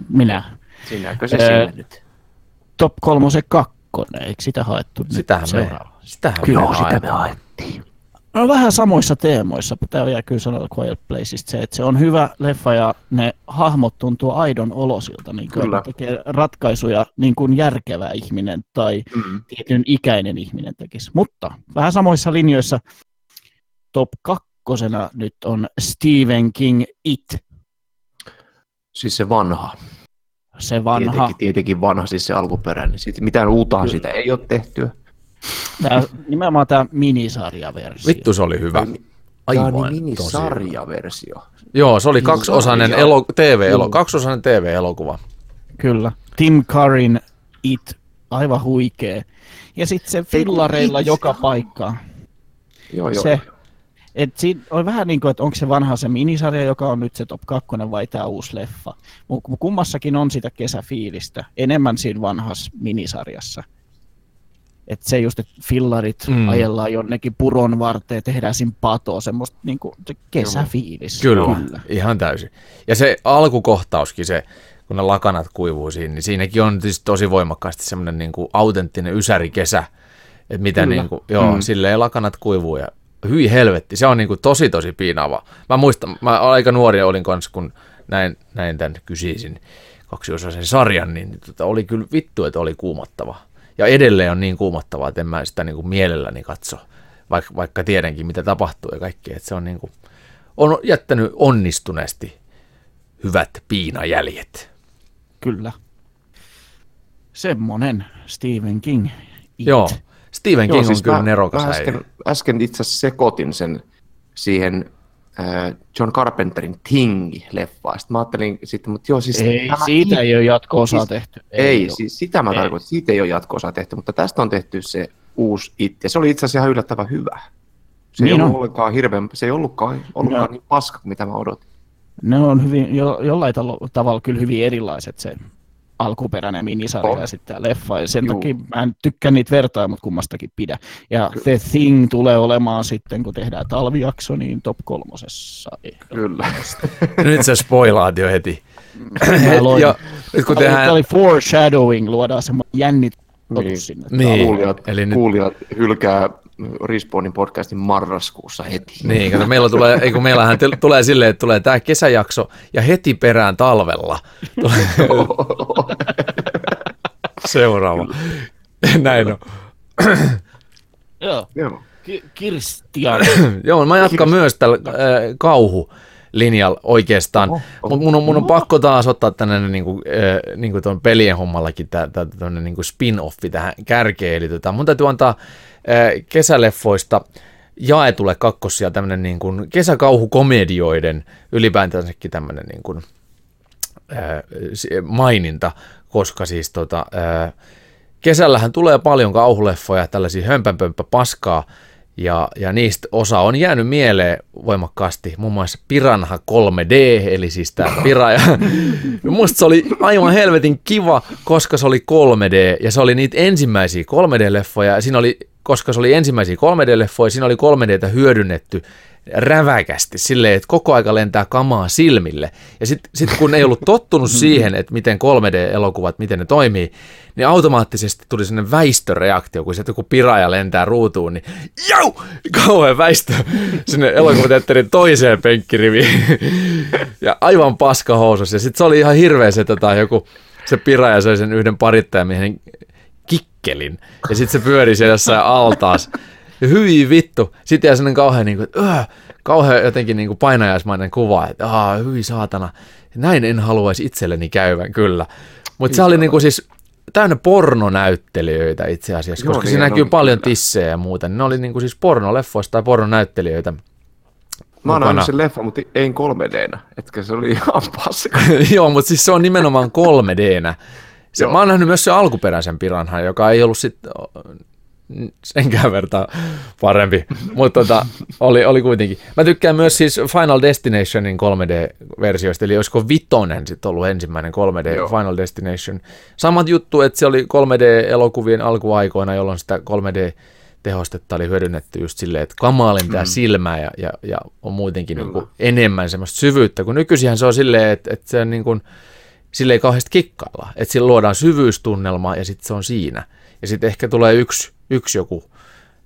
Minä. Sinäkö se sinne nyt? Top kolmosen kakkonen, eikö sitä haettu nyt Sitähän me, seuraava? sitähän Kyllä, me sitä haetaan. haettiin. No vähän samoissa teemoissa. Pitää vielä kyllä sanoa Quiet Placeista se, että se on hyvä leffa ja ne hahmot tuntuu aidon olosilta. Niin kuin, Kyllä. tekee ratkaisuja niin kuin järkevä ihminen tai Mm. tietyn ikäinen ihminen tekisi. Mutta vähän samoissa linjoissa top kakkosena nyt on Stephen King It, Siis se vanha. se vanha. Tietenkin, tietenkin vanha, siis se alkuperäinen. Sitten mitään uutahan sitä ei ole tehty. Tää, nimenomaan tämä minisarjaversio. Vittu se oli hyvä. Tämä Aivan on tosi hyvä. minisarjaversio. Joo, se oli kaksiosainen elo, TV-elo, kaksiosainen TV-elokuva. Kyllä. Tim Curryn It, aivan huikee. Ja sitten se fillareilla joka paikkaan. Joo, joo. Se, et siinä on vähän niin kuin, että onko se vanha se minisarja, joka on nyt se top 2 vai tämä uusi leffa. Mutta kummassakin on sitä kesäfiilistä, enemmän siinä vanhassa minisarjassa. Et se just, että fillarit Mm. ajellaan jonnekin puron varteen, tehdään siinä patoa, semmoista niin kuin, se kesäfiilis. Kyllä, ihan täysin. Ja se alkukohtauskin, se, kun ne lakanat kuivuu siinä, niin siinäkin on tietysti tosi voimakkaasti semmoinen niin kuin autenttinen ysärikesä, että mitä Kyllä. niin kuin, joo, mm. Silleen lakanat kuivuu ja hyi helvetti, se on niin kuin tosi tosi piinaava. Mä muistan, mä aika nuori olin kanssa, kun näin, näin tämän kysyisin kaksiosaisen sarjan, niin tota, oli kyllä vittu, että oli kuumottava. Ja edelleen on niin kuumottavaa, että en mä sitä niin kuin mielelläni katso, vaikka, vaikka tiedänkin, mitä tapahtuu ja kaikkea. Että se on, niin kuin, on jättänyt onnistuneesti hyvät piinajäljet. Kyllä. Semmonen Stephen King. It. Joo, Stephen King on siis kyllä mä- nerokas mä äsken, äsken itse asiassa sekoitin sen siihen John Carpenterin Ting-leffaan. Sitten mä ajattelin sitten, mutta joo, siis Ei, tämä siitä It- ei ole jatko-osaa siis- tehty. Ei, oo. siis sitä mä Ei. tarkoitan, siitä ei ole jatko tehty, mutta tästä on tehty se uusi It, ja se oli itse asiassa ihan yllättävän hyvä. Se ei Niin ollut on. ollenkaan hirveän, se ei ollutkaan, ollutkaan Joo. niin paska kuin mitä mä odotin. Ne on hyvin, jo, jollain tavalla kyllä hyvin erilaiset se alkuperäinen minisarja On. ja sitten tämä leffa. Ja sen Juu. takia mä en tykkää niitä vertaa, mutta kummastakin pidä. Ja The Thing tulee olemaan sitten, kun tehdään talvijakso, niin top kolmosessa. Kyllä. Nyt se spoilaat jo heti. Mä loin. ja nyt kun Tämä oli, tehdään... tämä oli foreshadowing, luodaan semmoinen jännit Niin. sinne. Niin. Kuulijat, eli nyt- kuulijat hylkää Respawnin podcastin marraskuussa heti. Niin, kato, meillä tulee, ei kun meillähän t- tulee silleen, että tulee tämä kesäjakso ja heti perään talvella tulee seuraava. Näin on. Joo. Joo. Ki- Kirstian. Joo, mä jatkan myös tällä äh, kauhulinjalla oikeastaan, Oho, mutta mun, on- mun on pakko taas ottaa tänne niin kuin, äh, niin kuin tuon pelien hommallakin tämä niin spin-offi tähän kärkeen, eli tota, mun täytyy antaa äh, kesäleffoista jaetulle kakkosia tämmöinen niin kuin kesäkauhukomedioiden ylipäätänsäkin tämmöinen niin kuin, äh, maininta, koska siis tota, äh, kesällähän tulee paljon kauhuleffoja, tällaisia hömpänpömppä paskaa, ja, ja niistä osa on jäänyt mieleen voimakkaasti, muun muassa Piranha 3D, eli siis tämä Piraja. Musta se oli aivan helvetin kiva, koska se oli 3D, ja se oli niitä ensimmäisiä 3D-leffoja, ja siinä oli, koska se oli ensimmäisiä 3D-leffoja, siinä oli 3Dtä hyödynnetty räväkästi silleen, että koko aika lentää kamaa silmille. Ja sitten sit kun ei ollut tottunut siihen, että miten 3D-elokuvat, miten ne toimii, niin automaattisesti tuli sellainen väistöreaktio, kun sieltä joku piraja lentää ruutuun, niin jau! Kauhean väistö sinne elokuvateatterin toiseen penkkiriviin. ja aivan paska housus. Ja sitten se oli ihan hirveä se tota, joku, se piraja söi sen yhden parittajamiehen kikkelin. Ja sitten se pyöri siellä jossain altaas. Ja hyi vittu. Sitten jäi sellainen kauhean, niin kuin, että öö, kauhean jotenkin niin kuin painajaismainen kuva, että Aa, hyi saatana. Näin en haluaisi itselleni käyvän, kyllä. Mutta se oli niin kuin siis täynnä pornonäyttelijöitä itse asiassa, Joo, koska niin siinä näkyy on, paljon tissejä ja muuta. Ne oli niin kuin siis pornoleffoista tai pornonäyttelijöitä. Mä oon nähnyt sen leffan, mutta ei 3D-nä. Etkä se oli ihan paska. Joo, mutta siis se on nimenomaan 3D-nä. Se, Joo. mä oon nähnyt myös se alkuperäisen piranhan, joka ei ollut sitten senkään vertaa parempi, mutta tota, oli, oli kuitenkin. Mä tykkään myös siis Final Destinationin 3D-versioista, eli olisiko Vitonen sitten ollut ensimmäinen 3D Joo. Final Destination. Samat juttu, että se oli 3D-elokuvien alkuaikoina, jolloin sitä 3D tehostetta oli hyödynnetty just silleen, että kamaa lentää mm. silmää ja, ja, ja on muutenkin niin kuin enemmän semmoista syvyyttä, kun nykyisinhän se on silleen, että, että se on niin kuin, sille ei kauheasti kikkailla. Että sillä luodaan syvyystunnelma ja sitten se on siinä. Ja sitten ehkä tulee yksi, yksi joku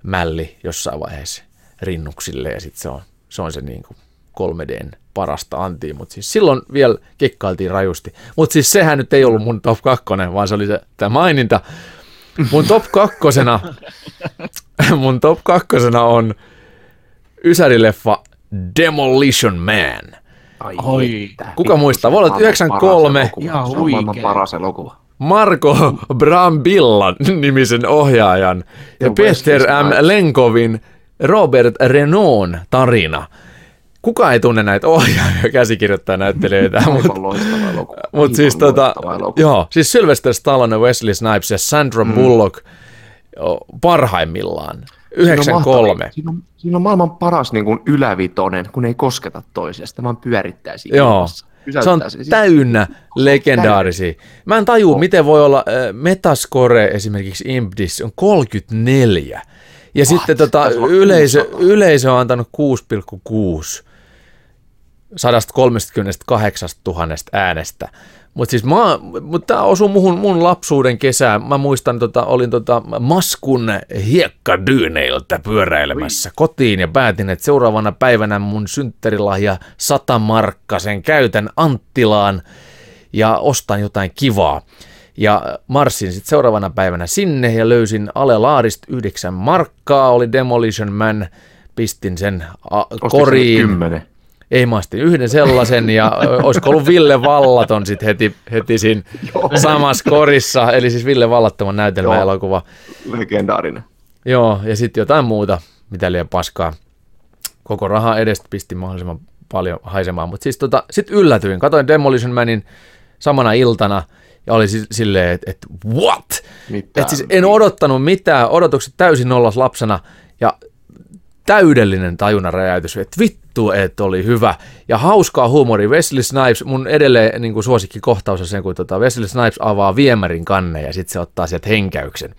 mälli jossain vaiheessa rinnuksille ja sitten se on, se on se niin kuin 3Dn parasta antia, mutta siis silloin vielä kikkailtiin rajusti. Mutta siis sehän nyt ei ollut mun top 2, vaan se oli se, tämä maininta. Mun top kakkosena, mun top kakkosena on Ysärileffa Demolition Man. Ai Oi. Kuka muistaa? Voi olla, on että 93. paras elokuva. Ihan Se on maailman huikea. paras elokuva. Marko Brambillan nimisen ohjaajan ja, Peter M. Lenkovin Robert Renault tarina. Kuka ei tunne näitä ohjaajia, käsikirjoittaa näyttelijöitä, mutta mut siis tota, joo, siis Sylvester Stallone, Wesley Snipes ja Sandra mm. Bullock parhaimmillaan. Siinä on 93. Siinä on, siinä on maailman paras niin kuin ylävitonen, kun ei kosketa toisiaan, vaan pyörittää siinä Joo. ilmassa. Se on. Siis- täynnä legendaarisia. Mä en taju, miten voi olla äh, Metascore esimerkiksi Impdis on 34. Ja sitten tota, yleisö, 600. yleisö on antanut 6,6 138 000 äänestä. Mutta siis mä, mut tää osuu muhun, mun lapsuuden kesään. Mä muistan, tota, olin tota Maskun hiekkadyyneiltä pyöräilemässä kotiin ja päätin, että seuraavana päivänä mun synttärilahja 100 markkasen käytän Anttilaan ja ostan jotain kivaa. Ja marssin sitten seuraavana päivänä sinne ja löysin Ale Laarista 9 markkaa, oli Demolition Man, pistin sen a- koriin. Kymmenen. Ei mä yhden sellaisen ja olisiko ollut Ville Vallaton sitten heti, heti siinä samassa korissa, eli siis Ville Vallattoman näytelmäelokuva. Legendaarinen. Joo, ja sitten jotain muuta, mitä liian paskaa. Koko raha edestä pisti mahdollisimman paljon haisemaan, mutta siis tota, sitten yllätyin. Katoin Demolition Manin samana iltana ja oli si- silleen, että et, what? Mitä? Et siis en odottanut mitään, odotukset täysin nollas lapsena ja täydellinen tajunnan räjäytys, että vittu, että oli hyvä. Ja hauskaa huumori. Wesley Snipes, mun edelleen niin kuin suosikki kohtaus on se, kun tota Wesley Snipes avaa viemärin kanne ja sitten se ottaa sieltä henkäyksen.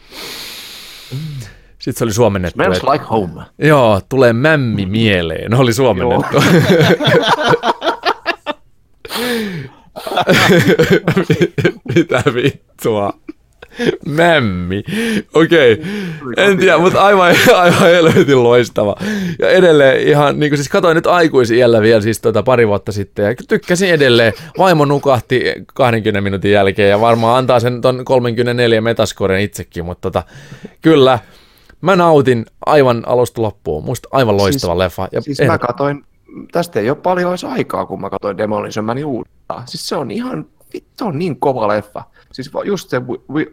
Sitten se oli suomennettu. Smells että- like home. Joo, tulee mämmi mieleen, oli suomennettu. Mitä vittua? Mämmi. Okei, okay. en tiedä, mutta aivan, aivan helvetin loistava. Ja edelleen ihan, niin kuin siis katsoin nyt aikuisiellä vielä siis tota pari vuotta sitten ja tykkäsin edelleen. Vaimo nukahti 20 minuutin jälkeen ja varmaan antaa sen ton 34 metaskoren itsekin, mutta tota, kyllä, mä nautin aivan alusta loppuun. Musta aivan loistava Siis- leffa. Ja Siis en- mä katoin, tästä ei ole paljon edes aikaa, kun mä katoin Demolition Manin uudestaan. Siis se on ihan, vittu on niin kova leffa. Siis va- just se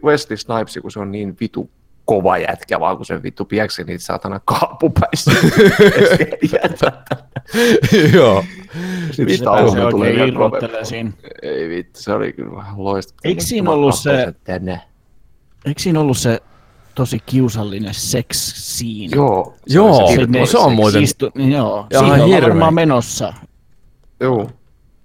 Wesley Snipes, kun se on niin vitu kova jätkä, vaan kun se vittu pieksi niitä saatana kaapupäissä. Joo. Sitten se tulee oikein vielä irrottelee siinä. Ei vittu, se oli kyllä vähän loistava. Eikö siinä ollut se- Tänne. Eikö siinä ollut se tosi kiusallinen sex scene? Joo. se Joo, se- hirveä se on muuten- Istu, joo, siihen ollaan hirveä. varmaan menossa Joo.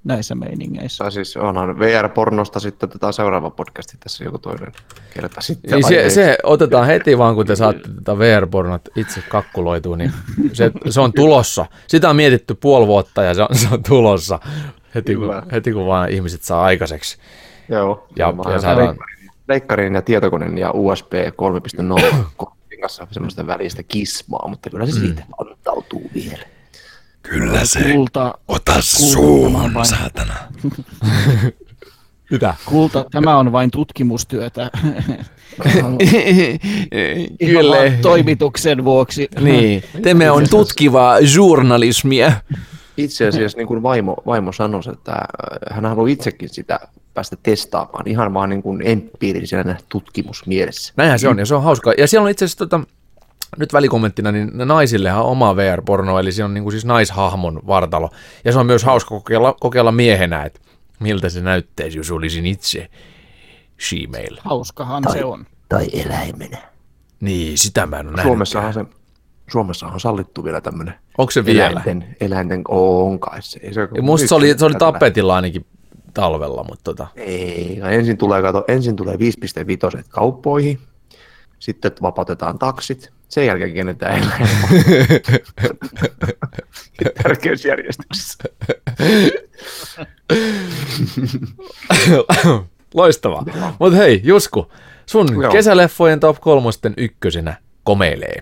Näissä meiningeissä. Tai siis onhan VR-pornosta sitten tätä seuraava podcasti tässä joku toinen kerta sitten. Niin se, ei? se, otetaan heti vaan, kun te saatte tätä VR-pornot itse kakkuloitua, niin se, se on tulossa. Sitä on mietitty puoli vuotta ja se on, se on tulossa heti kun, Kyllä. heti kun vaan ihmiset saa aikaiseksi. Joo. Ja- ja saadaan- leikkarin- ja tietokoneen ja USB 3.0 kortin kanssa semmoista välistä kismaa, mutta kyllä se Mm. siitä antautuu vielä. Kyllä se. Kulta, Ota on vain- saatana. Mitä? kulta, tämä on vain tutkimustyötä. Kyllä. Toimituksen vuoksi. Niin, tämä on tutkivaa journalismia. Itse asiassa niin kuin vaimo, vaimo sanoi, että äh, hän haluaa itsekin sitä päästä testaamaan ihan vaan niin kuin empiirisenä tutkimusmielessä. Näinhän se on, ja se on hauskaa. Ja siellä on itse asiassa, tota, nyt välikommenttina, niin naisillehan on oma VR-porno, eli se on niin kuin siis naishahmon vartalo. Ja se on myös hauska kokeilla, kokeilla miehenä, että miltä se näyttäisi, jos olisin itse she-mail. Hauskahan se on. Tai eläimenä. Niin, sitä mä en ole. Suomessahan se Suomessa on sallittu vielä tämmöinen Onko se vielä? eläinten, eläinten on kai se. Ei se Ja Musta se oli, se oli tapetilla ainakin talvella, mutta tota, Ei, no ensin tulee, kato, ensin tulee 5.5 kauppoihin, sitten vapautetaan taksit, sen jälkeen kennetään eläin. Tärkeysjärjestyksessä. loistavaa. Mutta hei, Jusku, sun Joo. kesäleffojen top kolmosten ykkösenä komeilee.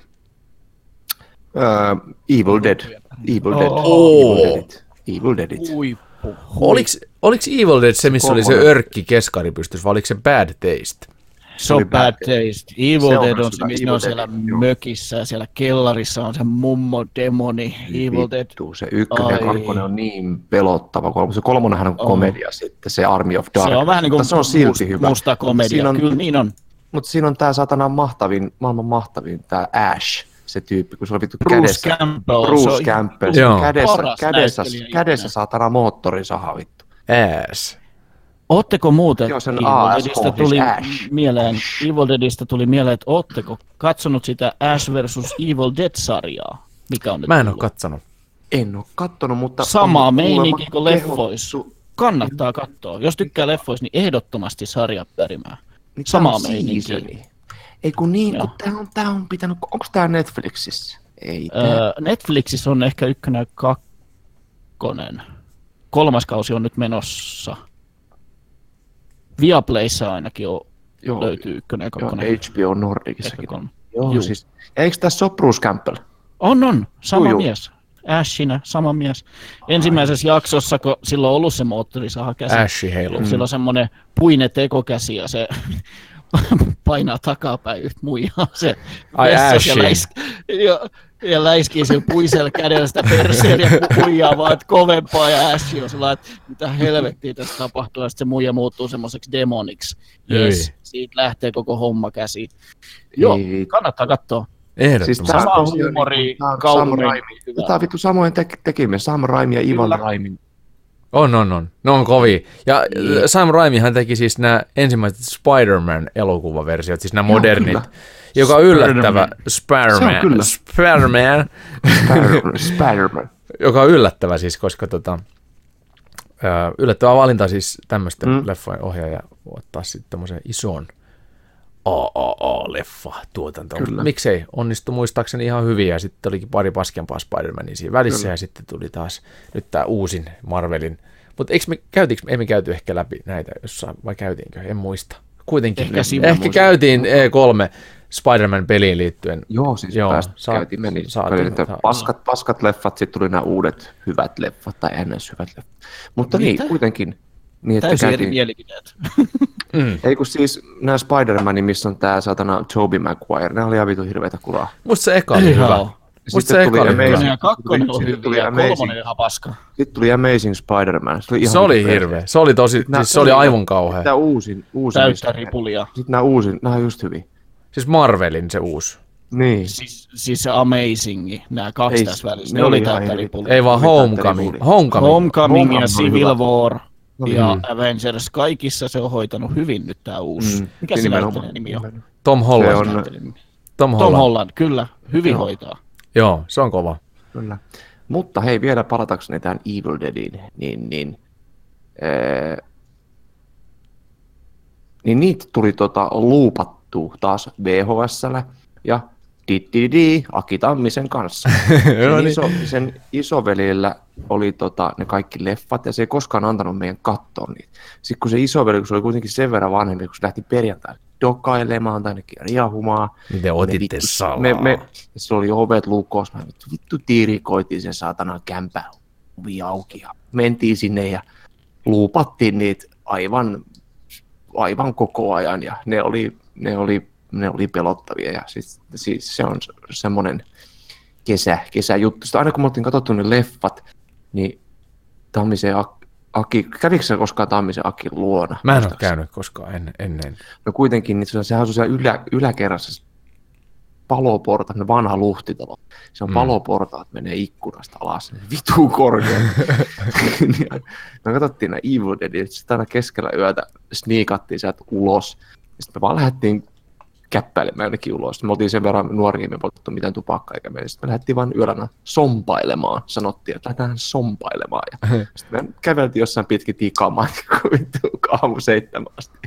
Uh, Evil Dead. Evil Dead. Oh. Evil Deadit. Evil Deadit. Huippu. Oliks, oliks Evil Dead se, missä oli se örkki keskari pystys, vai oliko se Bad Taste? Se on bad taste. Evil Se on Dead myös on se, missä ne on siellä Dead, joo. mökissä ja siellä kellarissa on se mummo demoni. Evil Dead. Vittu, se ykkönen ja kakkonen on niin pelottava. Se kolmonenhan on komedia sitten, se Army of Darkness. Se on vähän niin kuin Mutta se on silti must- hyvä. musta komedia. Siinä on, Kyllä niin on. Mutta siinä on tää satana mahtavin, maailman mahtavin, tää Ash, se tyyppi, kun se on vittu Bruce kädessä. Campbell, se Bruce on ihan Campbell. Se on kädessä, kädessä, kädessä ikinä. saatana moottorisaha vittu. Ass. Ootteko muuten Joo, se on Evil asshole, tuli Ash. mieleen, Evil Deadistä tuli mieleen, että ootteko katsonut sitä Ash vs. Evil Dead-sarjaa? Mikä on Mä en oo tullut? kattonut. En oo kattonut, mutta... Kuulemma meininki kuin leffoissa. kehottu. Kannattaa katsoa. Jos tykkää leffoista, niin ehdottomasti sarja perimään. Niin meininkiä. seasoni. Ei kun niin, kun tää on, tää on pitänyt, onko tää Netflixissä? Ei tää. Öö, Netflixissä on ehkä ykkönen ja kakkonen. Kolmas kausi on nyt menossa. Viaplayssa ainakin on, Joo, löytyy ykkönen ja joo, kakkonen. HBO Nordicissakin. Ehkä kolme. Joo, Juu. siis. Eikö tässä ole Bruce Campbell? On, on. Sama Juu, mies. Ashina, sama mies. Ensimmäisessä jaksossa, kun silloin on ollut se moottorisaha käsi, Ashi heilu. mm. sillä on semmoinen puine tekokäsi ja se painaa takapäin yhtä muijaa se Ai Ashi. is- ja, ja läiskii sillä puisella kädellä sitä perseen ja huijaa vaan, että kovempaa ja ässi on sellainen, että mitä helvettiä tässä tapahtuu ja sitten se muija muuttuu semmoiseksi demoniksi. Yes, siitä lähtee koko homma käsiin. Joo, Ei. kannattaa katsoa. Ehdottomasti. Siis Sama huumori, tää on kauniin, Sam Raimi. hyvä. Tämä on vittu samoin tek- tekeminen. Sam Raimi ja Ivan. Raimi. On, on, on. Ne on kovia. Ja niin. Sam Raimihan teki siis nämä ensimmäiset Spider-Man-elokuvaversiot, siis nämä Joo, modernit, kyllä. Joka on yllättävä Spider-Man. Spider-Man, Spider- Spider-Man. joka on yllättävä siis, koska tota, yllättävä valinta siis tämmöisten mm. Leffojen ohjaaja ottaa sitten tämmöisen ison AAA-leffa tuotanto. Kyllä. Miksei? Onnistu muistaakseni ihan hyvin ja sitten olikin pari paskempaa Spider-Mania siinä välissä Kyllä. ja sitten tuli taas nyt tämä uusin Marvelin. Mutta eikö me käytiinkö, ei me käyty ehkä läpi näitä jossain, vai käytiinkö? En muista. Kuitenkin. Ehkä ehkä käytiin E3 Spider-Man-peliin liittyen. Joo, siis Joo, Joo, päästä saa- käytiin meni. saatiin, Että saa- paskat, paskat leffat, sitten tuli nämä uudet hyvät leffat, tai ns. hyvät leffat. Mutta Mitä? niin, kuitenkin. Niin, että Täysin eri käytiin, mielipiteet. Mm. ei kun siis nämä Spider-Man, missä on tää satana Tobey Maguire, ne oli ihan vitu hirveitä kuraa. Musta se eka oli hyvä. Joo. Musta se eka oli hyvä. Ykkönen ja kakkonen Sitten on tuli hyviä, ja Amazing- kolmonen ihan paska. Sitten tuli Amazing Spider-Man. Se oli, ihan Se oli hirveä. Se oli tosi, siis se oli aivan kauhea. Tämä uusin, uusin Täyttä ripulia. Sitten nämä uusin, nämä on just hyvin. Siis Marvelin se uusi. Niin. Siis, siis se Amazing, nämä kaksi Ei, tässä välissä, ne ne oli oli ihan täyttä eri- ripulia. Ei vaan Homecoming. Homecoming. Homecoming ja Civil hyvä. War Oli ja hyvä. Avengers, kaikissa se on hoitanut hyvin nyt tää uusi. Mm, Mikä se näyttelijän nimi on? Tom Holland. Se on- Näyttelijän nimi. Tom Tom Holland. Holland, kyllä, hyvin Joo. hoitaa. Joo, se on kova. Kyllä. Mutta hei, vielä palatakseni tähän Evil Deadiin, niin, niin, ee, niin niitä tuli tota luupattu taas VHSllä ja Dididi Aki Tammisen kanssa. No Sen, niin. iso, sen isovelillä oli tota, ne kaikki leffat ja se ei koskaan antanut meidän katsoa niitä. Sitten kun se isoveli, kun se oli kuitenkin sen verran vanhempi, kun se lähti perjantaina dokailemaan tai ainakin riahumaan, me otitte salaa? Me, me, se oli ovet lukos, mä vittu, vittu tiirikoitiin sen saatana kämpä ovi auki ja mentiin sinne ja luupattiin niitä aivan, aivan koko ajan ja ne oli, ne oli, ne oli pelottavia ja siis, siis se on semmoinen kesä, kesäjuttu. Sitten aina kun me oltiin katsottu ne leffat, niin Tammisen Ak- Aki, kävikö se koskaan Tammisen Akin luona? Mä en ole käynyt koskaan en, ennen. No kuitenkin, niin se, sehän on siellä ylä, yläkerrassa paloportaat, ne vanha luhtitalo. Se on Mm. paloportaat, menee ikkunasta alas, vitu korkea. Me katsottiin nämä Evil Deadit, sitten aina keskellä yötä sniikattiin sieltä ulos. Sitten me vaan lähdettiin käppäilemään jonnekin ulos. Me oltiin sen verran nuoria, me ei poltettu mitään tupakkaa eikä meidän. Sitten me lähdettiin vaan yöllä sompailemaan. Sanottiin, että lähdetään sompailemaan. Ja sitten me käveltiin jossain pitkin tikamaan, kun vittu aamu seitsemän asti.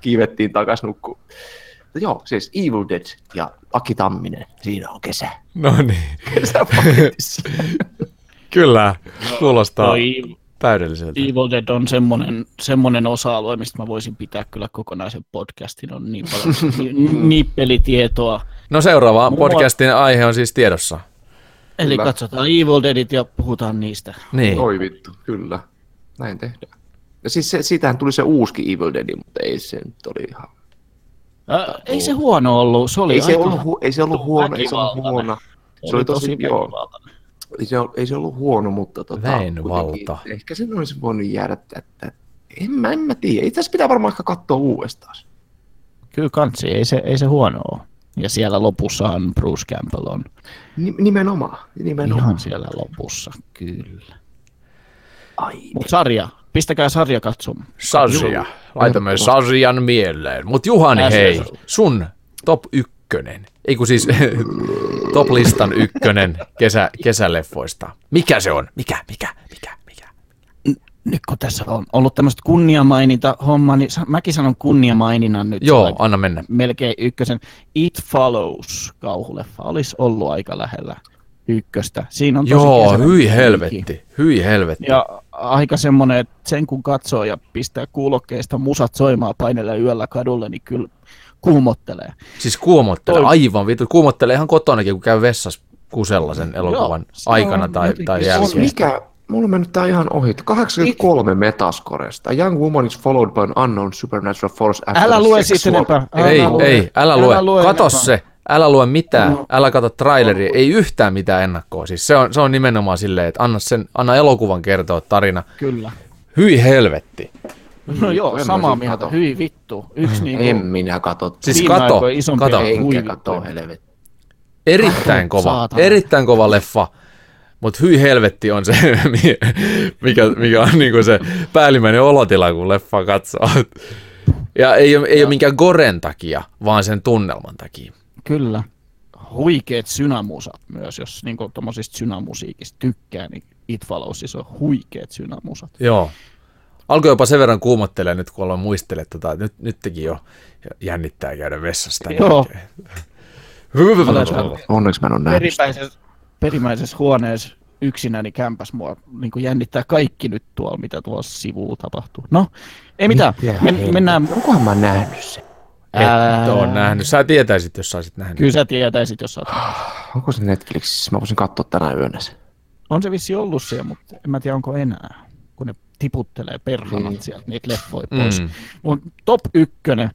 Kiivettiin takas nukkuun. Mutta joo, siis Evil Dead ja Aki Tamminen, siinä on kesä. No niin. Kesäpaketissa. Kyllä, kuulostaa Toi täydelliseltä. Evil Dead on semmonen, semmonen osa-alue, mistä mä voisin pitää kyllä kokonaisen podcastin. On niin paljon ni- nippelitietoa. No seuraava Mua- podcastin aihe on siis tiedossa. Eli Kyllä. katsotaan Evil Deadit ja puhutaan niistä. Niin. Oi vittu, kyllä. Näin tehdään. Ja siis se, siitähän tuli se uusi Evil Dead, mutta ei se nyt oli ihan... Ää, ei se huono ollut, se oli Ei se, ollut, hu- ei se ollut huono, ei se ollut huono. Se oli tosi, joo. Ei se, ei se ollut huono, mutta tota, kuitenkin Ehkä sen olisi voinut jäädä, että, että en, mä, en mä tiedä. Itse asiassa pitää varmaan ehkä katsoa uudestaan. Kyllä kansi, ei se, ei se huono ole. Ja siellä lopussahan Bruce Campbell on Ni- Nimenomaan, nimenomaan. ihan siellä lopussa, kyllä. Ai, Mut sarja, pistäkää sarja katsomaan. Sarja. Laitamme sarjan mieleen. Mut Juhani, Äs- hei, sun top ykkönen. Ei kun siis top listan ykkönen kesä, kesäleffoista. Mikä se on? Mikä, mikä, mikä, mikä? Nyt kun tässä on ollut tämmöistä kunniamaininta homma, niin mäkin sanon kunniamaininnan nyt. Joo, anna mennä. Melkein ykkösen. It Follows kauhuleffa olisi ollut aika lähellä ykköstä. Siinä on tosi Joo, hyi helvetti, hyi helvetti. Ja aika semmoinen, että sen kun katsoo ja pistää kuulokkeista musat soimaan painella yöllä kadulle, niin kyllä kuumottelee. Siis kuumottelee, Toi- aivan vittu. Kuumottelee ihan kotonakin, kun käy vessassa kusella sen elokuvan se aikana on tai, tai jälkeen. mikä, mulla on mennyt tää ihan ohi. 83 metaskoresta. Young woman is followed by an unknown supernatural force after Älä lue siitä enempää. Älä Ei, lue. ei, älä lue. Älä lue Kato enempää. se. Älä lue mitään, No. älä katso traileria, ei yhtään mitään ennakkoa. Siis se on, se on nimenomaan silleen, että anna, sen, anna elokuvan kertoa tarina. Kyllä. Hyi helvetti. No joo, en samaa mieltä. kato. Hyi vittu. Yksi niinku En minä katso. Siis viime kato, kato. Enkä katso helvetti. Erittäin kova, Saatana. erittäin kova leffa. Mutta hyi helvetti on se, mikä, mikä on niinku se päällimmäinen olotila, kun leffa katsoo. Ja ei ole, ei ole minkään goren takia, vaan sen tunnelman takia. Kyllä. Huikeet synamusat myös, jos niinku tommosista synamusiikista tykkää, niin It Followsissa on huikeet synamusat. Joo. Alkoi jopa sen verran kuumottelee nyt, kun aloin muistella, että tota, nyt, nyt teki jo jännittää käydä vessassa. tämän Joo. Onneksi mä en ole nähnyt. perimäisessä huoneessa yksinäni kämpäs mua niin jännittää kaikki nyt tuolla, mitä tuolla sivulla tapahtuu. No, ei mitään. Men, mennään. Onkohan mä nähnyt sen? Et ole nähnyt. Sä tietäisit, jos sä olisit nähnyt. Kyllä sä tietäisit, jos sä oot. Onko se Netflixissä? Mä voisin katsoa tänä yönä sen. On se vissi ollut siellä, mutta en mä tiedä, onko enää. Tiputtelee perhanat Niin. sieltä niitä leffoja pois. Mm. Mun top ykkönen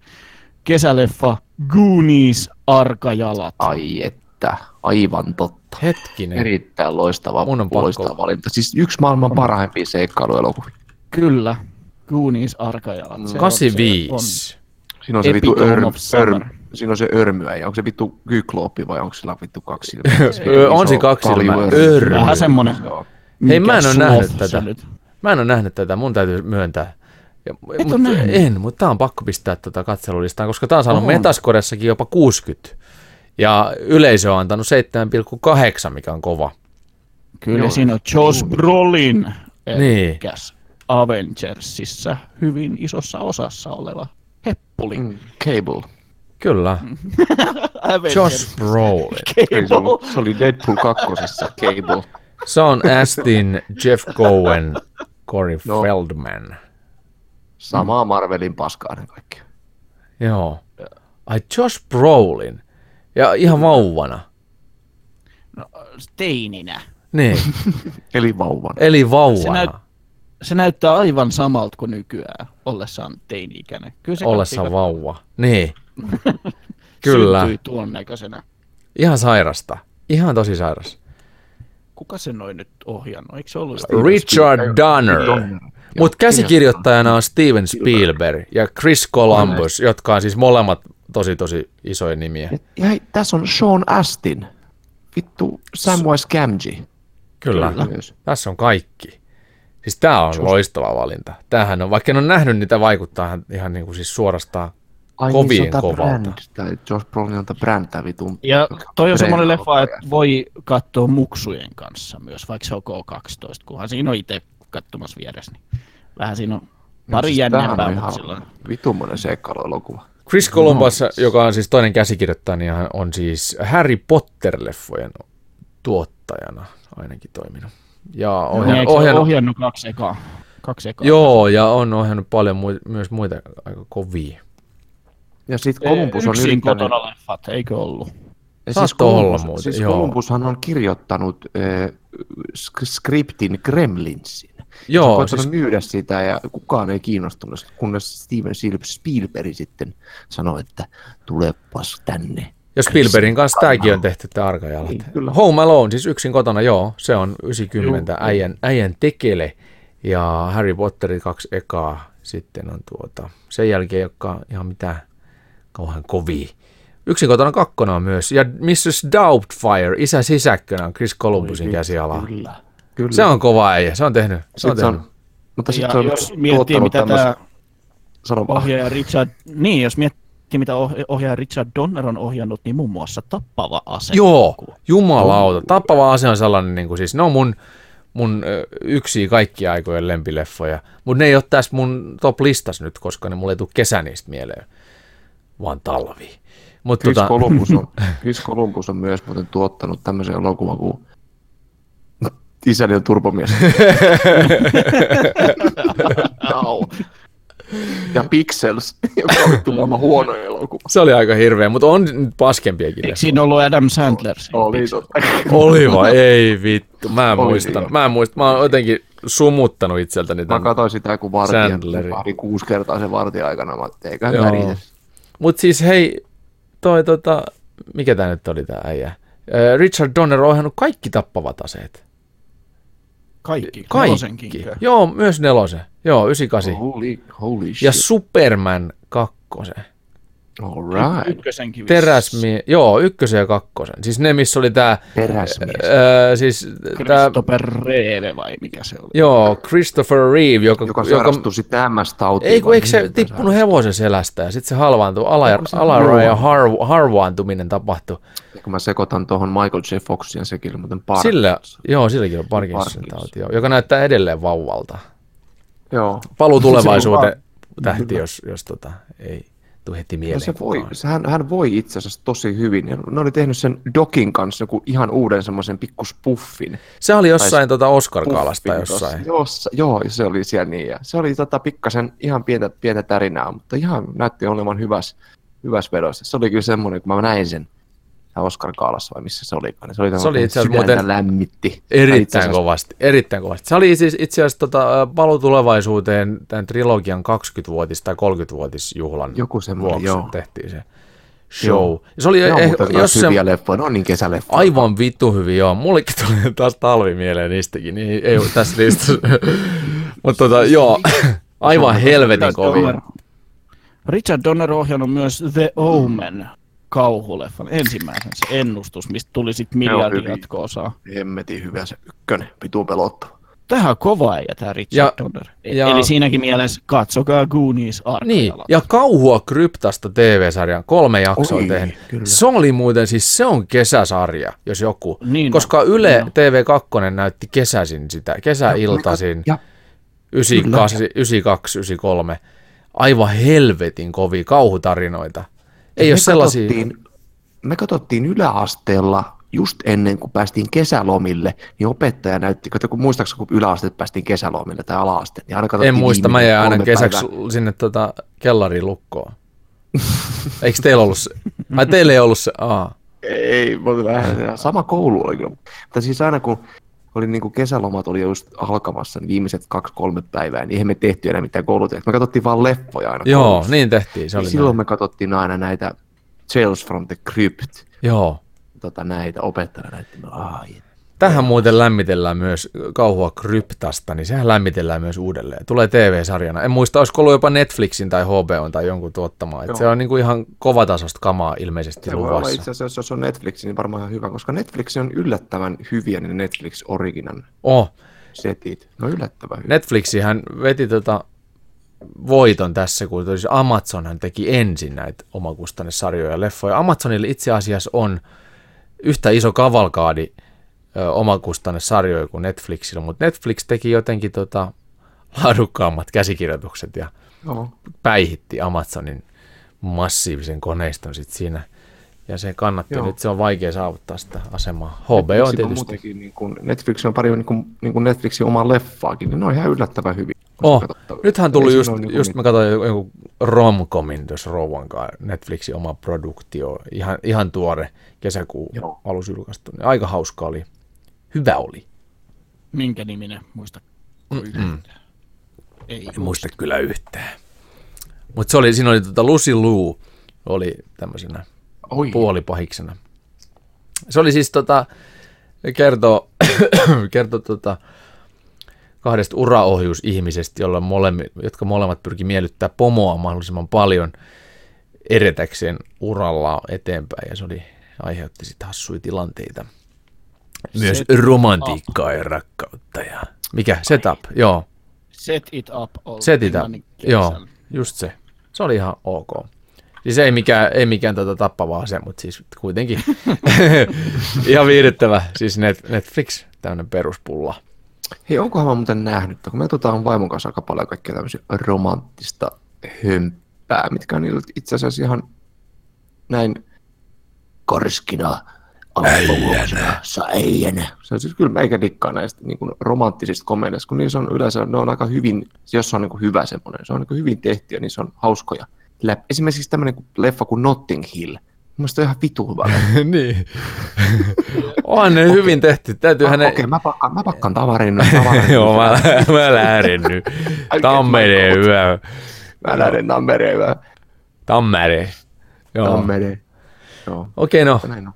kesäleffa Goonies Arkajalat. Ai että, aivan totta. Hetkinen. Erittäin loistava, Mun on pakko- loistava valinta. Siis yksi maailman parhaimpia seikkailuelokuvia. Kyllä. Goonies Arkajalat. Se on- se 85. Siinä on se summer. siinä on se örmyä, ja onko se vittu kykloopi vai onko sillä vittu kaksi silmää? On se kaksi silmää. Örmy. Vähän semmonen. Hei, mä en ole nähnyt tätä. nyt. Mä en ole nähnyt tätä, mun täytyy myöntää. Ja, Et mut? En, mutta tää on pakko pistää tota katselulistaan, koska tää on saanut On. Metascoressakin jopa 60. Ja yleisö on antanut 7,8, mikä on kova. Kyllä Joo. siinä on Josh Brolin, Niin. elikkäs Avengersissa hyvin isossa osassa oleva heppuli. Mm, Cable. Kyllä. Avengers. Josh Brolin. Ei, se, oli, se oli Deadpool kakkosessa, Cable. Sean Astin, Jeff Cohen, Corey No. Feldman. Samaa Marvelin paskaa ne kaikki. Joo. Ai Josh Brolin. Ja ihan vauvana. Teininä. Niin, Eli vauvan. eli vauvana. näyt- Se näyttää aivan samalta kuin nykyään, ollessaan teini-ikäinen. Kyllä se Ollessa kattii, vauva. Niin. Kyllä. Syntyi tuon näköisenä. Ihan sairasta. Ihan tosi sairas. Kuka se noin nyt ohjannut? Eikö se ollut Richard Donner. Donner. Mutta käsikirjoittajana on Steven Spielberg ja Chris Columbus, jotka on siis molemmat tosi tosi isoja nimiä. Ja, tässä on Sean Astin. Vittu Samwise Gamgee. Kyllä. Kyllä. Tässä on kaikki. Siis tää on loistava valinta. Tämähän on, vaikka en ole nähnyt niitä, vaikuttaa ihan, ihan niin kuin siis suorastaan Ai kovin niin, se on tää kovalta. Brand, tai Josh Brolin on tää Brand, tää vitun. Ja toi on semmoinen leffa, että voi katsoa muksujen kanssa myös, vaikka se on K12, kunhan siinä on itse katsomassa vieressä. Niin vähän siinä on pari siis jännempää, tämähän on silloin... Vitummonen seikkailuelokuva. Chris Columbus, joka on siis toinen käsikirjoittaja, niin hän on siis Harry Potter-leffojen tuottajana ainakin toiminut. Ja Ohjannut, ohjannut, ohjannut, ohjannut, ohjannut kaksi ekaa. Kaksi ekaa. joo, ja on ohjannut paljon mui, myös muita aika kovia. Ja sit Columbus on Yksin yrittänyt... kotona leffat, eikö ollut? Ja Saattoi olla muuten, siis joo. Columbushan on kirjoittanut äh, sk- skriptin Gremlinsin. Joo, se siis- myydä sitä ja kukaan ei kiinnostunut, kunnes Steven Spielberg sitten sanoi, että tulepas tänne. Ja Spielbergin kanssa tämäkin on tehty, tämä Arkajalat. Niin, kyllä. Home Alone, siis yksin kotona, joo, se on 90 äijän, äijän tekele. Ja Harry Potterin kaksi ekaa sitten on tuota, sen jälkeen, joka ihan mitään kauhean kovia. Yksin kotona kakkona on myös. Ja Mrs. Doubtfire, isä sisäkkönä on Chris Columbusin käsiala. Kyllä. Kyllä. Se on kova äijä, se on tehnyt. Se on tehnyt. on, mutta Ja sitten se on jos miettii, mitä tämmösen- tämä ohjaaja Richard... Niin, jos miettii, mitä oh- ohjaaja Richard Donner on ohjannut, niin muun muassa Tappava ase. Joo, jumalauta. Tappava ase on sellainen, niin kuin siis, ne on mun, mun yksi kaikkia aikojen lempileffoja, mutta ne ei ole tässä mun top-listas nyt, koska ne mulle ei tule kesä niistä mieleen, vaan talvi. Mutta Chris, tota, Columbus on, Chris Columbus on myös muuten tuottanut tämmöisen elokuvan kuin Isäni on turbomies. Au. ja Pixels, joka oli tulemaan huono elokuva. se oli aika hirveä, mutta on nyt paskempiakin. Eikö siinä ollut Adam Sandler? Oli totta. Oli vai? Ei vittu. Mä en Oli, muistan. Mä en muista. Mä oon jotenkin sumuttanut itseltäni Mä tämän. katsoin sitä, kun vartija kuusi kertaa sen vartin aikana. Mä ajattelin, eiköhän mä. Mutta siis hei, toi tota, mikä tämä nyt oli tämä äijä? Ö, Richard Donner on ohjannut kaikki tappavat aseet. Kaikki. Kaikki. Nelosenkin. Joo, myös nelosen. Joo, 98. Holy, holy shit. Ja Superman kakkosen. All right. Ykkösenkin. Teräsmie, joo, ykkösen ja kakkosen. Siis ne, missä oli tää, Teräsmies. öö, siis tää, Christopher Reeve vai mikä se oli? joo, Christopher Reeve, joka, joka sairastui sitten MS-tautiin. ei kun eikö se tippunut hevosen selästä ja sitten se halvaantui, ala, alaraja har, harvaantuminen tapahtui. Ja Kun mä sekoitan tuohon Michael J. Foxin, sekin oli muuten Parkinson. Sillä, joo, silläkin on Parkinson tauti, joo, joka näyttää edelleen vauvalta. Joo. Paluu on tulevaisuuteen tähti, jos, jos tota, ei tule heti No mieleen. se voi, kukaan. se, hän, hän voi itse asiassa tosi hyvin. Ja ne oli tehnyt sen Dokin kanssa joku ihan uuden semmoisen pikkuspuffin. Se oli jossain tota Oscar-kaalasta jossain. Jossa, joo, se oli siellä niin. Ja se oli tota pikkasen ihan pientä, pientä tärinää, mutta ihan näytti olevan hyvässä, hyvässä vedossa. Se oli kyllä semmoinen, kun mä näin sen Oscar Kaalassa vai missä se olikaan. niin Se oli, Se oli itse asiassa muuten lämmitti. Erittäin asiassa- kovasti, erittäin kovasti. Se oli siis itse asiassa tota, paluu tulevaisuuteen tämän trilogian 20-vuotis- tai 30-vuotisjuhlan Joku vuoksi joo. tehtiin se show. Joo. Se oli on eh, jos se, hyviä leffoja, ne on niin kesäleffoja. aivan vittu hyvin, joo. Mullekin tuli taas talvi mieleen niistäkin, niin ei, ei ole tässä listassa. Mutta tota, joo, aivan helvetin kovia. Richard Donner on ohjannut myös The Omen kauhuleffan ensimmäisen, se ennustus, mistä tuli sitten miljardi jatko-osaa. Hemmetin hyvä se ykkönen, pituu pelottava. Tähän on kova äijä tämä Richard Ja- Donner. ja- Eli siinäkin mielessä katsokaa Goonies Ark. Niin, ja kauhua kryptasta TV-sarjan, kolme jaksoa Oi, tehnyt. kyllä. Se oli muuten, siis se on kesäsarja, jos joku. Niin on, koska Yle niin on. TV2 näytti kesäisin sitä, kesäiltaisin, Ja 98, 92, 93. Aivan helvetin kovia kauhutarinoita. Ei me ole sellaisia... Katsottiin, me katsottiin yläasteella just ennen kuin päästiin kesälomille, niin opettaja näytti, kato, kun muistaakseni kun yläasteet päästiin kesälomille tai alaasteet, niin aina En muista, mä jäin aina kesäksi päivää. sinne tota kellariin lukkoon. Eikö teillä ollut se? Ai teillä ei ollut se? Aa. Ei, mutta vähän sama koulu oli kyllä. Mutta siis aina kun oli niin kuin kesälomat oli just alkamassa, niin viimeiset kaksi-kolme päivää, niin eihän me tehty enää mitään koulutyötä. Me katsottiin vaan leffoja aina Joo, koulussa. niin tehtiin. Se Niin oli silloin näin. me katsottiin aina näitä Tales from the Crypt, Joo. tota, näitä opettaja näytti, ai, Tähän muuten lämmitellään myös kauhua kryptasta, niin sehän lämmitellään myös uudelleen. Tulee TV-sarjana. En muista, olisiko ollut jopa Netflixin tai HBO tai jonkun tuottamaa. Et Joo. se on niinku ihan kovatasosta kamaa ilmeisesti Se voi luvassa. itse asiassa, jos on Netflix, niin varmaan ihan hyvä, koska Netflix on yllättävän hyviä ne Netflix Originan Oh, setit. Ne on yllättävän hyviä. Netflixihän veti tota voiton tässä, kun siis Amazonhan teki ensin näitä omakustannesarjoja ja leffoja. Amazonilla itse asiassa on yhtä iso kavalkaadi ö, omakustannesarjoja kuin Netflixillä, mutta Netflix teki jotenkin tota, laadukkaammat käsikirjoitukset ja Joo. päihitti Amazonin massiivisen koneiston sit siinä. Ja se kannatti. Joo. Nyt se on vaikea saavuttaa sitä asemaa. HBO on Netflix on tietysti. muutenkin, niin kuin, Netflix on pari niin kuin, niin kuin Netflixin omaa leffaakin, niin ne on ihan yllättävän hyviä. Oh, nythän tuli Ei just, ole niin just mä katsoin joku, joku romcomin tuossa Rouvan kanssa, Netflixin oma produktio, ihan, ihan tuore kesäkuun Joo. alussa julkaistu. Niin Aika hauska oli. Hyvä oli. Minkä niminen, muista? Mm-mm. Ei En muista kyllä yhtään. Mutta se oli, siinä oli tota Lucy Liu, oli tämmöisenä Oi, puolipahiksena. Se oli siis tota, kertoo, kertoo tota, kahdesta uraohjusihmisestä, jolla molemmi, jotka molemmat pyrki miellyttää pomoa mahdollisimman paljon edetäkseen uralla eteenpäin, ja se oli, aiheutti sitten hassuja tilanteita. Myös Set romantiikkaa ja rakkautta. Ja... Mikä? Setup, joo. Set it up. Set it up, joo, just se. Se oli ihan ok. Siis ei mikään, ei mikään tota tappava ase, mutta siis kuitenkin ihan viihdyttävä. Siis Net, Netflix, tämmöinen peruspulla. Hei, onkohan mä muuten nähnyt, kun me katsotaan vaimon kanssa aika paljon kaikkea tämmöisiä romanttista hömppää, mitkä on niillä itse asiassa ihan näin korskina, alfavuosina, saijänä. Se on siis kyllä meikä dikkaa näistä niin kuin romanttisista komediasta, kun niissä on yleensä, ne on aika hyvin, jos se on niin kuin hyvä semmoinen, se on niin kuin hyvin tehty ja niissä on hauskoja. Läp. Esimerkiksi tämmöinen kuin leffa kuin Notting Hill. Mielestäni on ihan vitu hyvä. niin. On ne hyvin tehty. Täytyy Okei, hänen... okay, mä pakkaan, mä pakkaan tavarin. tavarin Joo, mä, mä lähdin nyt. Tammereen yö. Mä lähden Tammereen. Mä Tammereen. Joo. Tammereen. Joo, Okei, no, näin on.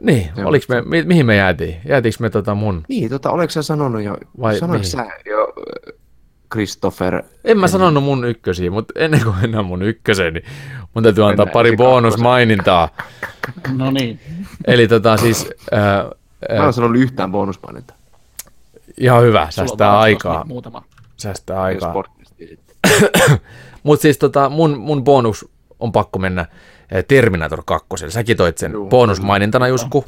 Niin, Se oliks me, mi, mihin me jäätiin? Jäätiinkö me tota mun? Niin, tota, oletko sä sanonut jo, Vai sä jo äh, Christopher? En mä sanonut mun ykkösiä, mutta ennen kuin mennään mun ykköseen, niin mun täytyy antaa Mennään pari ensin kakkoseen. bonusmainintaa. No niin. Eli tota siis, äh, Mä en äh, sanonut yhtään bonuspaininta. ihan hyvä, säästää aikaa, Muutama. säästää aikaa. Mutta siis tota, mun, mun bonus on pakko mennä Terminator 2. Säkin toit sen Joo, bonusmainintana, Jusku.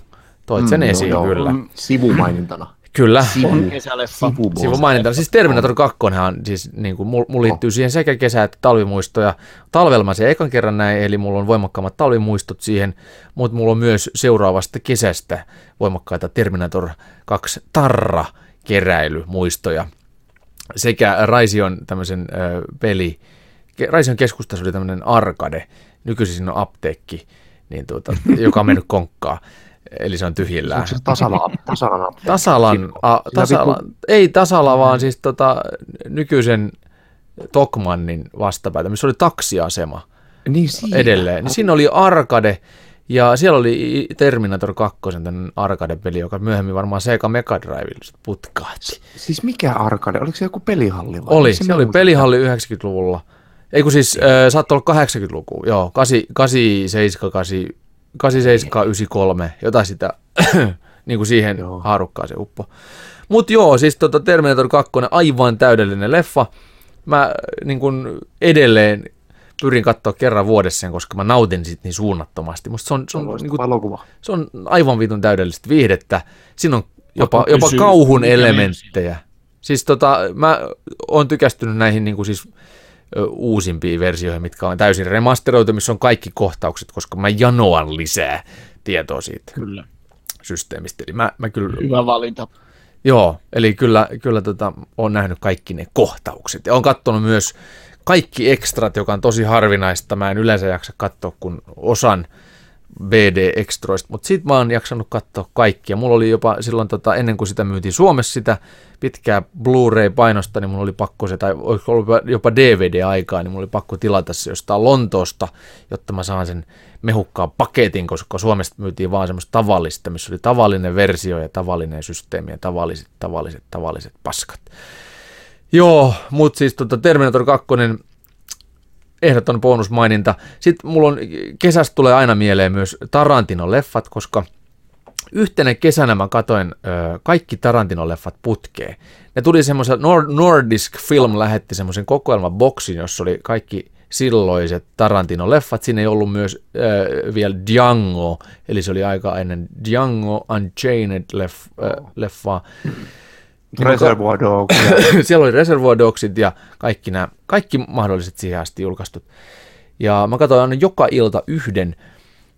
Toit sen Mm, esiin, joo, kyllä. Sivumainintana. Kyllä. On kesäleffa. Sivumainintana. Siis Terminator 2 on siis, niin kuin, mulla liittyy siihen sekä kesä- että talvimuistoja. Talvella mä sen ekan kerran näin, eli mulla on voimakkaammat talvimuistot siihen, mutta mulla on myös seuraavasta kesästä voimakkaita Terminator 2 Tarra keräilymuistoja. Sekä Raision tämmöisen ö, peli, Raision keskustassa oli tämmöinen arcade, nykyisin siinä on apteekki, niin tuota, joka on mennyt konkkaan, eli se on tyhjillään. Onko se tasala, tasala Tasalan, a, tasala, ei Tasala, vaan siis tota, nykyisen Tokmannin vastapäätä, missä oli taksiasema Niin siinä. edelleen. Niin siinä oli arcade, ja siellä oli Terminator 2, tämmöinen arcade-peli, joka myöhemmin varmaan Sega Mega Drivella sit putkahti. Siis mikä arcade? Oliko se joku pelihalli vai? Oli, se mä oli pelihalli 90-luvulla. Ei kun siis, äh, saattoi olla 80-luku, joo, 8, 87, 8, 87, 93, jotain sitä, niin kuin siihen Joo. haarukkaan se uppo. Mutta joo, siis tota Terminator 2, aivan täydellinen leffa. Mä niin kuin edelleen pyrin katsoa kerran vuodessa sen, koska mä nautin siitä niin suunnattomasti. Musta se on, se on, niin kuin, Valokuva. se on aivan vitun täydellistä viihdettä. Siinä on jopa, jopa kauhun elementtejä. Siis tota, mä oon tykästynyt näihin niin kuin siis uusimpiin versioihin, mitkä on täysin remasteroitu, missä on kaikki kohtaukset, koska mä janoan lisää tietoa siitä Kyllä. systeemistä. Eli mä, mä kyllä, Hyvä valinta. joo, eli kyllä, kyllä tota, on nähnyt kaikki ne kohtaukset. Ja on katsonut myös kaikki ekstrat, joka on tosi harvinaista. Mä en yleensä jaksa katsoa kuin osan BD-ekstroista, mutta sit mä oon jaksanut katsoa kaikkia. Mulla oli jopa silloin, tota, ennen kuin sitä myytiin Suomessa sitä pitkää Blu-ray-painosta, niin mulla oli pakko se, tai ollut jopa DVD-aikaa, niin mulla oli pakko tilata se jostain Lontoosta, jotta mä saan sen mehukkaan paketin, koska Suomesta myytiin vaan semmoista tavallista, missä oli tavallinen versio ja tavallinen systeemi ja tavalliset, tavalliset, tavalliset paskat. Joo, mutta siis tota Terminator 2 ehdoton bonusmaininta. Sitten mulla on, kesästä tulee aina mieleen myös Tarantino-leffat, koska yhtenä kesänä mä katoin ö, kaikki Tarantino-leffat putkeen. Ne tuli semmoisen, Nord- Nordisk Film lähetti semmoisen kokoelmaboksin, jossa oli kaikki silloiset Tarantino-leffat. Siinä ei ollut myös ö, vielä Django, eli se oli aika ennen Django Unchained leff, ö, leffaa. Reservoir Dogs. siellä oli Reservoir Dogsit ja kaikki, nämä, kaikki mahdolliset siihen asti julkaistut. Ja mä katsoin aina joka ilta yhden,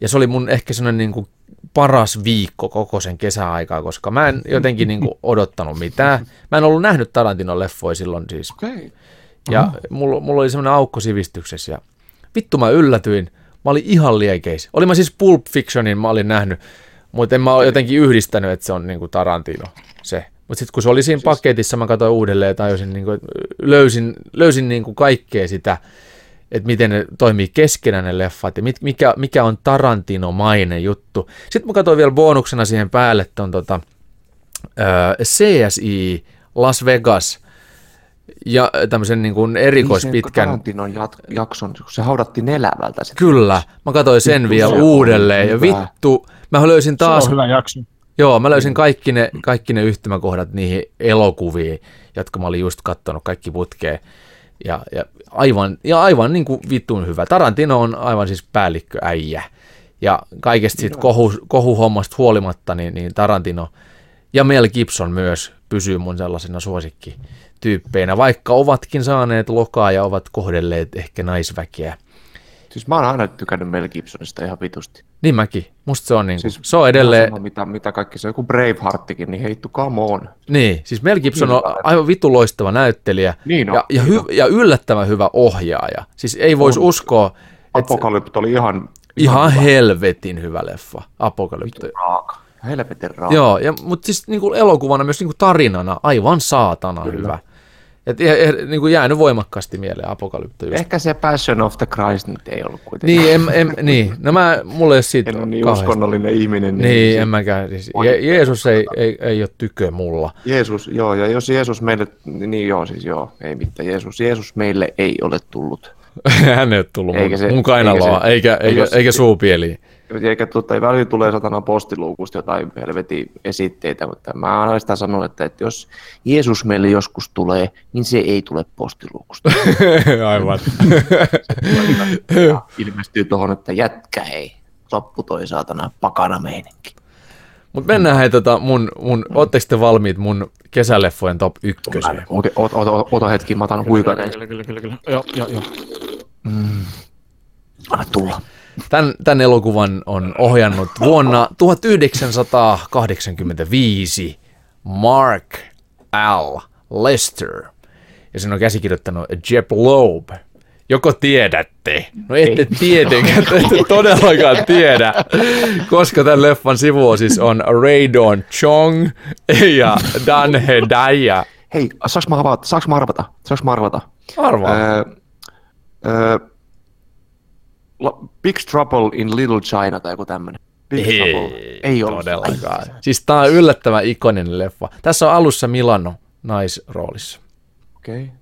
ja se oli mun ehkä sellainen niin kuin paras viikko koko sen kesäaikaa, koska mä en jotenkin niin kuin odottanut mitään. Mä en ollut nähnyt Tarantinon leffoja silloin siis. Okei. Ja mulla, mulla oli semmoinen aukko sivistyksessä ja vittu mä yllätyin. Mä olin ihan liekeis. Olin mä siis Pulp Fictionin, mä olin nähnyt, mutta en mä ole jotenkin yhdistänyt, että se on niinku Tarantino se. Mutta sitten kun se oli siinä paketissa, mä katsoin uudelleen ja tajusin, niinku, että löysin, löysin niinku kaikkea sitä, että miten ne toimii keskenään ne leffat ja mit, mikä, mikä on Tarantino-mainen juttu. Sitten mä katsoin vielä bonuksena siihen päälle, että on tota, ö, CSI Las Vegas ja tämmöisen niin kuin erikoispitkän... Tarantinon jat- jakson, kun se haudattiin elävältä. Se Kyllä, mä katsoin sen Vittu, vielä se uudelleen ja hyvä. vittu, mä löysin taas, Se on hyvä jakso. Joo, mä löysin kaikki ne, kaikki ne yhtymäkohdat niihin elokuviin, jotka mä olin just kattonut kaikki putkeen. Ja, ja aivan, ja aivan niin kuin vitun hyvä. Tarantino on aivan siis päällikköäijä. Ja kaikesta siitä kohu, kohuhommasta huolimatta, niin, niin Tarantino ja Mel Gibson myös pysyy mun sellaisena suosikkityyppeinä, vaikka ovatkin saaneet lokaa ja ovat kohdelleet ehkä naisväkeä. Siis mä oon aina tykännyt Mel Gibsonista ihan vitusti. Niin mäkin. Musta se on, niin Siis se on edelleen, Sama, mitä, mitä kaikki se on, joku Bravehearttikin, niin heittu come on. niin, siis Mel Gibson on Kyllä. aivan vitu loistava näyttelijä Niin on, ja, ja, hy, ja yllättävän hyvä ohjaaja. Siis ei voisi uskoa, että Apokalypto oli ihan, ihan helvetin hyvä leffa, Apokalypto. raaka. Helvetin raaka. Joo, ja, mutta siis niin kuin elokuvana myös niin kuin tarinana aivan saatana Kyllä. hyvä. Et ihan, niin kuin jäänyt voimakkaasti mieleen Apokalypto just. Ehkä se Passion of the Christ nyt ei ollut kuitenkaan. Niin, en, en, niin. No mä, mulle ei ole siitä En ole niin kauheasti- uskonnollinen ihminen. Niin, en mäkään. Siis, Je- Jeesus ei, ei, ei ole tykö mulla. Jeesus, joo, ja jos Jeesus meille, niin joo, siis joo, ei mitään. Jeesus, Jeesus meille ei ole tullut. Hän ei ole tullut Eikä mun, se- mun kainaloa, eikä se- eikä, eikä, jos- eikä suupieliin. Eikä tuota, välillä tulee satana postiluukusta jotain helvetin esitteitä, mutta mä aina sitä sanon, että, että jos Jeesus meille joskus tulee, niin se ei tule postiluukusta. Aivan. Ilmestyy tuohon, että jätkä ei. Loppu toi saatana pakana meininki. Mutta mennään hei tota mun, mun ootteko te valmiit mun kesäleffojen top ykköseen? Ota, ota, ota, ota hetki, mä otan huikanen. Kyllä, kyllä, kyllä, kyllä. Joo, joo, joo. Anna tulla. Tämän, tämän elokuvan on ohjannut vuonna 1985 Mark L. Lester. Ja sen on käsikirjoittanut Jeb Loeb. Joko tiedätte? No ette tietenkään, te ette todellakaan tiedä, koska tämän leffan sivuosis on Raydon Chong ja Dan Hedaya. Hei, saaks mä arvata? Saaks mä arvata? Saaks mä arvata? Arvaa. Öö, öö, Big Trouble in Little China tai joku tämmönen. Big Trouble. Ei ollut. todellakaan. Siis tää on yllättävän ikoninen leffa. Tässä on alussa Milano naisroolissa. Okei. Okay.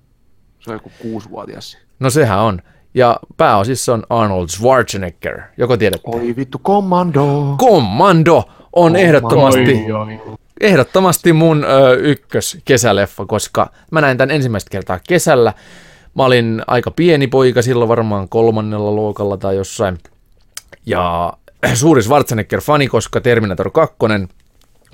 Se on joku kuusivuotias. No sehän on. Ja pääosissa on Arnold Schwarzenegger. Joko tiedätte? Oi vittu, Commando. Commando on ehdottomasti, ehdottomasti mun ö, ykkös kesäleffa, koska mä näin tämän ensimmäistä kertaa kesällä. Mä olin aika pieni poika silloin varmaan kolmannella luokalla tai jossain. Ja suuri Schwarzenegger-fani, koska Terminator 2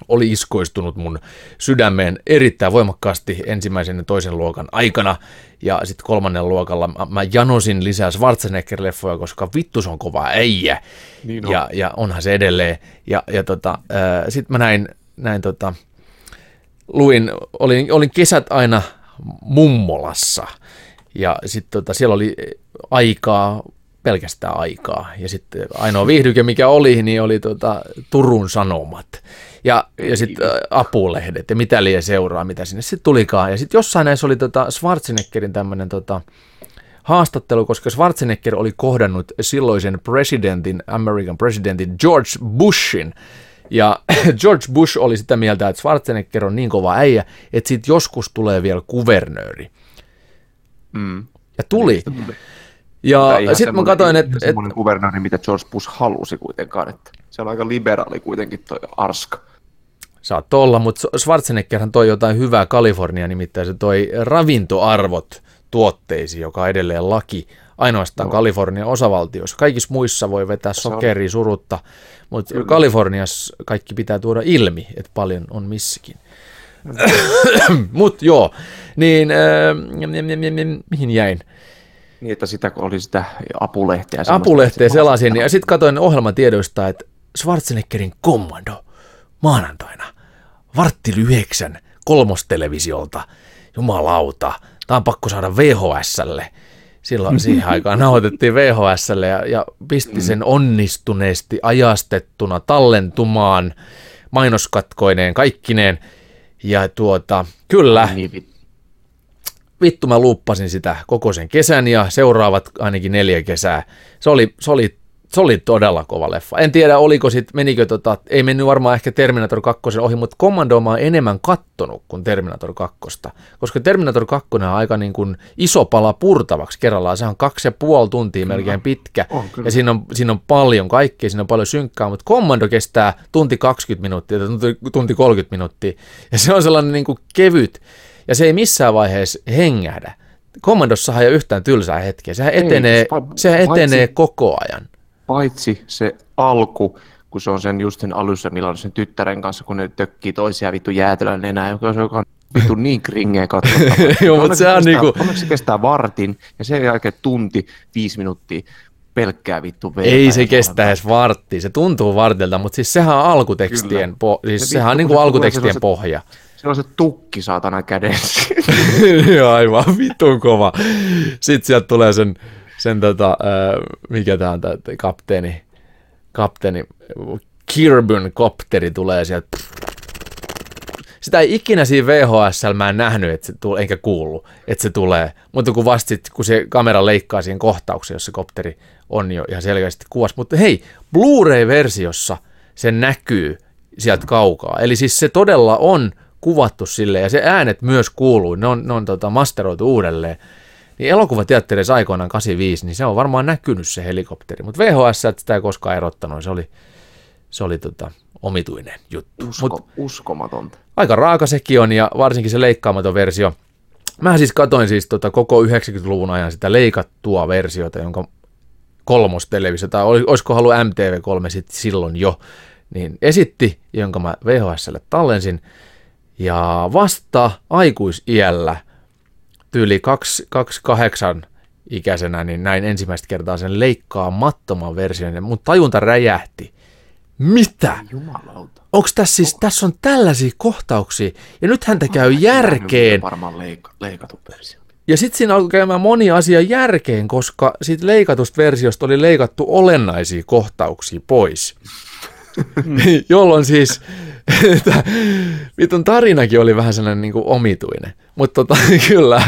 oli iskoistunut mun sydämeen erittäin voimakkaasti ensimmäisen ja toisen luokan aikana. Ja sitten kolmannen luokalla mä, mä janosin lisää Schwarzenegger-leffoja, koska vittu se on kova äijä. Niin on. ja, ja onhan se edelleen. Ja, ja tota, sitten mä näin, näin tota, luin, olin, olin kesät aina mummolassa. Ja sitten tota, siellä oli aikaa, pelkästään aikaa. Ja sitten ainoa viihdyke, mikä oli, niin oli tota, Turun Sanomat. Ja, ja sitten apulehdet ja mitä liian seuraa, mitä sinne sitten tulikaan. Ja sitten jossain näissä oli tota Schwarzeneggerin tämmöinen tota, haastattelu, koska Schwarzenegger oli kohdannut silloisen presidentin, American presidentin George Bushin. Ja George Bush oli sitä mieltä, että Schwarzenegger on niin kova äijä, että siitä joskus tulee vielä kuvernööri. Mm. Ja tuli. Tai Ja ihan sitten mä katsoin, että, että Semmoinen kuvernööri, mitä George Bush halusi kuitenkaan. Että se on aika liberaali kuitenkin toi Arska. Saattoi olla, mutta Schwarzeneggerhän toi jotain hyvää Kalifornia, nimittäin se toi ravintoarvot tuotteisiin, joka on edelleen laki ainoastaan no. Kalifornian osavaltioissa. Kaikissa muissa voi vetää sokeria surutta, mutta Kaliforniassa kaikki pitää tuoda ilmi, että paljon on missäkin. mutta joo, niin äh, mihin jäin? Niin, että sitä oli sitä apulehteä. Apulehteä selasin ja sitten katsoin ohjelmatiedoista, että Schwarzeneggerin kommando maanantaina vartti yhdeksän kolmostelevisiolta. Jumalauta, tämä on pakko saada VHSlle. Silloin siihen aikaan nauhoitettiin VHSlle ja, ja pisti sen onnistuneesti ajastettuna tallentumaan mainoskatkoineen kaikkineen. Ja tuota, kyllä, Niin, vittu. vittu mä luuppasin sitä koko sen kesän ja seuraavat ainakin neljä kesää. Se oli, se oli, se oli todella kova leffa. En tiedä, oliko sit, menikö tota, ei mennyt varmaan ehkä Terminator 2 ohi, mutta Commando mä oon enemmän kattonut kuin Terminator 2. Koska Terminator 2 on aika niin kuin iso pala purtavaksi kerrallaan. Se on kaksi ja puoli tuntia melkein pitkä. On, kyllä. ja siinä on, siinä on paljon kaikkea, siinä on paljon synkkää, mutta Commando kestää tunti 20 minuuttia tai tunti, tunti 30 minuuttia. Ja se on sellainen niin kuin kevyt, ja se ei missään vaiheessa hengähdä. Kommandossahan ei ole yhtään tylsää hetkeä. Sehän Ei, etenee, pa- sehän paitsi- etenee koko ajan. Paitsi se alku, kun se on sen just sen alussa, milloin sen tyttären kanssa, kun ne tökkii toisia vittu jäätelön enää, joka joka on vittu niin kringeä katsottavaa. Joo, mutta se on niinku- Onneksi se kestää vartin, ja sen jälkeen tunti, viisi minuuttia pelkkää vittu verta. Ei se kestä edes varttia. Se tuntuu vartilta, mutta siis sehän on alkutekstien, po- siis Se sehän on vittu, niin kuin se tulee alkutekstien sellaiset- pohja. Se on se tukki saatana kädessä. Joo, aivan vitun kova. Sitten sieltä tulee sen, sen tota, äh, mikä tää on, tää kapteeni, kapteeni, Kirbyn kopteri tulee sieltä. sitä ei ikinä siinä VHS mä en nähnyt, että se tulee, enkä kuullut, että se tulee. Mutta kun vasta sit, kun se kamera leikkaa siihen kohtaukseen, jossa kopteri on jo ihan selkeästi kuvassa. Mutta hei, Blu-ray-versiossa se näkyy sieltä kaukaa. Eli siis se todella on kuvattu silleen, ja se äänet myös kuuluu, ne on, ne on tota, masteroitu uudelleen. Niin elokuvateatterissa aikoinaan 85, niin se on varmaan näkynyt se helikopteri, mutta VHS sitä ei koskaan erottanut, se oli, se oli tota, omituinen juttu. Usko, Mut uskomatonta. aika raaka sekin on, ja varsinkin se leikkaamaton versio. Mä siis katoin siis tota koko 90-luvun ajan sitä leikattua versiota, jonka kolmostelevisio, tai oli- olisiko halu MTV3 sit silloin jo, niin esitti, jonka mä VHSlle tallensin. Ja vasta aikuisiällä, tyyli 2 28 ikäisenä, niin näin ensimmäistä kertaa sen leikkaamattoman version, ja mun tajunta räjähti. Mitä? Jumalauta. Onko tässä siis, tässä on tällaisia kohtauksia, ja nyt häntä käy järkeen, Varmaan leika, leikattu versio. ja sitten siinä alkoi käymään moni asia järkeen, koska siitä leikatusta versiosta oli leikattu olennaisia kohtauksia pois. Jolloin siis, vitun tarinakin oli vähän sellainen niin kuin omituinen. Mutta tota, kyllä,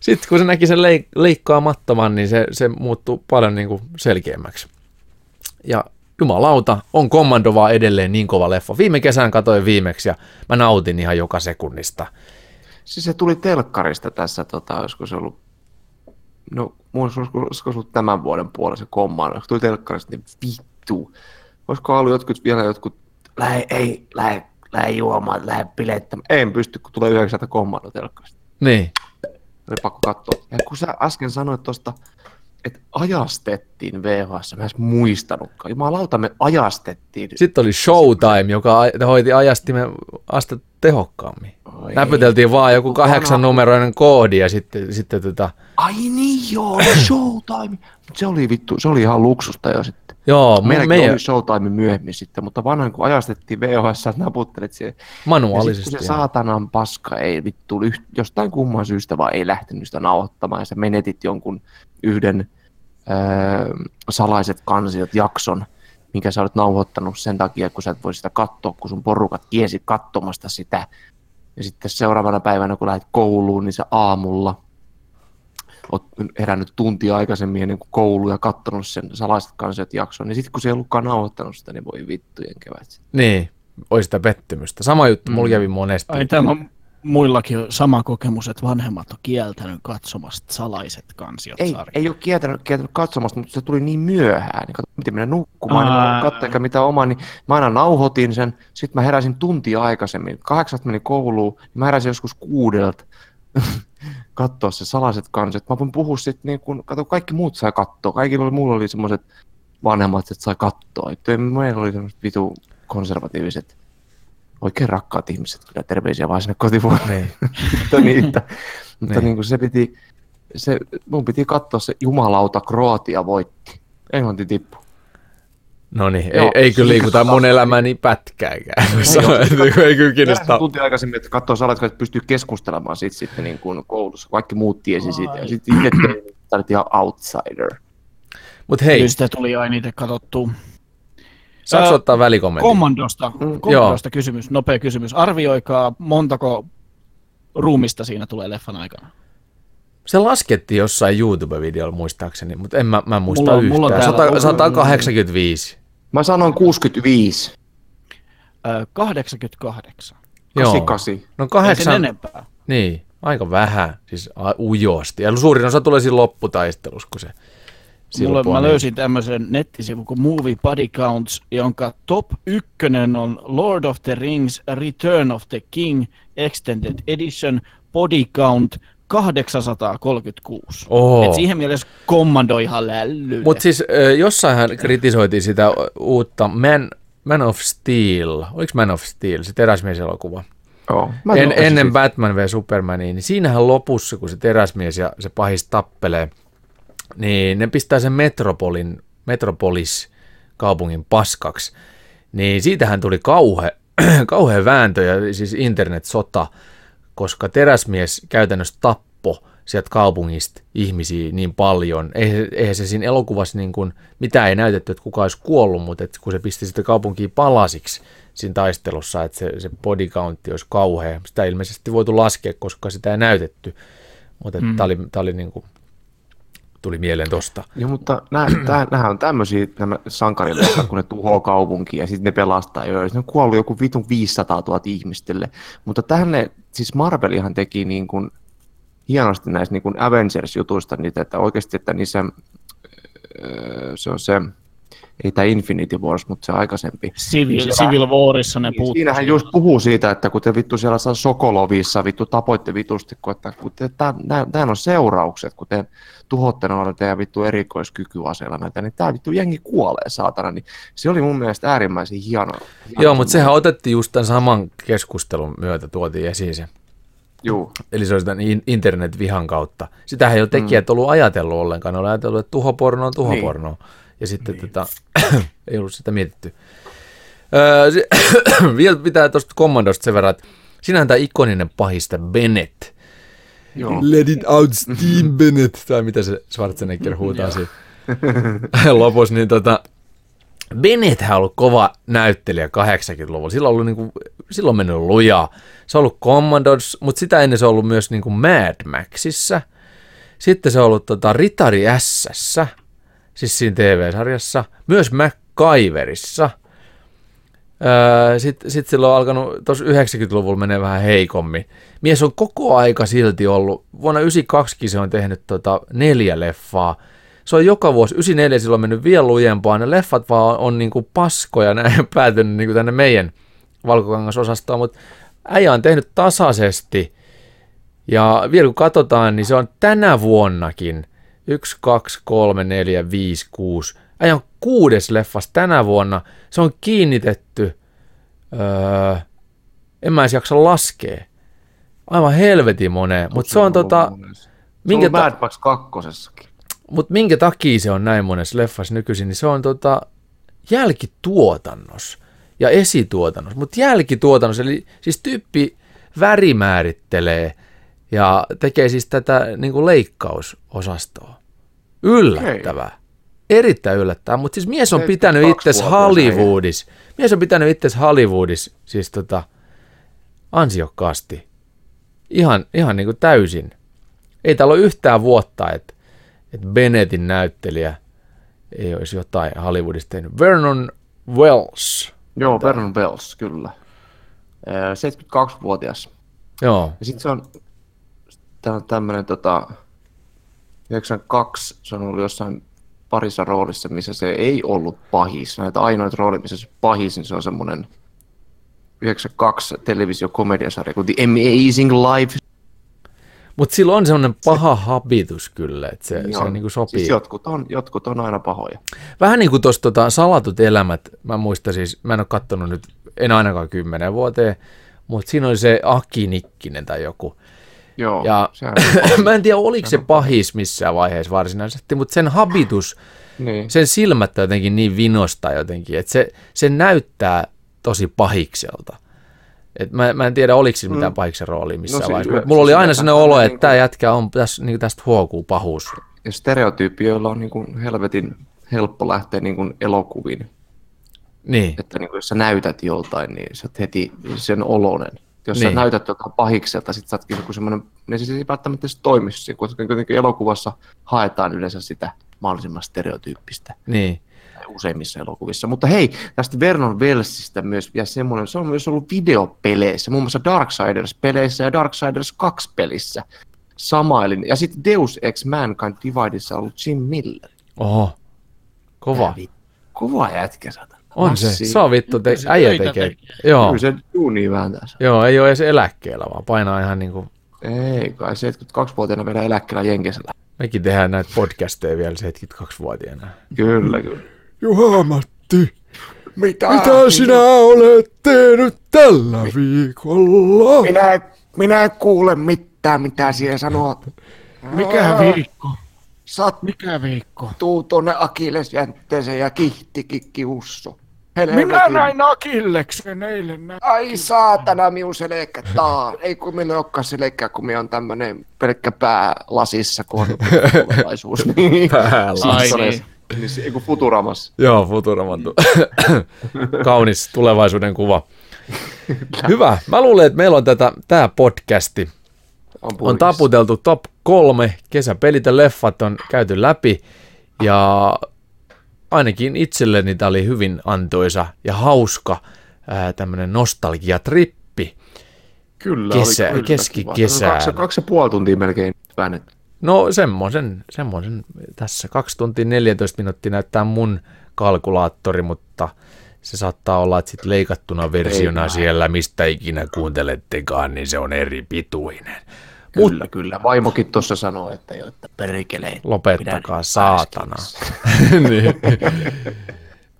sitten kun se näki sen leik- leikkaamattoman, niin se, se muuttui paljon niin kuin selkeämmäksi. Ja jumalauta, on Kommando vaan edelleen niin kova leffa. Viime kesän katoin viimeksi ja mä nautin ihan joka sekunnista. Siis se tuli telkkarista tässä, tota, olisiko se ollut, no olisiko, se ollut tämän vuoden puolella se kommando, se tuli telkkarista, niin vittu. Olisiko ollut jotkut vielä jotkut, lähe, ei, lähe, lähe juomaan, lähe bilettämään. En pysty, kun tulee yhdeksältä kommando telkkarista. Niin. Oli pakko katsoa. Ja kun sä äsken sanoit tuosta, että ajastettiin VHS, mä en edes muistanutkaan. Jumalauta, me ajastettiin. Sitten oli Showtime, joka hoiti ajastimen asta tehokkaammin. Oi. Näpyteltiin vaan joku kahdeksan numeroinen koodi ja sitten, sitten tota, Ai niin joo, Showtime. Se oli vittu, se oli ihan luksusta jo sitten. Joo, Meilläkin meidän oli Showtime myöhemmin sitten, mutta vanhan kun ajastettiin VHS, että naputtelit siihen. Ja manuaalisesti. kun se saatanan paska ei vittu, jostain kumman syystä vaan ei lähtenyt sitä nauhoittamaan, ja sä menetit jonkun yhden öö, salaiset kansiot jakson, minkä sä olet nauhoittanut sen takia, kun sä et voi sitä katsoa, kun sun porukat kiesi katsomasta sitä. Ja sitten seuraavana päivänä, kun lähdet kouluun, niin sä aamulla oot herännyt tuntia aikaisemmin ennen kuin koulu ja katsonut sen salaiset kansiot jakson, niin sitten kun se ei ollutkaan nauhoittanut sitä, niin voi vittujen kevät. Niin, oli sitä pettymystä. Sama juttu, mulla kävi monesti. Ai on muillakin on sama kokemus, että vanhemmat on kieltänyt katsomasta salaiset kansiot Ei, sarjaa. ei ole kieltänyt, kieltänyt katsomasta, mutta se tuli niin myöhään. Niin kato, miten minä nukkumaan, Aa. niin katsoin eikä mitään omaa, niin mä aina nauhoitin sen. Sitten mä heräsin tuntia aikaisemmin. Kahdeksasta meni kouluun, niin mä heräsin joskus kuudelta katsoa se salaiset kanset. Mä voin puhua sitten, niin kun, kato, kaikki muut sai katsoa. Kaikilla oli, mulla oli semmoiset vanhemmat, että sai katsoa. Että meillä oli semmoiset vitu konservatiiviset, oikein rakkaat ihmiset, kyllä terveisiä vaan sinne kotivuoreen. Niin. mutta niitä. mutta Niin. niin kuin se piti, se, mun piti katsoa se jumalauta, Kroatia voitti. Englanti tippu. No niin, ei, ei kyllä liikuta mun elämäni pätkääkään. joo, ei kyllä kiinnosta. Tunti aikaisemmin, että katsoo salat, että pystyy keskustelemaan siitä sitten niin kuin koulussa. Kaikki muut tiesi siitä. Ja sitten itse tein, että sä olet ihan outsider. Mutta hei, Kyllä sitä tuli aina itse katsottua. saako Ää, ottaa välikommentin? Kommandosta, Mm, kommandosta kysymys, nopea kysymys. Arvioikaa, montako ruumista siinä tulee leffan aikana. Se laskettiin jossain YouTube-videolla muistaakseni, mutta en mä, mä muista Mulla on- yhtään. mulla on täällä- Sata- 185. Mä sanoin 65. Ö, 88. Joo. 88. No Ei sen enempää. niin, aika vähän, siis a, ujosti. Ja suurin osa tulee siinä lopputaistelussa, kun se Mulle, mä niin- löysin tämmöisen nettisivun kuin Movie Body Counts, jonka top ykkönen on Lord of the Rings Return of the King Extended Edition Body Count 836. Oho. Et siihen mielessä kommando ihan lällylle. Mutta siis jossainhan kritisoitiin sitä uutta Man, Man of Steel, oliko Man of Steel, se teräsmieselokuva? Joo. Mä En, ennen siitä. Batman v Supermania, niin siinähän lopussa, kun se teräsmies ja se pahis tappelee, niin ne pistää sen metropolin, metropolis kaupungin paskaksi. Niin siitähän tuli kauhe, kauhea vääntö ja siis internetsota, koska teräsmies käytännössä tappo sieltä kaupungista ihmisiä niin paljon. Eihän, se siinä elokuvassa niin kuin, mitä ei näytetty, että kuka olisi kuollut, mutta että kun se pisti sitä kaupunkia palasiksi siinä taistelussa, että se, se body countti olisi kauhea. Sitä ei ilmeisesti voitu laskea, koska sitä ei näytetty. Mutta mm. tämä oli, tää oli niin kuin, tuli mieleen tosta. Joo, mutta nämä on tämmöisiä nämä sankarileffat, kun ne tuhoaa kaupunkia ja sitten ne pelastaa jo. Ne on kuollut joku vitun 500 000 ihmistelle. Mutta tähän ne, siis Marvelihan teki niin kuin hienosti näistä niin kuin Avengers-jutuista niitä, että oikeasti, että niissä se on se, ei tämä Infinity Wars, mutta se aikaisempi. Civil, Siinä, Civil Warissa ne niin, puuttuu. Siinähän just puhuu siitä, että kun te vittu siellä Sokolovissa vittu tapoitte vitusti, kun, että kun te, tämä on seuraukset, kun te tuhotte noilla teidän vittu erikoiskykyaseella näitä, niin tämä vittu jengi kuolee saatana, niin se oli mun mielestä äärimmäisen hieno. hieno Joo, mutta sehän otettiin just tämän saman keskustelun myötä, tuotiin esiin se. Joo. Eli se on sitä internet-vihan kautta. Sitähän ei ole tekijät mm. ollut ajatellut ollenkaan. Ne on ajatellut, että tuhoporno on tuhoporno. Niin. Ja sitten niin. tota, ei ollut sitä mietitty. Öö, se, vielä pitää tuosta Commandosta sen verran, että sinähän tämä ikoninen pahista Bennett. Joo. Let it out Steam Bennett, tai mitä se Schwarzenegger huutaa siinä lopussa, niin tota, Bennett on ollut kova näyttelijä 80-luvulla. Sillä on, ollut niinku, silloin on mennyt lujaa. Se on ollut Commandos, mutta sitä ennen se on ollut myös niinku Mad Maxissa. Sitten se on ollut tota, Ritari s siis siinä TV-sarjassa. Myös MacGyverissa. Öö, Sitten sit sillä on alkanut, tuossa 90-luvulla menee vähän heikommin. Mies on koko aika silti ollut, vuonna 92 se on tehnyt tota neljä leffaa. Se on joka vuosi, 94 silloin mennyt vielä lujempaa, ne leffat vaan on, on niinku paskoja, näin päätynyt niinku tänne meidän valkokangasosastoon, mutta äijä on tehnyt tasaisesti. Ja vielä kun katsotaan, niin se on tänä vuonnakin 1, 2, 3, 4, 5, 6. Äijä on kuudes leffas tänä vuonna. Se on kiinnitetty, öö, en mä edes jaksa laskea. Aivan helvetin moneen, mutta se on tota... Minkä ta- Mad Max kakkosessakin. Mutta minkä takia se on näin monessa leffassa nykyisin, niin se on tota jälkituotannos ja esituotannos. Mutta jälkituotannos, eli siis tyyppi värimäärittelee ja tekee siis tätä niin kuin leikkausosastoa. Yllättävää. Erittäin yllättävää, mutta siis mies on pitänyt itse Hollywoodissa, mies on pitänyt itse Hollywoodissa siis tota, ansiokkaasti. Ihan, ihan niin kuin täysin. Ei täällä ole yhtään vuotta, että, että Bennettin näyttelijä ei olisi jotain Hollywoodista tehnyt. Vernon Wells. Joo, Vernon Wells, kyllä. 72-vuotias. Joo. Ja sitten se on, tämä on tämmöinen tota, 92 se on ollut jossain parissa roolissa, missä se ei ollut pahis. Näitä ainoita roolit, missä se pahis, niin se on semmoinen 92 televisiokomediasarja kuin The Amazing Life. Mutta sillä on semmoinen paha habitus kyllä, että se, se niinku sopii. Siis jotkut on, jotkut on aina pahoja. Vähän niin kuin tuossa tota, Salatut elämät, mä muistan siis, mä en ole katsonut nyt, en ainakaan kymmenen vuoteen, mutta siinä oli se Aki Nikkinen tai joku. Joo, ja mä en tiedä, oliko se pahis missään vaiheessa varsinaisesti, mutta sen habitus, niin. sen silmät jotenkin niin vinosta jotenkin, että se, se näyttää tosi pahikselta. Et mä, mä en tiedä, oliko sillä mitään mm. pahiksen roolia missään no, vaiheessa. Mulla oli aina sellainen olo, että niin tämä jätkä on tässä, niin tästä huokuu pahuus. Ja stereotyyppi, joilla on niin kuin helvetin helppo lähteä niin kuin elokuviin. Niin. Että niin kuin jos sä näytät joltain, niin sä oot heti sen olonen. Jos niin. sä näytät jotain pahikselta, sit sä ootkin joku semmoinen, niin siis ei välttämättä se toimisi, koska kuitenkin elokuvassa haetaan yleensä sitä mahdollisimman stereotyyppistä. Niin useimmissa elokuvissa. Mutta hei, tästä Vernon Wellsistä myös vielä semmoinen, se on myös ollut videopeleissä, muun muassa Darksiders-peleissä ja Darksiders 2-pelissä samailin. Ja sitten Deus Ex Mankind Dividissa on ollut Jim Miller. Oho, kova. Kova jätkä sata. On Massi. se, saa vittu, te, äijä tekee. Joo. Kyllä se duuni vääntää Joo, ei ole edes eläkkeellä, vaan painaa ihan niin kuin... Ei kai, 72-vuotiaana vielä eläkkeellä Jenkesellä. Mekin tehdään näitä podcasteja vielä 72-vuotiaana. Kyllä, kyllä. Juha Matti, mitä, mitä sinä olet tehnyt tällä viikolla? Minä, minä en kuule mitään, mitä siellä sanoo. Mikä viikko? Saat Mikä viikko? Tuu tonne Akilesjäntteeseen ja kihtikikki Minä näin Akilleksen eilen. Näin. Ai saatana, miun selkä taa. Ei kun minä olekaan selkä, kun minä on tämmönen pelkkä pää lasissa, kun on tulevaisuus. Niin. Ai Simpsoneissa. niin. Se- ei kun Futuramassa. Joo, Futuraman tu- kaunis tulevaisuuden kuva. Hyvä. Mä luulen, että meillä on tätä, tämä podcasti. On, On taputeltu top kolme, kesäpelit ja leffat on käyty läpi. Ja ainakin itselleni tämä oli hyvin antoisa ja hauska ää, tämmönen nostalgiatrippi. Kyllä, kesä- oli kiva. Kaksi, kaksi ja puoli tuntia melkein väännetty. No semmoisen, semmoisen tässä 2 tuntia 14 minuuttia näyttää mun kalkulaattori, mutta se saattaa olla, että sitten leikattuna versiona Ei siellä, mistä ikinä kuuntelettekaan, niin se on eri pituinen. Kyllä, kyllä. Vaimokin tuossa sanoo, että jo, että perkele. Lopettakaa saatana. päästä niin.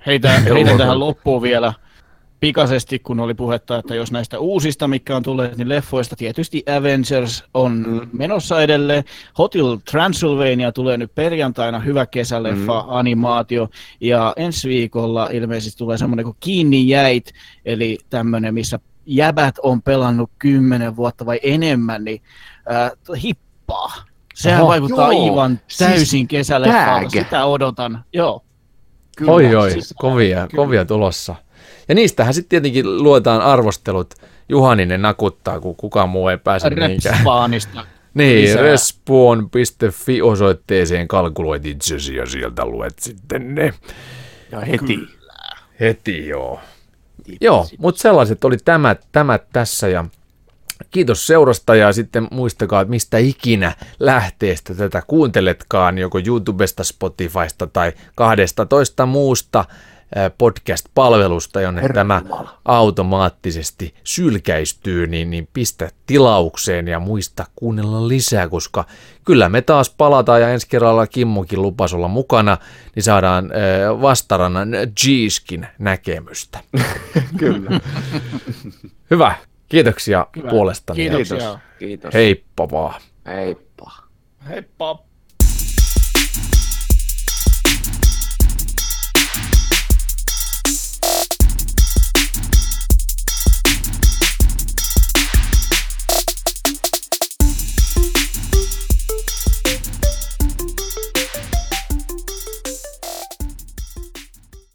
Heitä, heitä tähän loppuun vielä pikaisesti, kun oli puhetta, että jos näistä uusista, mikä on tulleet, niin leffoista tietysti Avengers on mm. menossa edelleen. Hotel Transylvania tulee nyt perjantaina, hyvä kesäleffa, mm. animaatio, ja ensi viikolla ilmeisesti tulee semmoinen kuin Kiinni jäit, eli tämmöinen, missä jäbät on pelannut kymmenen vuotta vai enemmän, niin äh, hippaa. Sehän Oho, vaikuttaa joo. aivan Siis täysin kesäleffalta, tag. sitä odotan. Joo. Oi oi, Siis- kovia, kovia tulossa. Ja niistähän sitten tietenkin luetaan arvostelut. Juhaninen nakuttaa, kun kukaan muu ei pääse niinkään. Repspaanista. Niin, respawn.fi osoitteeseen kalkuloit itsesi ja sieltä luet sitten ne. Ja heti. Heti joo. Joo, mutta sellaiset oli tämä, tämä tässä ja kiitos seurasta ja sitten muistakaa, että mistä ikinä lähteestä tätä kuunteletkaan, joko YouTubesta, Spotifysta tai 12 muusta podcast-palvelusta, jonne Herra tämä Jumala. automaattisesti sylkäistyy, niin, niin pistä tilaukseen ja muista kuunnella lisää, koska kyllä me taas palataan ja ensi kerralla Kimmokin lupas olla mukana, niin saadaan vastarannan G-skin näkemystä. Kyllä. Hyvä, kiitoksia Hyvä. puolestani. Kiitoksia. Kiitos. Kiitos. Heippa vaan. Heippa. Heippa.